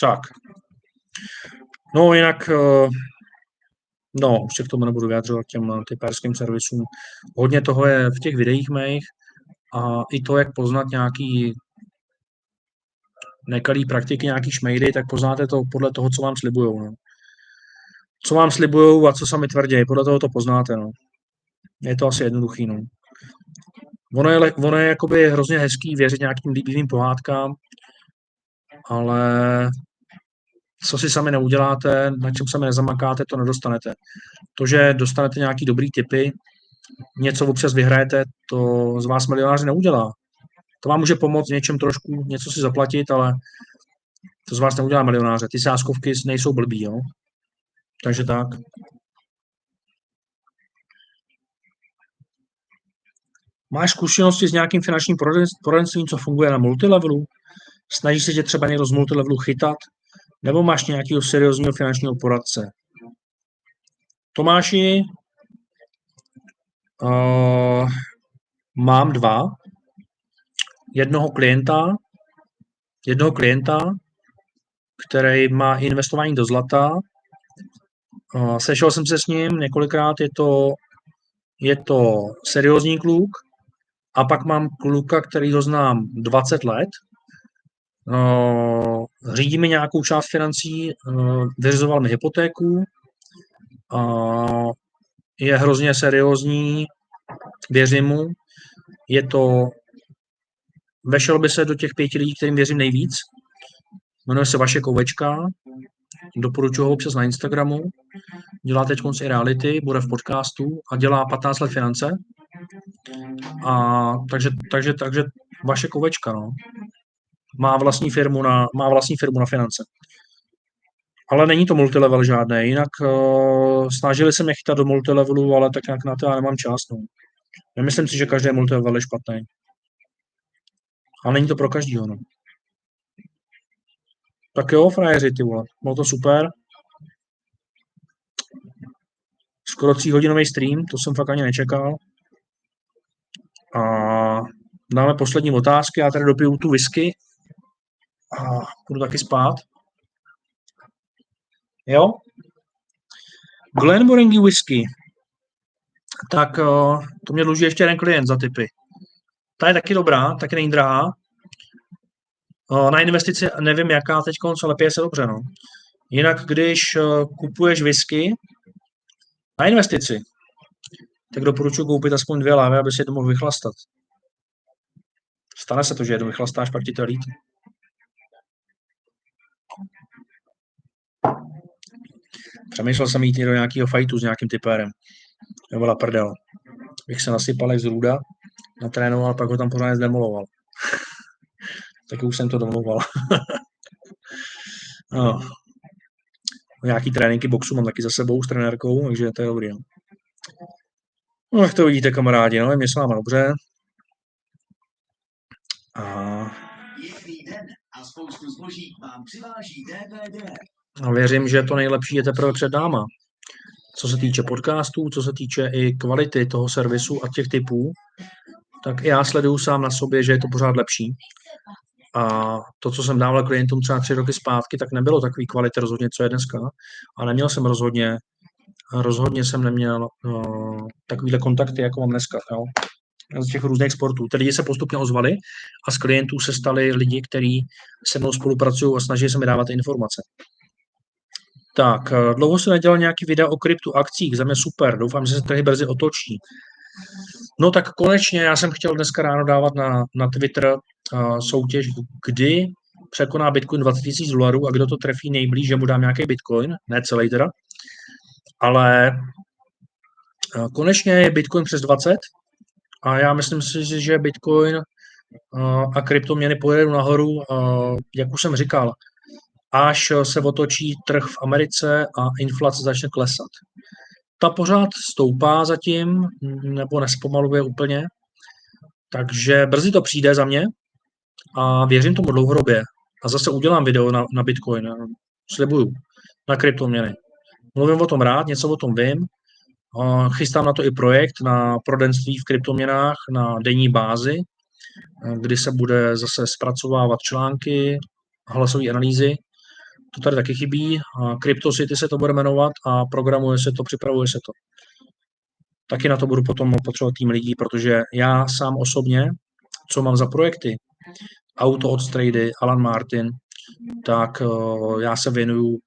Tak. No jinak, eh, no, už se k tomu nebudu vyjadřovat těm typerským servisům. Hodně toho je v těch videích mých a i to, jak poznat nějaký nekalý praktiky, nějaký šmejdy, tak poznáte to podle toho, co vám slibujou. No. Co vám slibujou a co sami tvrdí, podle toho to poznáte. No. Je to asi jednoduchý. No. Ono je, ono je jakoby hrozně hezký věřit nějakým líbivým pohádkám, ale co si sami neuděláte, na čem sami nezamakáte, to nedostanete. To, že dostanete nějaký dobrý typy, něco občas vyhrajete, to z vás milionáři neudělá. To vám může pomoct něčem trošku, něco si zaplatit, ale to z vás neudělá milionáře. Ty sáskovky nejsou blbý, jo? Takže tak. Máš zkušenosti s nějakým finančním poradenstvím, co funguje na multilevelu? Snaží se tě třeba někdo z multilevelu chytat? Nebo máš nějakého seriózního finančního poradce? Tomáši, uh, mám dva. Jednoho klienta, jednoho klienta, který má investování do zlata. Sešel jsem se s ním několikrát, je to, je to seriózní kluk. A pak mám kluka, který ho znám 20 let, Uh, řídí mi nějakou část financí, uh, vyřizoval mi hypotéku, je hrozně seriózní, věřím mu, je to, vešel by se do těch pěti lidí, kterým věřím nejvíc, jmenuje se Vaše Kovečka, doporučuji ho občas na Instagramu, dělá teď konci reality, bude v podcastu a dělá 15 let finance. A takže, takže, takže vaše kovečka, no má vlastní firmu na, má vlastní firmu na finance. Ale není to multilevel žádné, jinak uh, snažili se mě chytat do multilevelu, ale tak nějak na to já nemám čas. No. Nemyslím si, že každý multilevel je špatný. A není to pro každýho, no. Tak jo, frajeři, ty vole. Bylo to super. Skoro tříhodinový stream, to jsem fakt ani nečekal. A dáme poslední otázky, já tady dopiju tu whisky a budu taky spát. Jo? Glenmorangie whisky. Tak uh, to mě dluží ještě jeden klient za typy. Ta je taky dobrá, taky není drahá. Na investici nevím jaká teď, ale pije se dobře. No. Jinak, když uh, kupuješ whisky na investici, tak doporučuji koupit aspoň dvě lávy, aby si to mohl vychlastat. Stane se to, že jednu vychlastáš, pak ti to líto. Přemýšlel jsem jít do nějakého fajtu s nějakým typérem. To byla prdel. Bych se nasypal jak z růda, natrénoval, pak ho tam pořádně zdemoloval. tak už jsem to domluval. (laughs) no. Nějaký tréninky boxu mám taky za sebou s trenérkou, takže to je dobrý. No, no jak to vidíte, kamarádi, no, je mě s váma dobře. A... a spoustu zboží vám přiváží DVD. A věřím, že to nejlepší je teprve před náma. Co se týče podcastů, co se týče i kvality toho servisu a těch typů, tak já sleduju sám na sobě, že je to pořád lepší. A to, co jsem dával klientům třeba tři roky zpátky, tak nebylo takový kvality rozhodně, co je dneska. A neměl jsem rozhodně, rozhodně jsem neměl uh, takovýhle kontakty, jako mám dneska. Jo? z těch různých sportů. Ty lidi se postupně ozvali a z klientů se stali lidi, kteří se mnou spolupracují a snaží se mi dávat informace. Tak, eh, dlouho se nedělal nějaký video o kryptu akcích, za mě super, doufám, že se trhy brzy otočí. No tak konečně, já jsem chtěl dneska ráno dávat na, na Twitter uh, soutěž, kdy překoná Bitcoin 20 000 dolarů a kdo to trefí nejblíž, že mu dám nějaký Bitcoin, ne celý teda, ale uh, konečně je Bitcoin přes 20 a já myslím si, že Bitcoin a kryptoměny pojedou nahoru, jak už jsem říkal, až se otočí trh v Americe a inflace začne klesat. Ta pořád stoupá zatím, nebo nespomaluje úplně, takže brzy to přijde za mě a věřím tomu dlouhodobě. A zase udělám video na, na Bitcoin, slibuju, na kryptoměny. Mluvím o tom rád, něco o tom vím. Chystám na to i projekt na prodenství v kryptoměnách na denní bázi, kdy se bude zase zpracovávat články, hlasové analýzy. To tady taky chybí. CryptoCity se to bude jmenovat a programuje se to, připravuje se to. Taky na to budu potom potřebovat tým lidí, protože já sám osobně, co mám za projekty, Auto od Strady, Alan Martin, tak uh, já se věnuju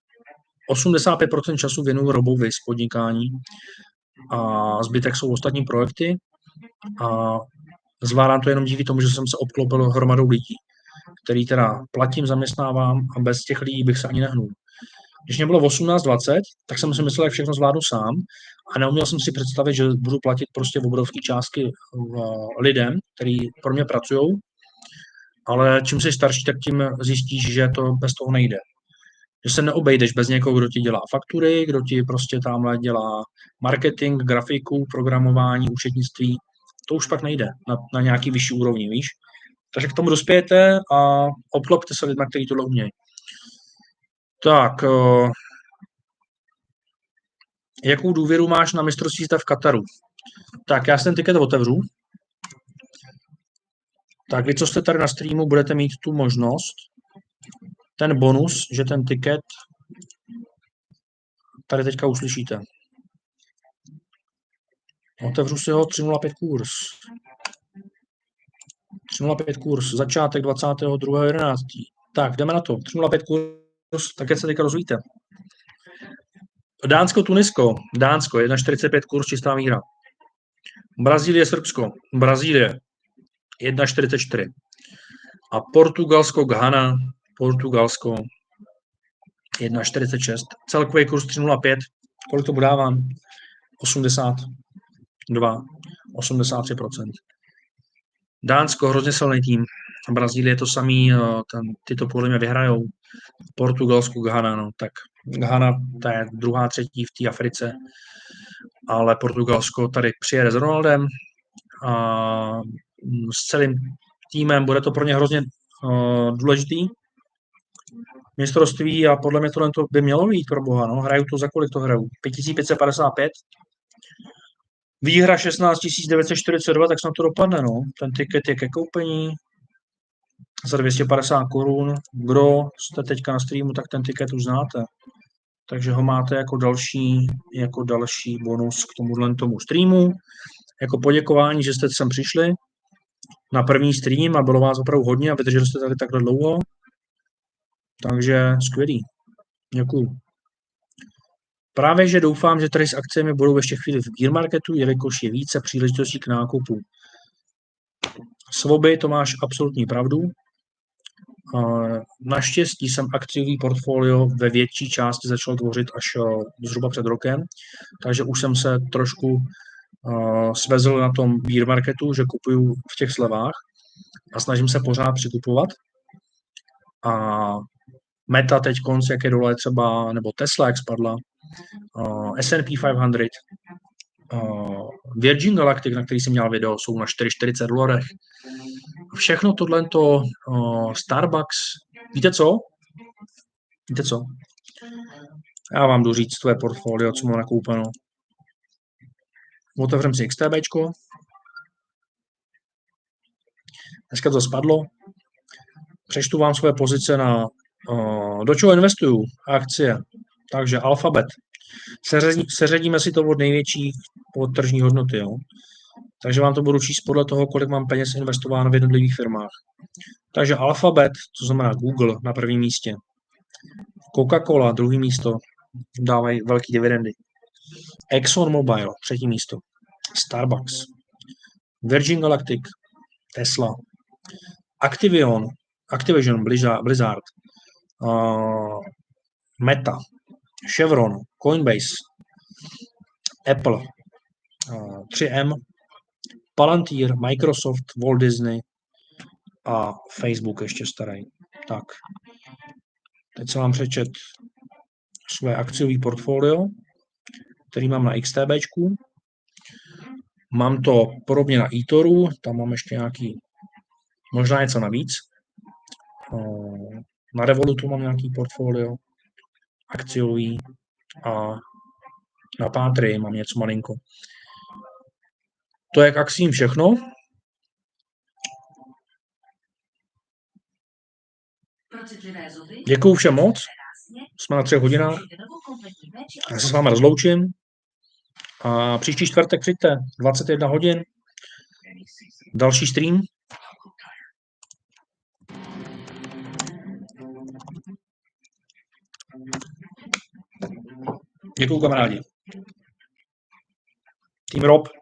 85% času věnuju robovi z podnikání a zbytek jsou ostatní projekty a zvládám to jenom díky tomu, že jsem se obklopil hromadou lidí, který teda platím, zaměstnávám a bez těch lidí bych se ani nehnul. Když mě bylo 18-20, tak jsem si myslel, že všechno zvládnu sám a neuměl jsem si představit, že budu platit prostě obrovské částky uh, lidem, kteří pro mě pracují, ale čím jsi starší, tak tím zjistíš, že to bez toho nejde. Že se neobejdeš bez někoho, kdo ti dělá faktury, kdo ti prostě tamhle dělá marketing, grafiku, programování, účetnictví. To už pak nejde na, na nějaký vyšší úrovni, víš? Takže k tomu dospějete a obklopte se lidmi, kteří to umějí. Tak, uh, jakou důvěru máš na mistrovství v Kataru? Tak já si ten tiket otevřu. Tak vy, co jste tady na streamu, budete mít tu možnost, ten bonus, že ten tiket tady teďka uslyšíte. Otevřu si ho 305 kurz. 305 kurz, začátek 22.11. Tak, jdeme na to. 305 kurz, tak se teďka rozvíte. Dánsko, Tunisko. Dánsko, 1,45 kurz, čistá míra. Brazílie, Srbsko. Brazílie, 1,44. A Portugalsko, Ghana, Portugalsko 1,46. Celkový kurz 3,05. Kolik to dávám? 82, 83%. Dánsko, hrozně silný tým. Brazílie to samý, ten, tyto podle mě vyhrajou. Portugalsko, Ghana, no, tak Ghana, to je druhá, třetí v té Africe, ale Portugalsko tady přijede s Ronaldem a mm, s celým týmem, bude to pro ně hrozně uh, důležitý, mistrovství a podle mě tohle to by mělo být pro boha. No. Hraju to za kolik to hraju? 5555. Výhra 16 942, tak snad to dopadne. No. Ten tiket je ke koupení za 250 korun. Kdo jste teďka na streamu, tak ten tiket už znáte. Takže ho máte jako další, jako další bonus k tomuhle tomu streamu. Jako poděkování, že jste sem přišli na první stream a bylo vás opravdu hodně a vydrželi jste tady takhle dlouho. Takže skvělý. Děkuju. Právě, že doufám, že tady s akcemi budou ještě chvíli v gear marketu, jelikož je více příležitostí k nákupu. Svoby, to máš absolutní pravdu. Naštěstí jsem akciový portfolio ve větší části začal tvořit až zhruba před rokem, takže už jsem se trošku svezl na tom beer marketu, že kupuju v těch slevách a snažím se pořád přikupovat. A Meta teď konc, jak je dole třeba, nebo Tesla, jak spadla, S&P 500, uh, Virgin Galactic, na který jsem měl video, jsou na 4,40 dolarech. Všechno tohle to uh, Starbucks, víte co? Víte co? Já vám jdu říct tvoje portfolio, co mám nakoupeno. Otevřem si XTBčko. Dneska to spadlo. Přečtu vám svoje pozice na do čeho investuju? Akcie. Takže. Seřadí, seřadíme si to od největší od tržní hodnoty. Jo? Takže vám to budu číst podle toho, kolik mám peněz investováno v jednotlivých firmách. Takže Alphabet, to znamená Google na prvním místě. Coca-Cola, druhý místo, dávají velký dividendy. ExxonMobil, třetí místo. Starbucks. Virgin Galactic, Tesla. Activion, Activision, Blizzard, uh, Meta, Chevron, Coinbase, Apple, uh, 3M, Palantir, Microsoft, Walt Disney, a Facebook ještě starý. Tak. Teď se vám přečet své akciové portfolio, který mám na XTBčku. Mám to podobně na eToru, tam mám ještě nějaký, možná něco navíc. Na Revolutu mám nějaký portfolio akciový a na Pátry mám něco malinko. To je k akcím všechno. Děkuju všem moc. Jsme na třech hodinách. Já se s vámi rozloučím. A příští čtvrtek přijďte, 21 hodin. Další stream. Děkuju kamarádi. Tým Rob.